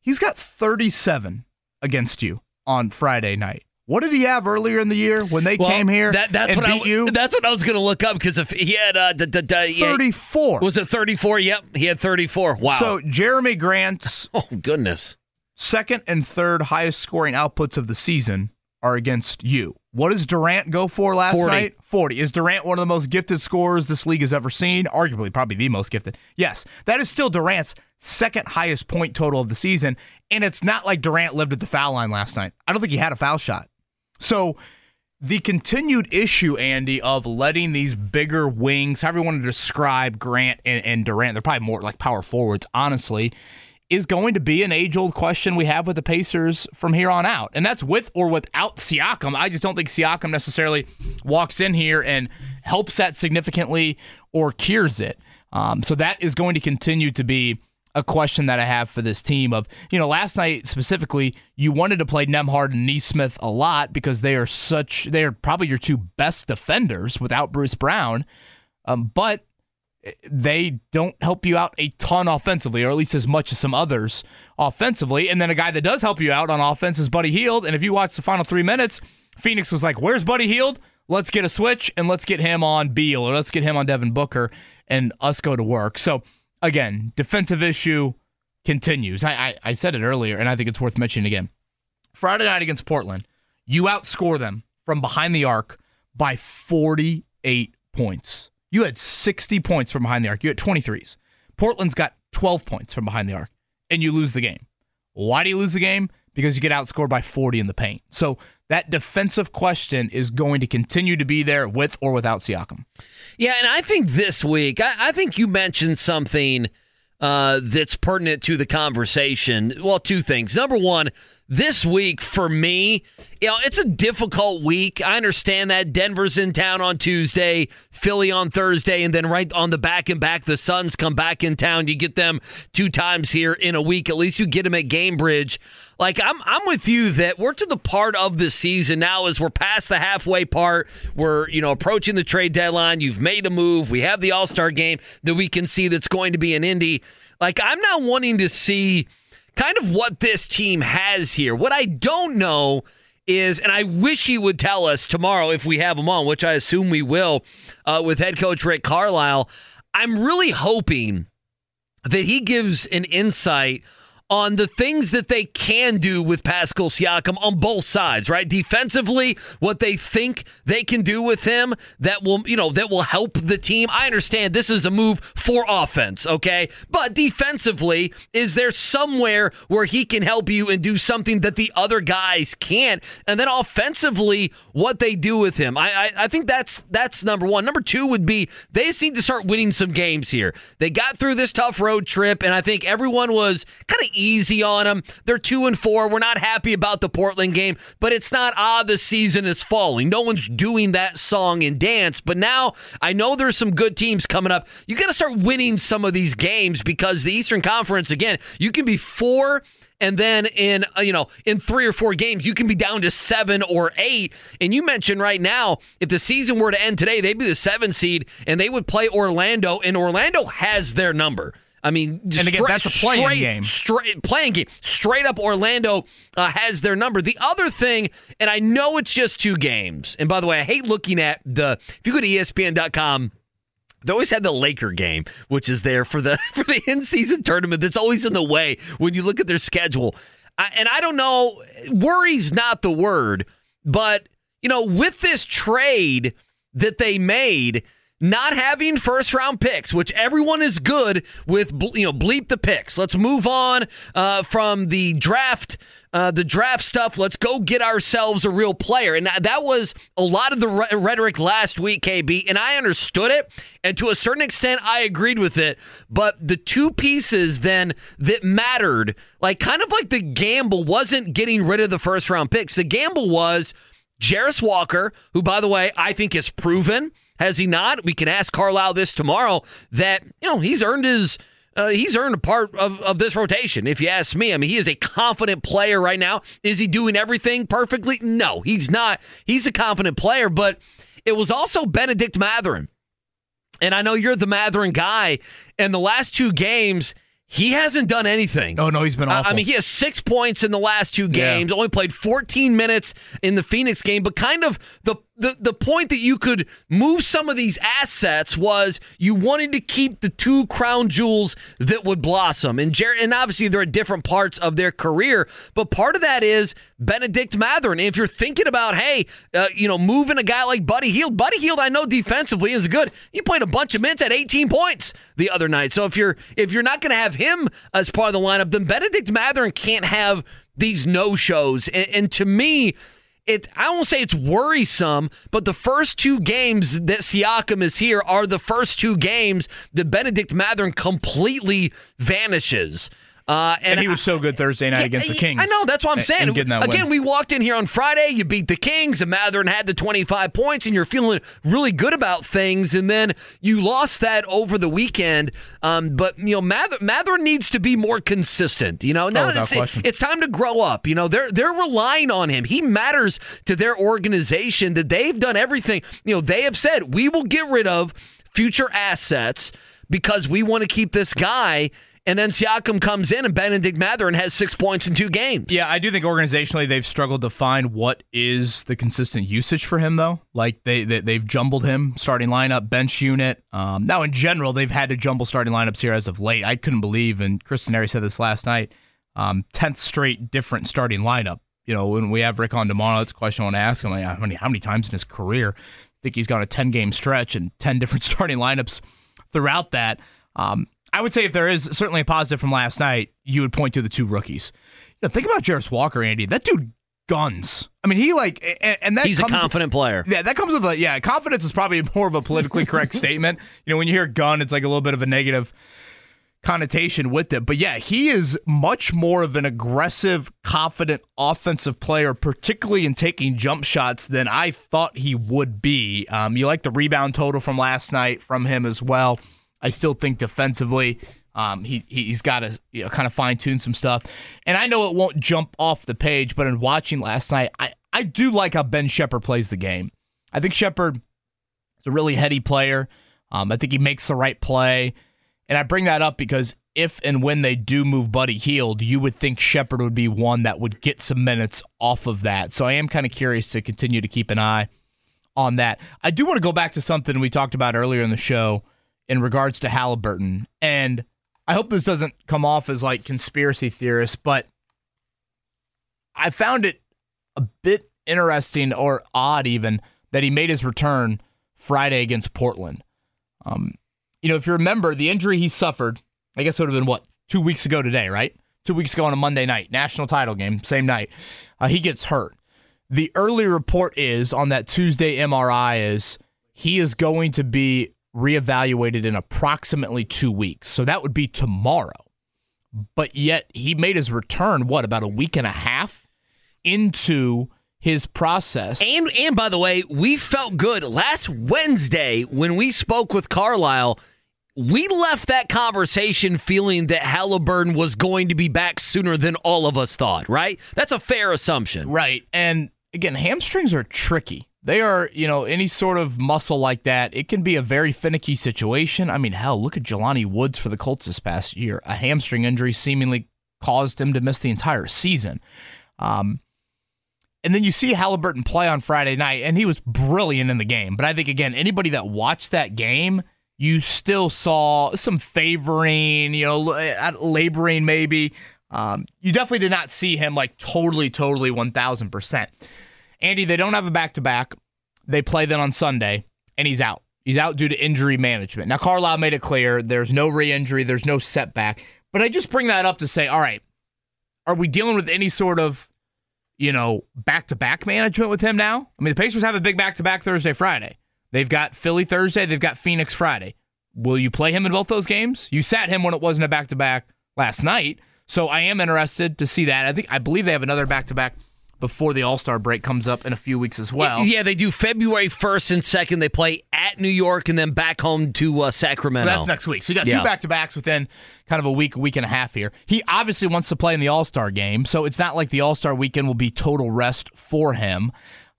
He's got 37 against you on Friday night. What did he have earlier in the year when they Well, came here That, that's and what beat I, you? That's what I was going to look up because if he had uh, d- d- d- 34. Was it 34? Yep, he had 34. Wow. So Jerami Grant's oh goodness, second and third highest scoring outputs of the season are against you. What does Durant go for last 40. night? 40. Is Durant one of the most gifted scorers this league has ever seen? Arguably, probably the most gifted. Yes, that is still Durant's second highest point total of the season. And it's not like Durant lived at the foul line last night. I don't think he had a foul shot. So the continued issue, Andy, of letting these bigger wings, however you want to describe Grant and, and Durant, they're probably more like power forwards, honestly, is going to be an age old question we have with the Pacers from here on out. And that's with or without Siakam. I just don't think Siakam necessarily walks in here and helps that significantly or cures it. Um, so that is going to continue to be a question that I have for this team of, you know, last night specifically, you wanted to play Nembhard and Nesmith a lot because they are such, they're probably your two best defenders without Bruce Brown. Um, but they don't help you out a ton offensively, or at least as much as some others offensively. And then a guy that does help you out on offense is Buddy Hield. And if you watch the final three minutes, Phoenix was like, Where's Buddy Hield? Let's get a switch and let's get him on Beal or let's get him on Devin Booker and us go to work. So again, defensive issue continues. I, I, I said it earlier, and I think it's worth mentioning again. Friday night against Portland, you outscore them from behind the arc by 48 points. You had 60 points from behind the arc. You had 23s. Portland's got 12 points from behind the arc, and you lose the game. Why do you lose the game? Because you get outscored by 40 in the paint. So that defensive question is going to continue to be there with or without Siakam. Yeah, and I think this week, I, I think you mentioned something uh, that's pertinent to the conversation. Well, two things. Number one, this week for me, you know, it's a difficult week. I understand that Denver's in town on Tuesday, Philly on Thursday, and then right on the back and back, the Suns come back in town. You get them two times here in a week. At least you get them at Gainbridge. Like I'm, I'm with you that we're to the part of the season now as we're past the halfway part. We're, you know, approaching the trade deadline. You've made a move. We have the All Star game that we can see that's going to be in Indy. Like I'm not wanting to see kind of what this team has here. What I don't know is, and I wish he would tell us tomorrow if we have him on, which I assume we will, uh, with head coach Rick Carlisle. I'm really hoping that he gives an insight on the things that they can do with Pascal Siakam on both sides, right? Defensively, what they think they can do with him that will, you know, that will help the team. I understand this is a move for offense, okay? But defensively, is there somewhere where he can help you and do something that the other guys can't? And then offensively, what they do with him. I I, I think that's that's number one. Number two would be they just need to start winning some games here. They got through this tough road trip, and I think everyone was kind of easy on them. They're two and four. We're not happy about the Portland game, but it's not ah the season is falling. No one's doing that song and dance. But now I know there's some good teams coming up. You got to start winning some of these games because the Eastern Conference again, you can be four and then in uh, you know in three or four games you can be down to seven or eight and you mentioned right now if the season were to end today they'd be the seven seed and they would play orlando and orlando has their number I mean, And again, that's a playing straight, game. Straight playing game. Straight up, Orlando uh, has their number. The other thing, and I know it's just two games. And by the way, I hate looking at the. If you go to ESPN.com, they always had the Laker game, which is there for the for the in season tournament. That's always in the way when you look at their schedule. I, and I don't know, worry's not the word, but you know, with this trade that they made, not having first round picks, which everyone is good with, you know, bleep the picks. Let's move on uh, from the draft. Uh, the draft stuff. Let's go get ourselves a real player, and that was a lot of the re- rhetoric last week, KB, and I understood it, and to a certain extent, I agreed with it. But the two pieces then that mattered, like kind of like the gamble, wasn't getting rid of the first round picks. The gamble was Jarace Walker, who, by the way, I think is proven. Has he not? We can ask Carlisle this tomorrow. That you know he's earned his. Uh, he's earned a part of, of this rotation, if you ask me. I mean, he is a confident player right now. Is he doing everything perfectly? No, he's not. He's a confident player, but it was also Bennedict Mathurin. And I know you're the Mathurin guy. And the last two games, he hasn't done anything. Oh no, he's been awful. I mean, he has six points in the last two games. Yeah. Only played 14 minutes in the Phoenix game, but kind of the the the point that you could move some of these assets was you wanted to keep the two crown jewels that would blossom. And Jer- and obviously they're at different parts of their career, but part of that is Bennedict Mathurin. If you're thinking about, hey, uh, you know, moving a guy like Buddy Hield, Buddy Hield, I know defensively is good. He played a bunch of minutes at 18 points the other night. So if you're if you're not going to have him as part of the lineup, then Bennedict Mathurin can't have these no shows. And, and to me it I won't say it's worrisome, but the first two games that Siakam is here are the first two games that Bennedict Mathurin completely vanishes. Uh, and, and, he was so good Thursday night yeah, against the Kings. I know that's what I'm saying. Again, win. we walked in here on Friday. You beat the Kings, and Mathurin had the 25 points, and you're feeling really good about things. And then you lost that over the weekend. Um, but you know, Mather- Mathurin needs to be more consistent. You know, now oh, it's, it, it's time to grow up. You know, they're they're relying on him. He matters to their organization. That they've done everything. You know, they have said we will get rid of future assets because we want to keep this guy and then Siakam comes in and Bennedict Mathurin has six points in two games. Yeah, I do think organizationally they've struggled to find what is the consistent usage for him, though. Like they, they have jumbled him starting lineup, bench unit. Um, now in general they've had to jumble starting lineups here as of late. I couldn't believe, and Chris Denari said this last night, um, tenth straight different starting lineup. You know, when we have Rick on tomorrow, it's a question I want to ask him. Like, how many how many times in his career? I think he's got a ten game stretch and ten different starting lineups throughout that. Um, I would say if there is certainly a positive from last night, you would point to the two rookies. You know, think about Jarace Walker, Andy. That dude guns. I mean, he like, and, and that he's comes, a confident player. Yeah, that comes with a yeah. Confidence is probably more of a politically correct statement. You know, when you hear gun, it's like a little bit of a negative connotation with it. But yeah, he is much more of an aggressive, confident offensive player, particularly in taking jump shots, than I thought he would be. Um, you like the rebound total from last night from him as well. I still think defensively, um, he he's got to you know kind of fine tune some stuff. And I know it won't jump off the page, but in watching last night, I I do like how Ben Sheppard plays the game. I think Sheppard is a really heady player. Um, I think he makes the right play, and I bring that up because if and when they do move Buddy Hield, you would think Sheppard would be one that would get some minutes off of that. So I am kind of curious to continue to keep an eye on that. I do want to go back to something we talked about earlier in the show in regards to Haliburton. And I hope this doesn't come off as like conspiracy theorist, but I found it a bit interesting or odd even that he made his return Friday against Portland. Um, you know, if you remember the injury he suffered, I guess it would have been what two weeks ago today, right? Two weeks ago on a Monday night, national title game, same night. Uh, he gets hurt. The early report is on that Tuesday MRI is he is going to be reevaluated in approximately two weeks. So that would be tomorrow. But yet he made his return, what, about a week and a half into his process. And and by the way, we felt good last Wednesday when we spoke with Carlisle. We left that conversation feeling that Haliburton was going to be back sooner than all of us thought, right? That's a fair assumption. Right. And again, hamstrings are tricky. They are, you know, any sort of muscle like that, it can be a very finicky situation. I mean, hell, look at Jelani Woods for the Colts this past year. A hamstring injury seemingly caused him to miss the entire season. Um, and then you see Haliburton play on Friday night, and he was brilliant in the game. But I think, again, anybody that watched that game, you still saw some favoring, you know, laboring maybe. Um, you definitely did not see him like totally, totally 1000%. Andy, they don't have a back to back. They play then on Sunday, and he's out. He's out due to injury management. Now, Carlisle made it clear there's no re injury, there's no setback. But I just bring that up to say, all right, are we dealing with any sort of, you know, back to back management with him now? I mean, the Pacers have a big back to back Thursday, Friday. They've got Philly Thursday, they've got Phoenix Friday. Will you play him in both those games? You sat him when it wasn't a back to back last night. So I am interested to see that. I think I believe they have another back to back before the All Star break comes up in a few weeks as well. Yeah, they do February 1st and 2nd. They play at New York and then back home to uh, Sacramento. So that's next week. So you got Yeah. two back to backs within kind of a week, a week and a half here. He obviously wants to play in the All Star game, so it's not like the All Star weekend will be total rest for him.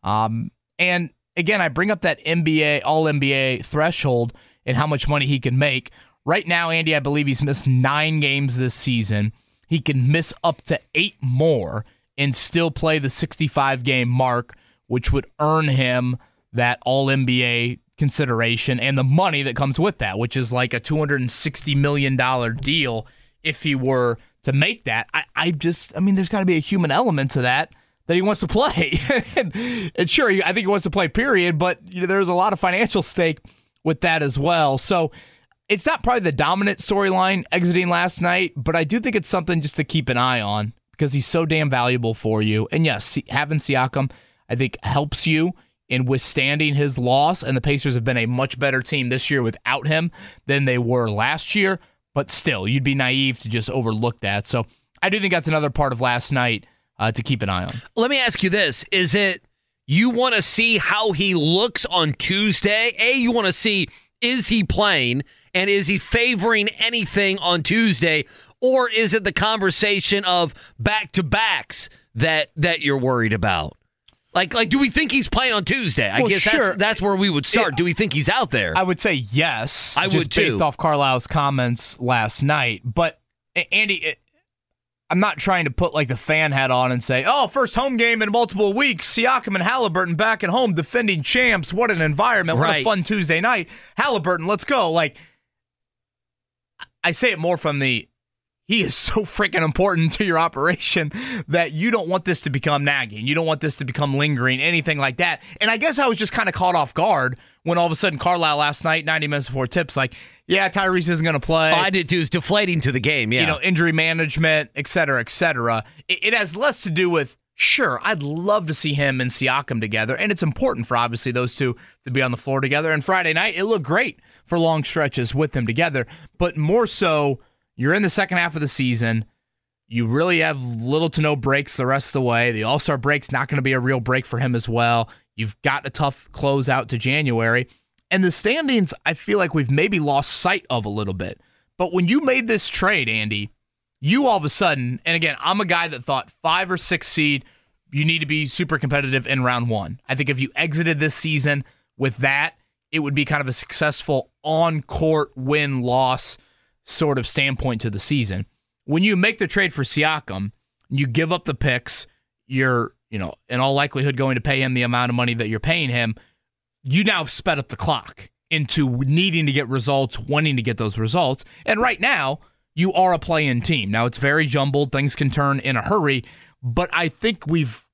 Um, and again, I bring up that NBA All NBA threshold and how much money he can make. Right now, Andy, I believe he's missed nine games this season. He can miss up to eight more and still play the 65 game mark, which would earn him that All NBA consideration and the money that comes with that, which is like a $260 million deal if he were to make that. I, I just, I mean, there's got to be a human element to that that he wants to play. and, and sure, I think he wants to play, period, but you know, there's a lot of financial stake with that as well. So it's not probably the dominant storyline exiting last night, but I do think it's something just to keep an eye on because he's so damn valuable for you. And yes, having Siakam, I think, helps you in withstanding his loss. And the Pacers have been a much better team this year without him than they were last year. But still, you'd be naive to just overlook that. So I do think that's another part of last night uh, to keep an eye on. Let me ask you this: Is it you want to see how he looks on Tuesday? A, you want to see is he playing and is he favoring anything on Tuesday, or is it the conversation of back to backs that that you're worried about? Like, like, do we think he's playing on Tuesday? I Well, guess sure. that's, that's where we would start. do we think he's out there? I would say yes. I would too. based off Carlisle's comments last night. But Andy, it, I'm not trying to put like the fan hat on and say, "Oh, first home game in multiple weeks. Siakam and Haliburton back at home, defending champs. What an environment! What a Right. fun Tuesday night. Haliburton, let's go!" Like, I say it more from the he is so freaking important to your operation that you don't want this to become nagging. You don't want this to become lingering, anything like that. And I guess I was just kind of caught off guard when all of a sudden Carlisle last night, 90 minutes before tips, like, yeah, Tyrese isn't going to play. Oh, I did too. It's deflating to the game. Yeah. You know, injury management, et cetera, et cetera. It, it has less to do with, sure, I'd love to see him and Siakam together. And it's important for obviously those two to be on the floor together. And Friday night, it looked great for long stretches with them together. But more so, you're in the second half of the season. You really have little to no breaks the rest of the way. The All Star break's not going to be a real break for him as well. You've got a tough close out to January. And the standings, I feel like we've maybe lost sight of a little bit. But when you made this trade, Andy, you all of a sudden, and again, I'm a guy that thought five or six seed, you need to be super competitive in round one. I think if you exited this season with that, it would be kind of a successful on court win loss sort of standpoint to the season. When you make the trade for Siakam, you give up the picks, you're, you know, in all likelihood going to pay him the amount of money that you're paying him. You now sped up the clock into needing to get results, wanting to get those results. And right now, you are a play in team. Now, it's very jumbled. Things can turn in a hurry. But I think we've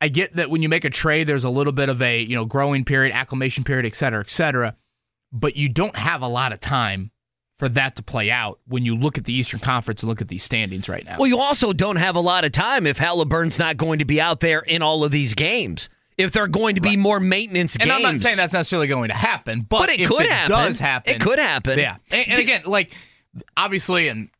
I get that when you make a trade, there's a little bit of a you know growing period, acclimation period, et cetera, et cetera. But you don't have a lot of time for that to play out when you look at the Eastern Conference and look at these standings right now. Well, you also don't have a lot of time if Haliburton's not going to be out there in all of these games. If they're going to be more maintenance and games. I'm not saying that's necessarily going to happen, but, But it could it happen. does happen. It could happen. Yeah, and, and again, like obviously, and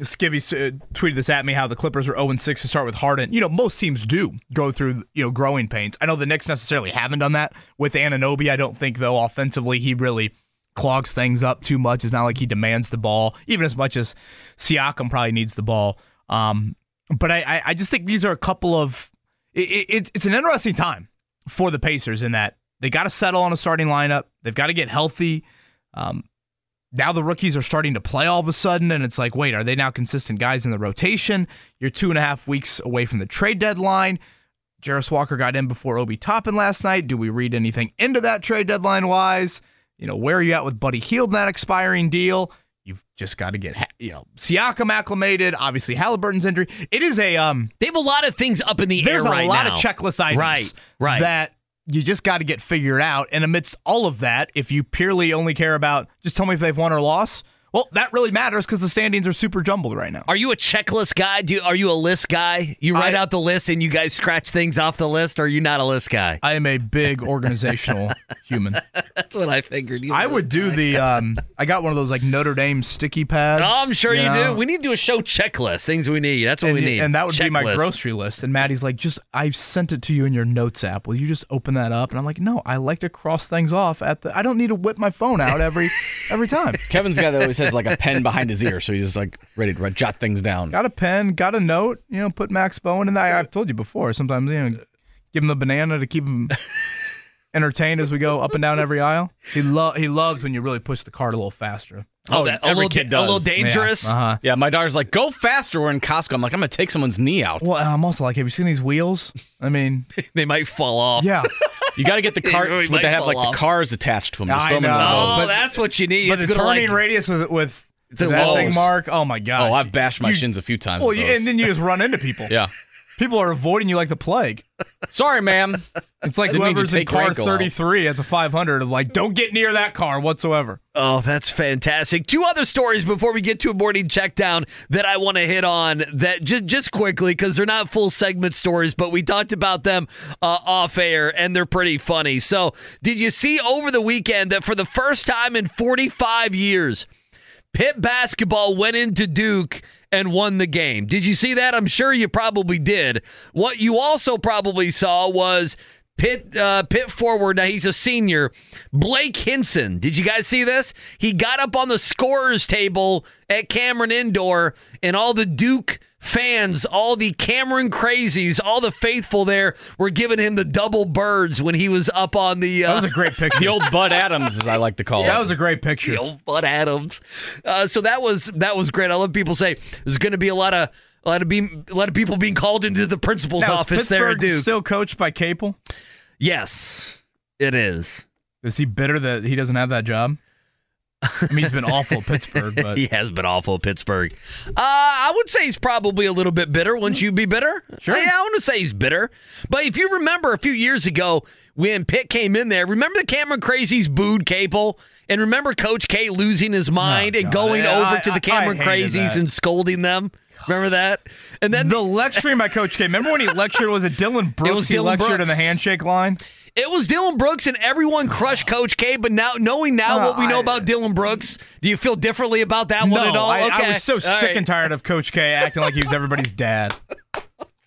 Skivvy uh, tweeted this at me how the Clippers are 0 6 to start with Harden. You know, most teams do go through you know growing pains. I know the Knicks necessarily haven't done that with Anunoby. I don't think though offensively he really clogs things up too much. It's not like he demands the ball, even as much as Siakam probably needs the ball. Um, but I, I, just think these are a couple of. It, it, it's an interesting time for the Pacers in that they got to settle on a starting lineup. They've got to get healthy. Um, now the rookies are starting to play all of a sudden, and it's like, wait, are they now consistent guys in the rotation? You're two and a half weeks away from the trade deadline. Jarace Walker got in before Obi Toppin last night. Do we read anything into that trade deadline wise? You know, where are you at with Buddy Hield that expiring deal? You've just got to get, you know, Siakam acclimated. Obviously, Haliburton's injury. It is a um. They have a lot of things up in the There's air There's a right lot now. of checklist items, Right, right. That you just got to get figured out. And amidst all of that, if you purely only care about just tell me if they've won or lost, well, that really matters because the standings are super jumbled right now. Are you a checklist guy? Do you, are you a list guy? You write I- out the list and you guys scratch things off the list, or are you not a list guy? I am a big organizational human. That's what I figured. You I were a would do guy. the. Um, I got one of those like Notre Dame sticky pads. Oh, I'm sure you, know? do. We need to do a show checklist. Things we need. That's what and, we need. and that would be my grocery list. And Maddie's like, just I sent it to you in your notes app. Will you just open that up? And I'm like, no, I like to cross things off at the. I don't need to whip my phone out every every time. Kevin's guy that always has like a pen behind his ear, so he's just like ready to jot things down. Got a pen, got a note. You know, put Max Bowen in that. I've told you before. Sometimes you know, give him the banana to keep him entertained as we go up and down every aisle. He lo- he loves when you really push the cart a little faster. Oh, that, a every little, kid da- a little dangerous. Yeah, uh-huh. Yeah, my daughter's like, go faster. We're in Costco. I'm like, I'm gonna take someone's knee out. Well, I'm also like, have you seen these wheels? I mean, they might fall off. yeah. You got to get the They carts really with might that have like off. the cars attached to them. Just I throw 'em in know. Oh, but- that's what you need. But it's the gonna turning like, radius with with It's that lows. thing, Mark. Oh my god. Oh, I've bashed my You- shins a few times. Well, with you, those. and then you just run into people. yeah. People are avoiding you like the plague. Sorry, ma'am. It's like Didn't whoever's in car ankle out. 33 at the 500 of like, don't get near that car whatsoever. Oh, that's fantastic. Two other stories before we get to a morning check down that I want to hit on that just just quickly because they're not full segment stories, but we talked about them uh, off air and they're pretty funny. So, did you see over the weekend that for the first time in 45 years, Pitt basketball went into Duke and won the game. Did you see that? I'm sure you probably did. What you also probably saw was pit uh, Pitt forward. Now he's a senior. Blake Hinson. Did you guys see this? He got up on the scorers table at Cameron Indoor, and all the Duke fans, all the Cameron crazies, all the faithful there were giving him the double birds when he was up on the. Uh, That was a great picture. The old Bud Adams, as I like to call that it. That was a great picture. the old Bud Adams. Uh, so that was that was great. I love people say there's going to be a lot of a lot of being a lot of people being called into the principal's Now, office there at Pittsburgh Duke. still coached by Capel? yes, it is. Is he bitter that he doesn't have that job? I mean, he's been awful at Pittsburgh, but he has been awful at Pittsburgh. Uh, I would say he's probably a little bit bitter. Wouldn't you be bitter? Sure. Yeah, I want to say he's bitter. But if you remember a few years ago when Pitt came in there, remember the Cameron Crazies booed Capel? And remember Coach K losing his mind and going over I- to the Cameron Crazies that. and scolding them? Remember that? And then the lecturing by Coach K. Remember when he lectured? Was it Dylan Brooks? was he Dylan lectured in the handshake line. It was Dillon Brooks, and everyone crushed Coach K. But now, knowing now what we know I- about Dillon Brooks, do you feel differently about that one at all? I, I was so All sick right. and tired of Coach K acting like he was everybody's dad.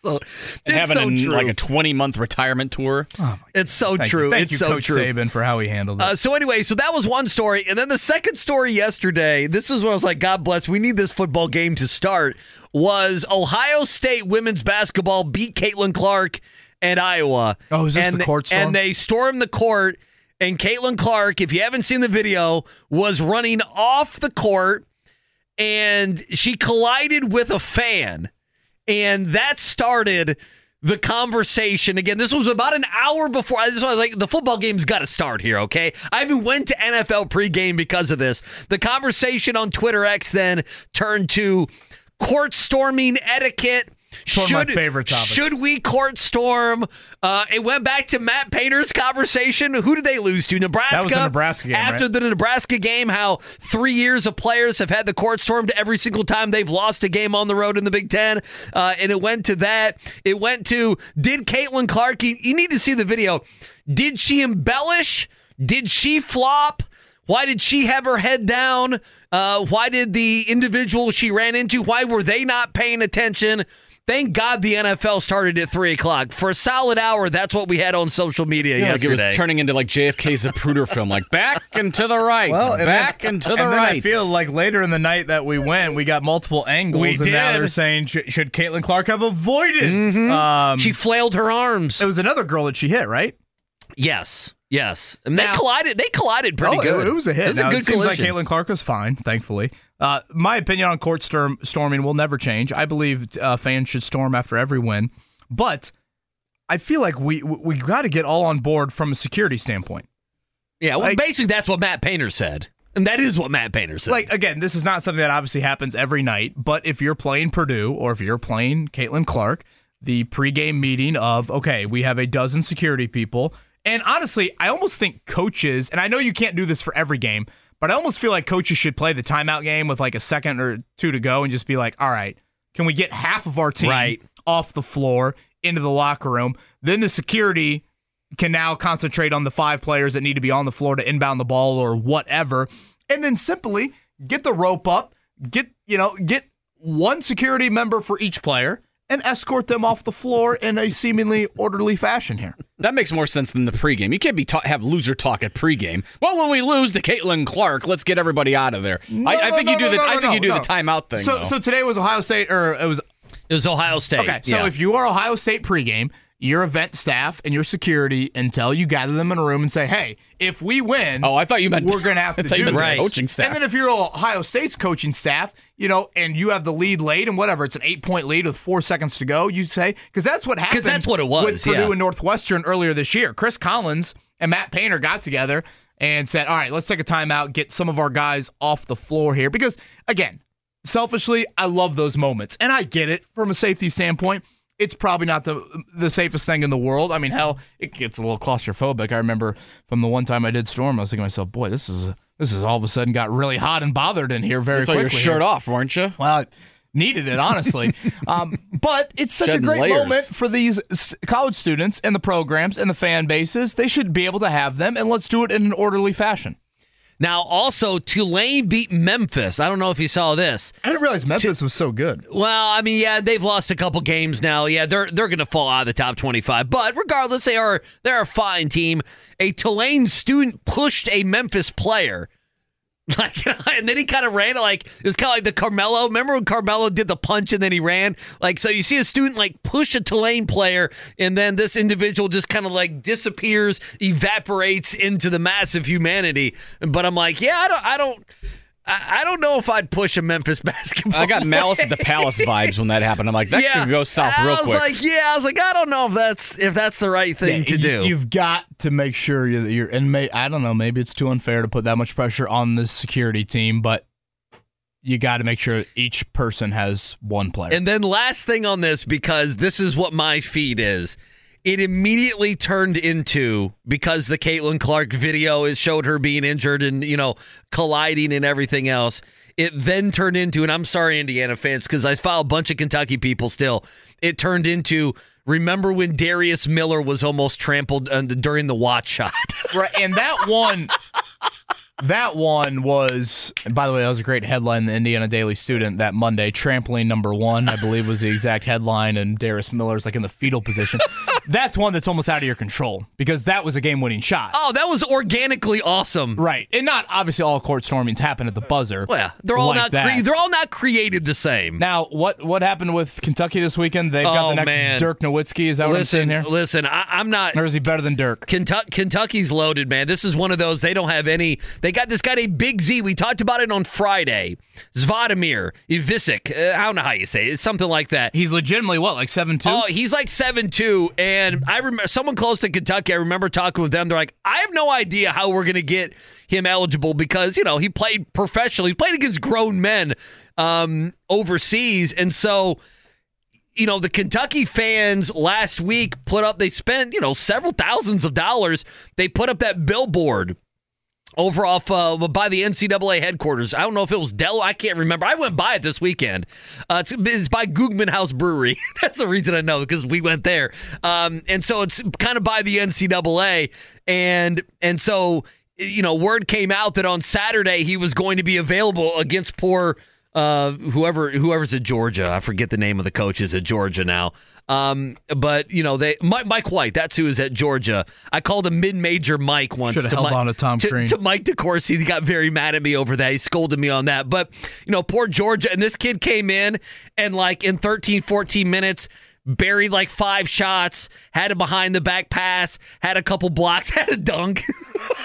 So, and it's having so a, true. like a 20 month retirement tour. it's so Thank true. You. Thank it's you, so Coach true. Saban, for how he handled it. Uh, so anyway, so that was one story, and then the second story yesterday. This is what I was like, God bless. We need this football game to start. Was Ohio State women's basketball beat Caitlin Clark and Iowa? Oh, is this and the court storm? And they stormed the court, and Caitlin Clark, if you haven't seen the video, was running off the court, and she collided with a fan, and that started the conversation again. This was about an hour before. I just was like, the football game's got to start here, okay? I even went to NFL pregame because of this. The conversation on Twitter X then turned to court storming etiquette. Of my favorite topic. Should we court storm? Uh, it went back to Matt Painter's conversation. Who did they lose to? Nebraska. That was the Nebraska game, After right? the Nebraska game, how three years of players have had the court stormed every single time they've lost a game on the road in the Big Ten. Uh, and it went to that. It went to did Caitlin Clark, you, you need to see the video. Did she embellish? Did she flop? Why did she have her head down? Uh, why did the individual she ran into, why were they not paying attention? Thank God the NFL started at three o'clock. For a solid hour, that's what we had on social media Yeah, like it was turning into like JFK's Zapruder film, like back and to the right, and back then, and to the and then right. I feel like later in the night that we went, we got multiple angles, We and now did. they're saying should, should Caitlin Clark have avoided? Um, Mm-hmm. she flailed her arms. it was another girl that she hit, right? Yes, yes. And they collided. They collided pretty Oh, it- good. It, was a hit. It was Now, a good it seems collision. like Caitlin Clark was fine, thankfully. Uh, my opinion on court storm, storming will never change. I believe uh, fans should storm after every win, but I feel like we we got to get all on board from a security standpoint. yeah, well, like- basically that's what Matt Painter said, and that is what Matt Painter said. Like again, this is not something that obviously happens every night, but if you're playing Purdue or if you're playing Caitlin Clark, the pregame meeting of okay, we have a dozen security people, And honestly, I almost think coaches, and I know you can't do this for every game, but I almost feel like coaches should play the timeout game with like a second or two to go and just be like, all right, can we get half of our team Right. off the floor into the locker room? Then the security can now concentrate on the five players that need to be on the floor to inbound the ball or whatever. And then simply get the rope up, get, you know, get one security member for each player and escort them off the floor in a seemingly orderly fashion here. That makes more sense than the pregame. You can't be ta- have loser talk at pregame. Well, when we lose to Caitlin Clark, let's get everybody out of there. No, I, I think no, you do no, the no, I no, think you do no. the timeout thing. So though. so today was Ohio State or it was It was Ohio State. Okay, so yeah. if you are Ohio State pregame, your event staff and your security until you gather them in a room and say, "Hey, if we win, oh, I thought you meant we're going to have to you do this." coaching staff. And then if you're Ohio State's coaching staff, you know, and you have the lead late and whatever, it's an eight point lead with four seconds to go. You'd say because that's what happened. that's what it was, with Purdue yeah. and Northwestern earlier this year. Chris Collins and Matt Painter got together and said, "All right, let's take a timeout, get some of our guys off the floor here." Because again, selfishly, I love those moments, and I get it from a safety standpoint. It's probably not the the safest thing in the world. I mean, hell, it gets a little claustrophobic. I remember from the one time I did storm, I was thinking to myself, "Boy, this is this is all of a sudden got really hot and bothered in here very That's quickly." your shirt off, weren't you? Well, I needed it honestly, um, but it's such Shedding a great layers. moment for these college students and the programs and the fan bases. They should be able to have them, and let's do it in an orderly fashion. Now, also, Tulane beat Memphis. I don't know if you saw this. I didn't realize Memphis was so good. Well, I mean, yeah, they've lost a couple games now. Yeah, they're they're going to fall out of the top 25. But regardless, they are they're a fine team. A Tulane student pushed a Memphis player. Like, and then he kind of ran like it was kind of like the Carmelo. Remember when Carmelo did the punch and then he ran? Like, so you see a student like push a Tulane player, and then this individual just kind of like disappears, evaporates into the mass of humanity. But I'm like, yeah, I don't, I don't, I, I don't know if I'd push a Memphis basketball. I got Malice at the Palace vibes when that happened. I'm like, that could go south real quick. I was like, yeah, I was like, I don't know if that's if that's the right thing to do. You, have got to make sure you- that you're, and may, I don't know, maybe it's too unfair to put that much pressure on the security team, but you got to make sure each person has one player. and then last thing on this, because this is what my feed is. It immediately turned into because the Caitlin Clark video it showed her being injured and you know colliding and everything else. It then turned into, and I'm sorry, Indiana fans, because I follow a bunch of Kentucky people still. It turned into. Remember when Darius Miller was almost trampled during the Watford shot? right, and that one, that one was. And by the way, that was a great headline the Indiana Daily Student that Monday. Trampling number one, I believe, was the exact headline, and Darius Miller's like in the fetal position. That's one that's almost out of your control because that was a game-winning shot. Oh, that was organically awesome. Right, and not obviously all court stormings happen at the buzzer. Well, they're all like not that. cre- they're all not created the same. Now, what what happened with Kentucky this weekend? They've got Oh, the next man. Dirk Nowitzki. Is that what I'm listen, saying here? listen, I, I'm not. Or is he better than Dirk? Kentucky, Kentucky's loaded, man. This is one of those. They don't have any. They got this guy named Big Z. We talked about it on Friday. Zvadimir Ivisic. Uh, I don't know how you say it. It's something like that. He's legitimately what, like seven two? Oh, he's like seven two, and I remember someone close to Kentucky. I remember talking with them. They're like, I have no idea how we're gonna get him eligible because you know he played professionally. He played against grown men um, overseas, and so you know, the Kentucky fans last week put up, they spent, you know, several thousands of dollars. They put up that billboard over off uh, by the NCAA headquarters. I don't know if it was Dell. I can't remember. I went by it this weekend. Uh, it's, it's by Guggman Haus Brewery. That's the reason I know because we went there. Um, and so it's kind of by the NCAA. And, and so, you know, word came out that on Saturday he was going to be available against poor uh, whoever whoever's at Georgia. I forget the name of the coaches at Georgia now. Um, but you know they Mike, Mike White. That's who is at Georgia. I called him mid-major Mike once. Should've to held Mike, on to Tom Crean. To Mike DeCourcy. He got very mad at me over that. He scolded me on that. But you know, poor Georgia. And this kid came in and like in 13, 14 minutes. Buried like five shots, had a behind the back pass, had a couple blocks, had a dunk.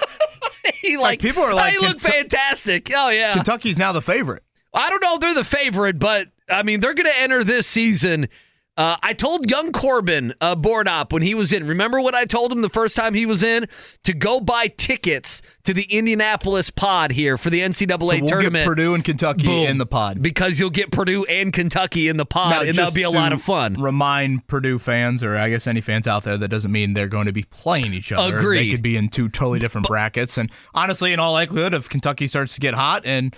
he like, people are like, he looked Kentu- fantastic. Oh yeah, Kentucky's now the favorite. I don't know if they're the favorite, but I mean they're going to enter this season Uh, I told young Corbin uh, board op when he was in. Remember what I told him the first time he was in to go buy tickets to the Indianapolis pod here for the NCAA So we'll tournament. get Purdue and Kentucky Boom. in the pod. because you'll get Purdue and Kentucky in the pod, Now, and that'll be a lot of fun. Remind Purdue fans, or I guess any fans out there, that doesn't mean they're going to be playing each other. Agreed. They could be in two totally different brackets. And honestly, in all likelihood, if Kentucky starts to get hot and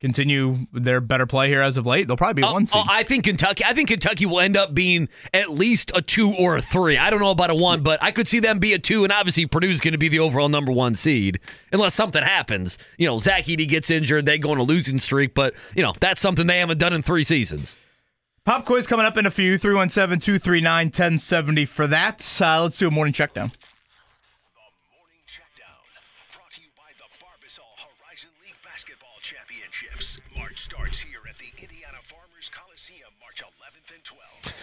continue their better play here as of late, they'll probably be Oh, one seed. oh, I think Kentucky. I think Kentucky will end up being at least a two or a three. I don't know about a one, but I could see them be a two, and obviously Purdue's going to be the overall number one seed unless something happens. You know, Zach Edey gets injured, they go on a losing streak, but you know that's something they haven't done in three seasons. Pop quiz coming up in a few. 317 239 1070 for that. Uh, let's do a morning check down. Championships. March starts here at the Indiana Farmers Coliseum, March 11th and 12th.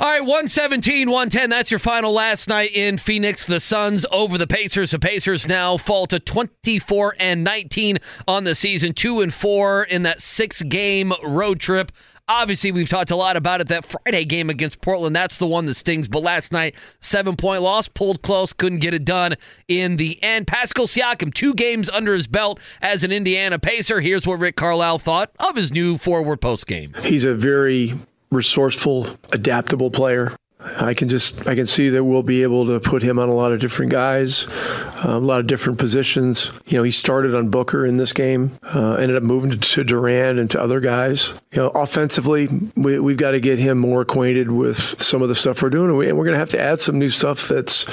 All right, 117, 110. That's your final last night in Phoenix. The Suns over the Pacers. The Pacers now fall to 24 and 19 on the season, 2 and 4 in that six game road trip. Obviously, we've talked a lot about it. That Friday game against Portland, that's the one that stings. But last night, seven point loss, pulled close, couldn't get it done in the end. Pascal Siakam, two games under his belt as an Indiana Pacer. Here's what Rick Carlisle thought of his new forward post game. He's a very resourceful, adaptable player. I can just I can see that we'll be able to put him on a lot of different guys, uh, a lot of different positions. You know, he started on Booker in this game, uh, ended up moving to Durant and to other guys. You know, offensively, we, we've got to get him more acquainted with some of the stuff we're doing, and, we, we're going to have to add some new stuff that's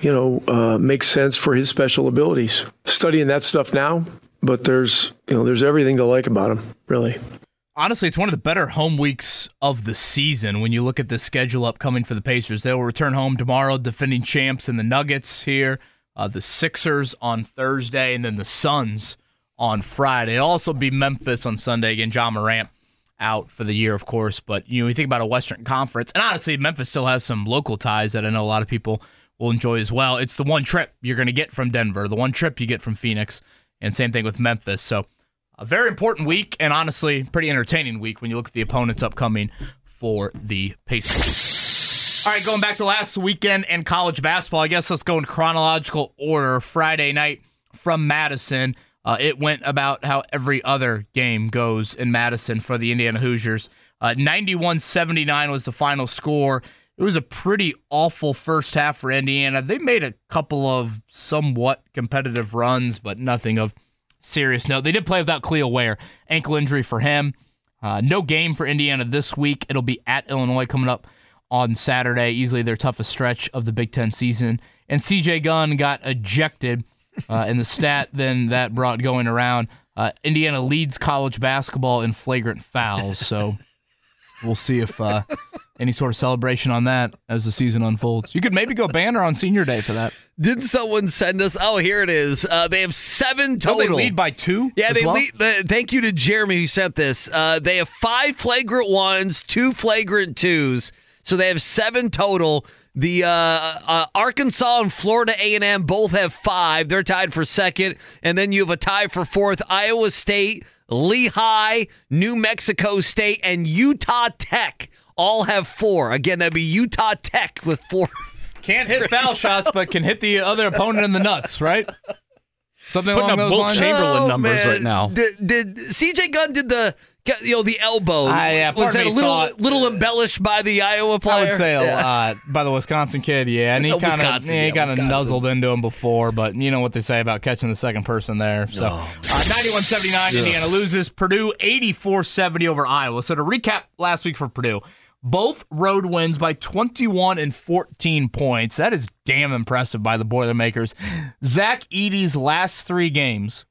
you know uh, makes sense for his special abilities. Studying that stuff now, but there's you know there's everything to like about him, really. Honestly, it's one of the better home weeks of the season when you look at the schedule upcoming for the Pacers. They will return home tomorrow, defending champs and the Nuggets here, uh, the Sixers on Thursday, and then the Suns on Friday. It'll also be Memphis on Sunday. Again, Ja Morant out for the year, of course. But you know, you think about a Western Conference, and honestly, Memphis still has some local ties that I know a lot of people will enjoy as well. It's the one trip you're going to get from Denver, the one trip you get from Phoenix, and same thing with Memphis. So a very important week and honestly pretty entertaining week when you look at the opponents upcoming for the Pacers. All right, going back to last weekend and college basketball, I guess let's go in chronological order. Friday night from Madison, uh, it went about how every other game goes in Madison for the Indiana Hoosiers. Uh, 91 79 was the final score. It was a pretty awful first half for Indiana. They made a couple of somewhat competitive runs, but nothing of serious note. They did play without Kel'el Ware, ankle injury for him. Uh, no game for Indiana this week. It'll be at Illinois coming up on Saturday, easily their toughest stretch of the Big Ten season. And CJ Gunn got ejected uh, in the stat then that brought going around. Uh, Indiana leads college basketball in flagrant fouls, so we'll see if uh, any sort of celebration on that as the season unfolds. You could maybe go banner on senior day for that. Didn't someone send us? Oh, here it is. Uh, they have seven total. they lead by two? Yeah, they well? lead. The, thank you to Jeremy who sent this. Uh, they have five flagrant ones, two flagrant twos, so they have seven total. The uh, uh, Arkansas and Florida A and M both have five. They're tied for second, and then you have a tie for fourth. Iowa State, Lehigh, New Mexico State, and Utah Tech all have four. Again, that'd be Utah Tech with four. Can't hit foul shots, but can hit the other opponent in the nuts, right? Something Putting along up those Wilt lines. Chamberlain Oh, numbers man. right now. Did, did CJ Gunn did the you know the elbow? I, yeah, part was of that a me little thought- little embellished by the Iowa player? I would say a Yeah. lot by the Wisconsin kid, yeah, and he Oh, kind of Wisconsin, he yeah, kind of Wisconsin. nuzzled into him before, but you know what they say about catching the second person there. So, uh, 91-79, Indiana loses. Purdue 84-70 over Iowa. So to recap last week for Purdue, both road wins by 21 and 14 points. That is damn impressive by the Boilermakers. Zach Edey's last three games,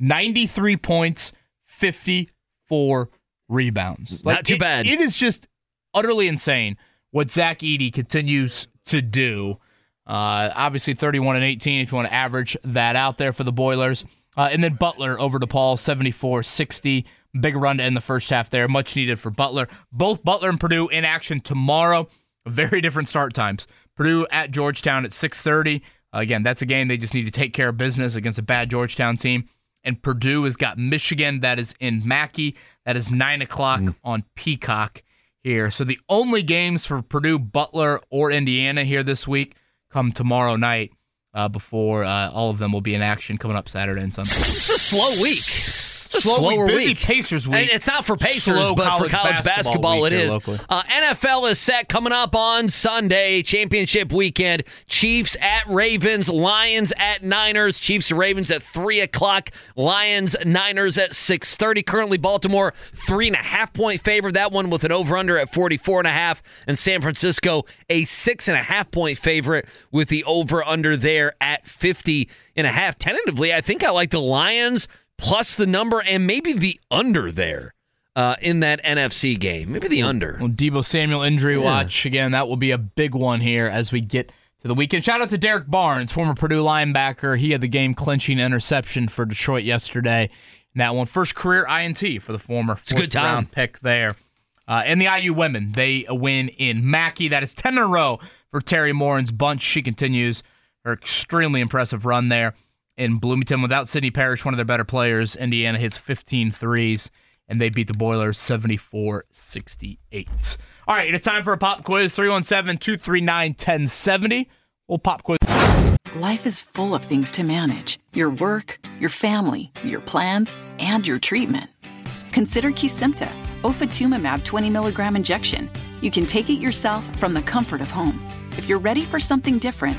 93 points, 54 rebounds. Not too it- bad. It is just utterly insane what Zach Edey continues to do. Uh, obviously, 31 and 18 if you want to average that out there for the Boilers. Uh, and then Butler over DePaul, 74 60. Big run to end the first half there. Much needed for Butler. Both Butler and Purdue in action tomorrow. Very different start times. Purdue at Georgetown at 6:30. Again, that's a game they just need to take care of business against a bad Georgetown team. And Purdue has got Michigan. That is in Mackey. That is nine o'clock on Peacock here. So the only games for Purdue, Butler, or Indiana here this week come tomorrow night. Uh, before uh, all of them will be in action coming up Saturday and Sunday. It's a slow week. It's a Slow week, slower busy week. Pacers week. And It's not for Pacers, Slow but college for college basketball, basketball it is. Uh, NFL is set coming up on Sunday, championship weekend. Chiefs at Ravens, Lions at Niners. Chiefs Ravens at three o'clock. Lions Niners at six thirty. Currently, Baltimore three and a half point favorite. That one with an over under at forty four and a half, and San Francisco a six and a half point favorite with the over under there at fifty and a half. Tentatively, I think I like the Lions plus the number and maybe the under there uh, in that NFC game. Maybe the under. Well, Deebo Samuel injury watch again. That will be a big one here as we get to the weekend. Shout out to Derrick Barnes, former Purdue linebacker. He had the game clinching interception for Detroit yesterday. And that one, first career INT for the former a good time. round pick there. Uh, and the IU women, they win in Mackey. That is 10 in a row for Teri Moren's bunch. She continues her extremely impressive run there in Bloomington. Without Sydney Parrish, one of their better players, Indiana hits 15 threes, and they beat the Boilers 74 68. All right, it's time for a pop quiz 317 239 1070. We'll pop quiz. Life is full of things to manage your work, your family, your plans, and your treatment. Consider Kesimpta, ofatumumab 20 milligram injection. You can take it yourself from the comfort of home. If you're ready for something different,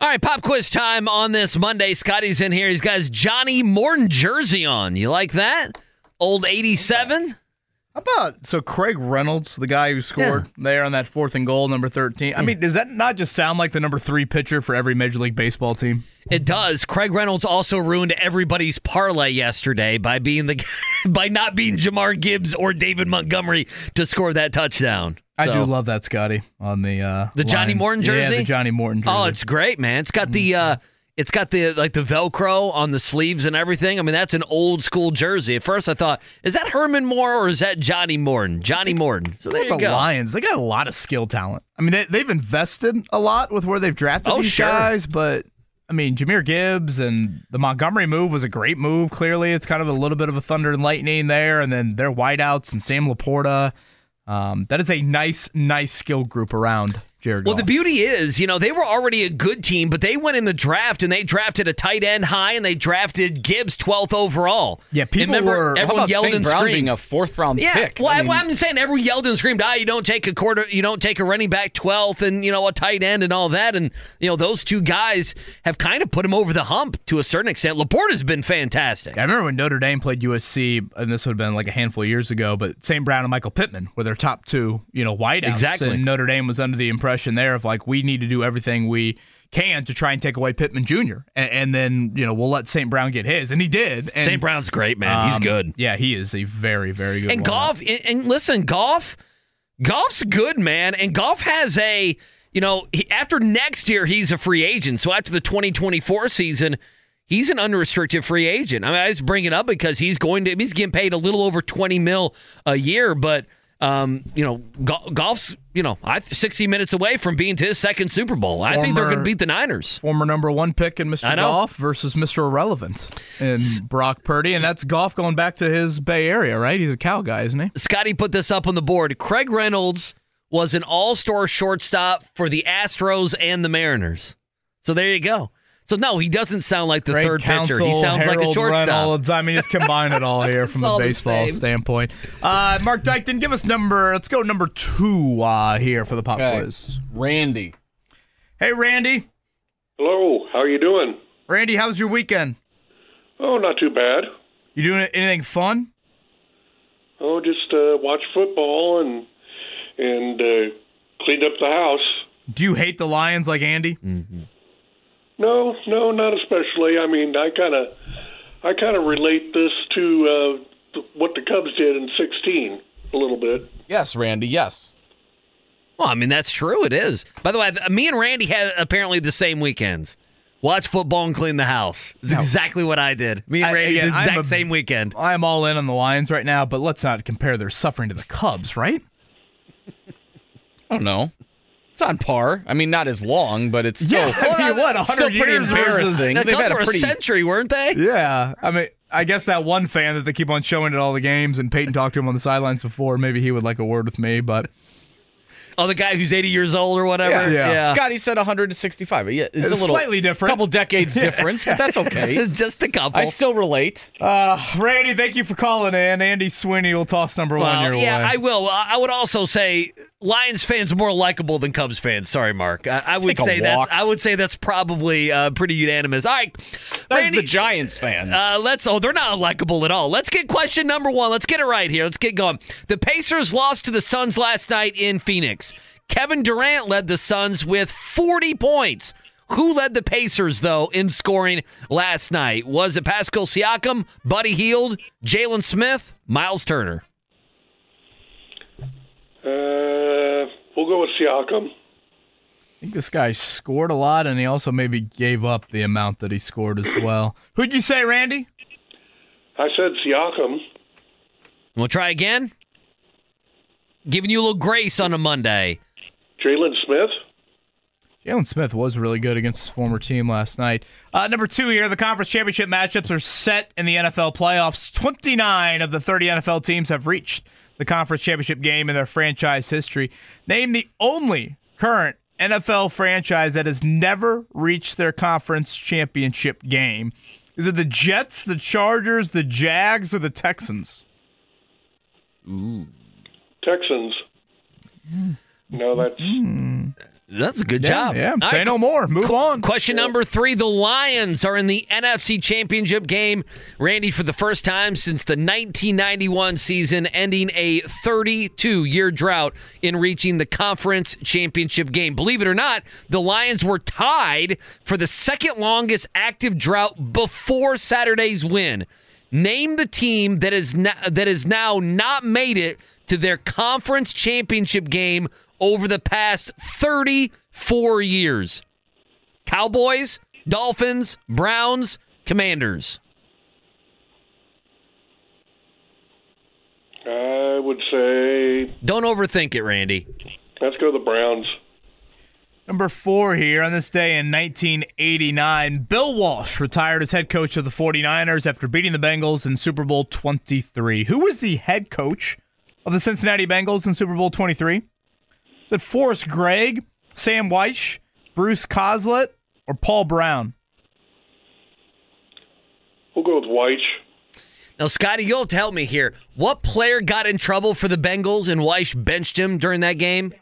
All right, pop quiz time on this Monday. Scotty's in here. He's got his Johnnie Morton jersey on. You like that? Old 87? How about so Craig Reynolds, the guy who scored there on that fourth and goal, number 13? I mean, does that not just sound like the number three pitcher for every Major League Baseball team? It does. Craig Reynolds also ruined everybody's parlay yesterday by being the by not being Jahmyr Gibbs or David Montgomery to score that touchdown. I So- do love that, Scotty, on the uh, The Johnny. Morton jersey? Yeah, the Johnnie Morton jersey. Oh, it's great, man. It's got the uh it's got the like the Velcro on the sleeves and everything. I mean, that's an old school jersey. At first I thought, is that Herman Moore or is that Johnnie Morton? Johnnie Morton. So there you the go. Lions, they got a lot of skill talent. I mean, they, they've invested a lot with where they've drafted Oh, these sure. guys, but I mean, Jahmyr Gibbs and the Montgomery move was a great move. Clearly, it's kind of a little bit of a thunder and lightning there, and then their wideouts and Sam LaPorta. Um, that is a nice, nice skill group around Jared. Well, the beauty is, you know, they were already a good team, but they went in the draft and they drafted a tight end high and they drafted Gibbs 12th overall. Yeah, people And remember, were- how everyone about yelled St. and Brown screamed. being a fourth round yeah, pick? well, I I mean- am saying everyone yelled and screamed, "Ah, you don't take a quarter, you don't take a running back 12th, and you know a tight end and all that." And you know those two guys have kind of put him over the hump to a certain extent. LaPorta has been fantastic. I remember when Notre Dame played USC, and this would have been like a handful of years ago, but St. Brown and Michael Pittman were their top two, you know, wideouts. Exactly. And Notre Dame was under the impression there of like, we need to do everything we can to try and take away Pittman Jr. And, and then, you know, we'll let St. Brown get his. And he did. And, St. Brown's great, man. He's um, good. Yeah, he is a very, very good And Goff, and, and listen, Goff, Goff's good, man. And Goff has a, you know, he, after next year, he's a free agent. So after the 2024 season, he's an unrestricted free agent. I mean, I just bring it up because he's going to, he's getting paid a little over 20 mil a year, but Um, you know, go- Goff's you know, I 60 minutes away from being to his second Super Bowl. I think they're going to beat the Niners. Former number one pick in Mr. Goff versus Mr. Irrelevant in Brock Purdy, and that's Goff going back to his Bay Area, right? He's a Cal guy, isn't he? Scotty put this up on the board. Craig Reynolds was an all-star shortstop for the Astros and the Mariners. So there you go. So no, he doesn't sound like the Great third pitcher. He counsel, sounds like a Harold shortstop. Reynolds. I mean, just combine it all here from It's a all the baseball standpoint. Uh, Marc Dykton, give us number. Let's go number two uh, here for the pop Okay. quiz. Randy. Hey, Randy. Hello, how are you doing? Randy, how's your weekend? Oh, not too bad. You doing anything fun? Oh, just uh, watch football and and uh, cleaned up the house. Do you hate the Lions like Andy? No, no, not especially. I mean, I kind of I kind of relate this to uh, th- what the Cubs did in '16 a little bit. Yes, Randy. Yes. Well, I mean that's true. It is. By the way, th- me and Randy had apparently the same weekends. Watch football and clean the house. It's No. exactly what I did. Me and I- Randy again, the exact a- same weekend. I am all in on the Lions right now, but let's not compare their suffering to the Cubs, right? I don't know. It's on par. I mean, not as long, but it's still, Yeah, I mean, what, 100 still pretty years embarrassing. The They've had a were pretty a century, weren't they? Yeah. I mean, I guess that one fan that they keep on showing at all the games, and Peyton talked to him on the sidelines before. Maybe he would like a word with me, but Oh, the guy who's 80 years old or whatever. Yeah. Yeah. Scotty said 165. Yeah, it's, It's a little slightly different. couple decades difference, but that's okay. Just a couple. I still relate. uh, Randy, thank you for calling in. Andy Sweeney will toss number one your yeah, way. I will. I I would also say Lions fans more likable than Cubs fans. Sorry, Mark. I, I would say that's. I would say that's probably uh, pretty unanimous. All right, That's Randy, the Giants fan. Uh, let's. Oh, they're not likable at all. Let's get question number one. Let's get it right here. Let's get going. The Pacers lost to the Suns last night in Phoenix. Kevin Durant led the Suns with 40 points. Who led the Pacers though in scoring last night? Was it Pascal Siakam, Buddy Hield, Jalen Smith, Miles Turner? Uh, we'll go with Siakam. I think this guy scored a lot, and he also maybe gave up the amount that he scored as well. Who'd you say, Randy? I said Siakam. We'll try again. Giving you a little grace on a Monday. Jalen Smith. Jalen Smith was really good against his former team last night. Uh, number two here, the conference championship matchups are set in the NFL playoffs. 29 of the 30 NFL teams have reached the conference championship game in their franchise history. Name the only current NFL franchise that has never reached their conference championship game. Is it the Jets, the Chargers, the Jags, or the Texans? Texans. Hmm. No, that's hmm. That's a good Yeah, job. yeah. All Say right, no more. Move on. Question number three The Lions are in the NFC Championship game. Randy, for the first time since the 1991 season, ending a 32 year drought in reaching the conference championship game. Believe it or not, the Lions were tied for the second longest active drought before Saturday's win. Name the team that is no, that has now not made it to their conference championship game over the past 34 years. Cowboys, Dolphins, Browns, Commanders. I would say Don't overthink it, Randy. let's go the Browns. Number four here on this day in 1989, Bill Walsh retired as head coach of the 49ers after beating the Bengals in Super Bowl 23. Who was the head coach of the Cincinnati Bengals in Super Bowl 23? Is it Forrest Gregg, Sam Wyche, Bruce Coslet, or Paul Brown? We'll go with Wyche. Now, Scotty, you'll tell me here. What player got in trouble for the Bengals and Wyche benched him during that game?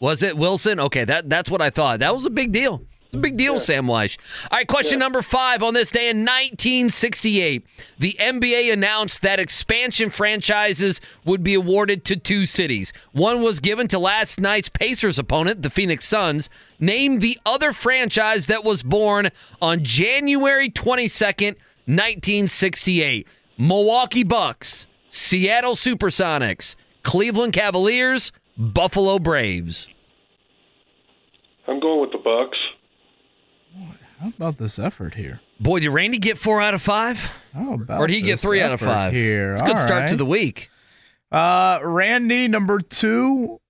Was it Wilson? Okay, that that's what I thought. That was a big deal. It's a big deal, Sam Wyche. All right, question number five. On this day in 1968, the NBA announced that expansion franchises would be awarded to two cities. One was given to last night's Pacers opponent, the Phoenix Suns. Name the other franchise that was born on January 22nd, 1968. Milwaukee Bucks, Seattle Supersonics, Cleveland Cavaliers, Buffalo Braves. I'm going with the Bucks. How about this effort here? Boy, did Randy get four out of five? How about Or did he get three out of five? Here, It's a good All start to the week. Uh, Randy, number two,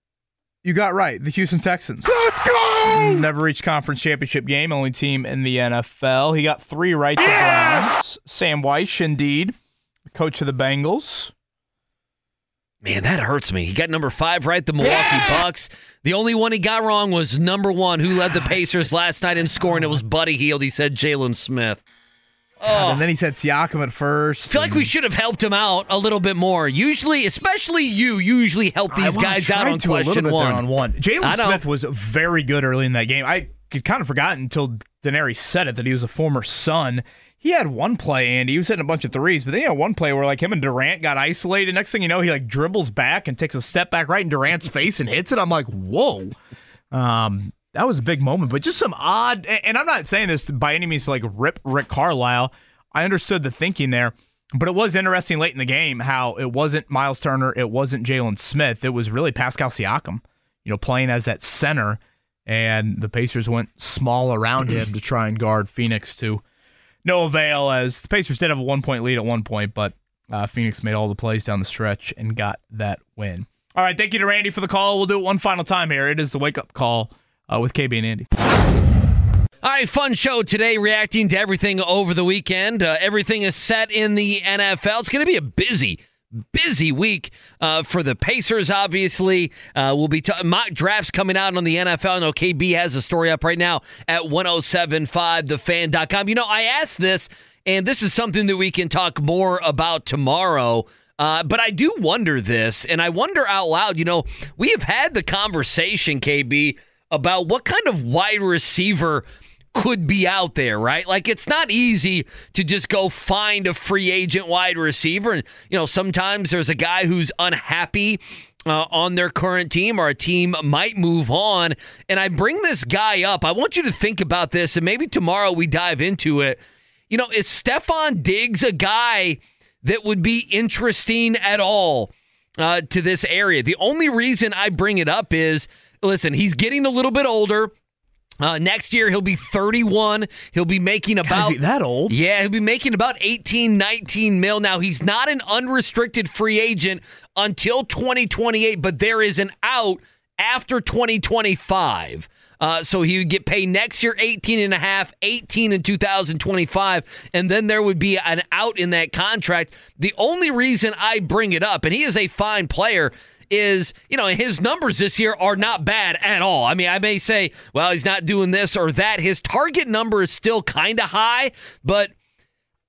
you got right. The Houston Texans. Let's go! Never reached conference championship game, only team in the NFL. He got three right. The Browns. Sam Wyche, indeed, coach of the Bengals. Man, that hurts me. He got number five right, the Milwaukee Bucks. The only one he got wrong was number one, who led the Pacers last night in scoring. It was Buddy Hield. He said Jalen Smith. God, and oh. then he said Siakam at first. I feel like we should have helped him out a little bit more. Usually, especially you, usually help these I- guys out on to a little question one. On one, Jalen. Smith was very good early in that game. I kind of forgotten until Daenerys said it that he was a former Sun. He had one play, Andy. He was hitting a bunch of threes, but then he had one play where like him and Durant got isolated. Next thing you know, he like dribbles back and takes a step back right in Durant's face and hits it. I'm like, whoa. Um, that was a big moment, but just some odd. And I'm not saying this by any means to like rip Rick Carlisle. I understood the thinking there, but it was interesting late in the game how it wasn't Miles Turner, it wasn't Jalen Smith, it was really Pascal Siakam, you know, playing as that center, and the Pacers went small around him to try and guard Phoenix to no avail. As the Pacers did have a one point lead at one point, but uh, Phoenix made all the plays down the stretch and got that win. All right, thank you to Randy for the call. We'll do it one final time here. It is the wake up call uh, with KB and Andy. All right, fun show today, reacting to everything over the weekend. Uh, everything is set in the NFL. It's going to be a busy, busy week uh, for the Pacers, obviously. Uh, we'll be ta- mock drafts coming out on the NFL. Know KB has a story up right now at 1075thefan.com. You know, I asked this, and this is something that we can talk more about tomorrow. Uh, but I do wonder this, and I wonder out loud. You know, we have had the conversation, KB, about what kind of wide receiver could be out there, right? Like it's not easy to just go find a free agent wide receiver. And, you know, sometimes there's a guy who's unhappy uh, on their current team or a team might move on. And I bring this guy up. I want you to think about this and maybe tomorrow we dive into it. You know, is Stefon Diggs a guy that would be interesting at all uh, to this area? The only reason I bring it up is listen, he's getting a little bit older. Uh, next year he'll be 31. He'll be making about is he that old? Yeah, he'll be making about 18, 19 mil. Now he's not an unrestricted free agent until 2028, but there is an out after 2025. Uh, so he would get paid next year 18 and a half, 18 in 2025, and then there would be an out in that contract. The only reason I bring it up, and he is a fine player, is, you know, his numbers this year are not bad at all. I mean, I may say, well, he's not doing this or that. His target number is still kind of high, but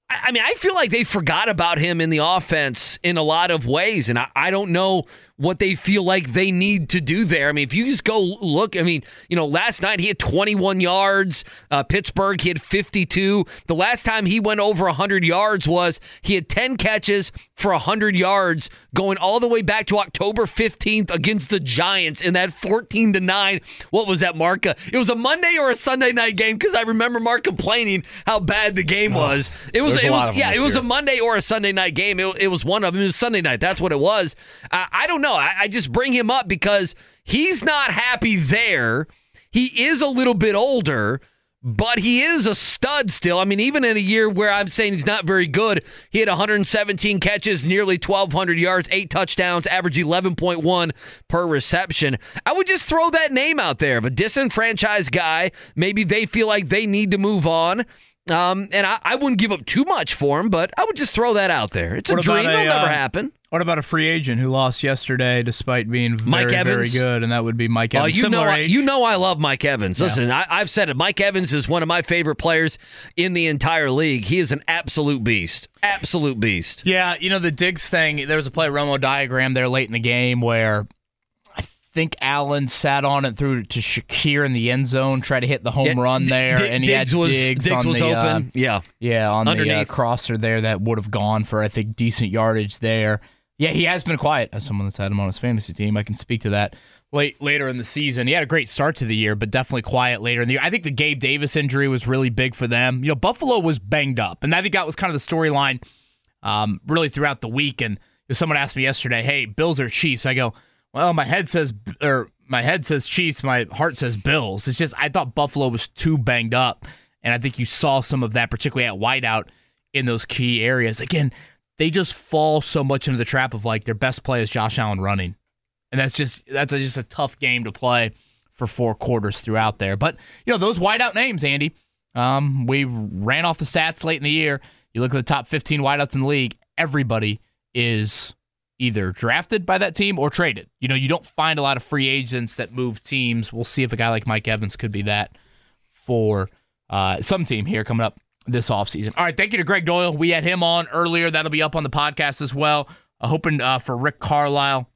I mean, I feel like they forgot about him in the offense in a lot of ways, and I, I don't know what they feel like they need to do there. I mean, if you just go look, I mean, you know, last night he had 21 yards. Uh, Pittsburgh, he had 52. The last time he went over 100 yards was he had 10 catches for 100 yards going all the way back to October 15th against the Giants in that 14 to 9. What was that, Mark? Uh, It was a Monday or a Sunday night game because I remember Mark complaining how bad the game was. It was, it was, yeah, it was a. Monday or a Sunday night game. It, it was one of them. It was Sunday night. That's what it was. Uh, I don't know. I, I just bring him up because he's not happy there. He is a little bit older, but he is a stud still. I mean, even in a year where I'm saying he's not very good, he had 117 catches, nearly 1,200 yards, eight touchdowns, average 11.1 per reception. I would just throw that name out there of a disenfranchised guy. Maybe they feel like they need to move on. Um, and I, I wouldn't give up too much for him, but I would just throw that out there. It's a What about dream. It'll never uh, happen. What about a free agent who lost yesterday despite being very, Mike Evans? very good? And that would be Mike Oh, Evans. you know, Similar I, age. you know, I love Mike Evans. Listen, I, I've said it. Mike Evans is one of my favorite players in the entire league. He is an absolute beast. Absolute beast. Yeah, you know the Diggs thing. There was a play Romo diagram there late in the game where think Allen sat on it through to Shakir in the end zone, tried to hit the home Yeah, run there, D- and he Diggs had was- Diggs, Diggs on was the, uh, open. Yeah. yeah, on the uh, crosser there that would have gone for I think decent yardage there. Yeah, he has been quiet as someone that's had him on his fantasy team. I can speak to that late later in the season. He had a great start to the year, but definitely quiet later in the year. I think the Gabe Davis injury was really big for them. You know, Buffalo was banged up, and I think that was kind of the storyline um, really throughout the week. And someone asked me yesterday, "Hey, Bills or Chiefs?" I go, "Well, my head says or my head says Chiefs, my heart says Bills." It's just I thought Buffalo was too banged up, and I think you saw some of that, particularly at wideout in those key areas. Again, they just fall so much into the trap of like their best play is Josh Allen running, and that's just that's a, just a tough game to play for four quarters throughout there. But you know those wideout names, Andy. Um, we ran off the stats late in the year. You look at the top 15 wideouts in the league. Everybody is either drafted by that team or traded. You know, you don't find a lot of free agents that move teams. We'll see if a guy like Mike Evans could be that for uh, some team here coming up this offseason. All right, thank you to Gregg Doyel. We had him on earlier. That'll be up on the podcast as well. Uh, hoping uh, for Rick Carlisle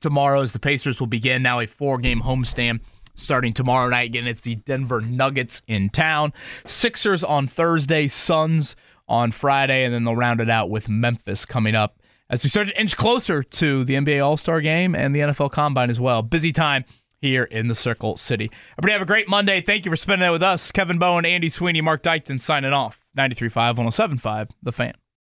tomorrow as the Pacers will begin now a four game homestand starting tomorrow night. Again, it's the Denver Nuggets in town. Sixers on Thursday, Suns on Friday, and then they'll round it out with Memphis coming up as we start to inch closer to the NBA All Star game and the NFL Combine as well. Busy time here in the Circle City. Everybody have a great Monday. Thank you for spending it with us. Kevin Bowen, Andy Sweeney, Marc Dykton signing off. 93.5, 107.5, The Fan.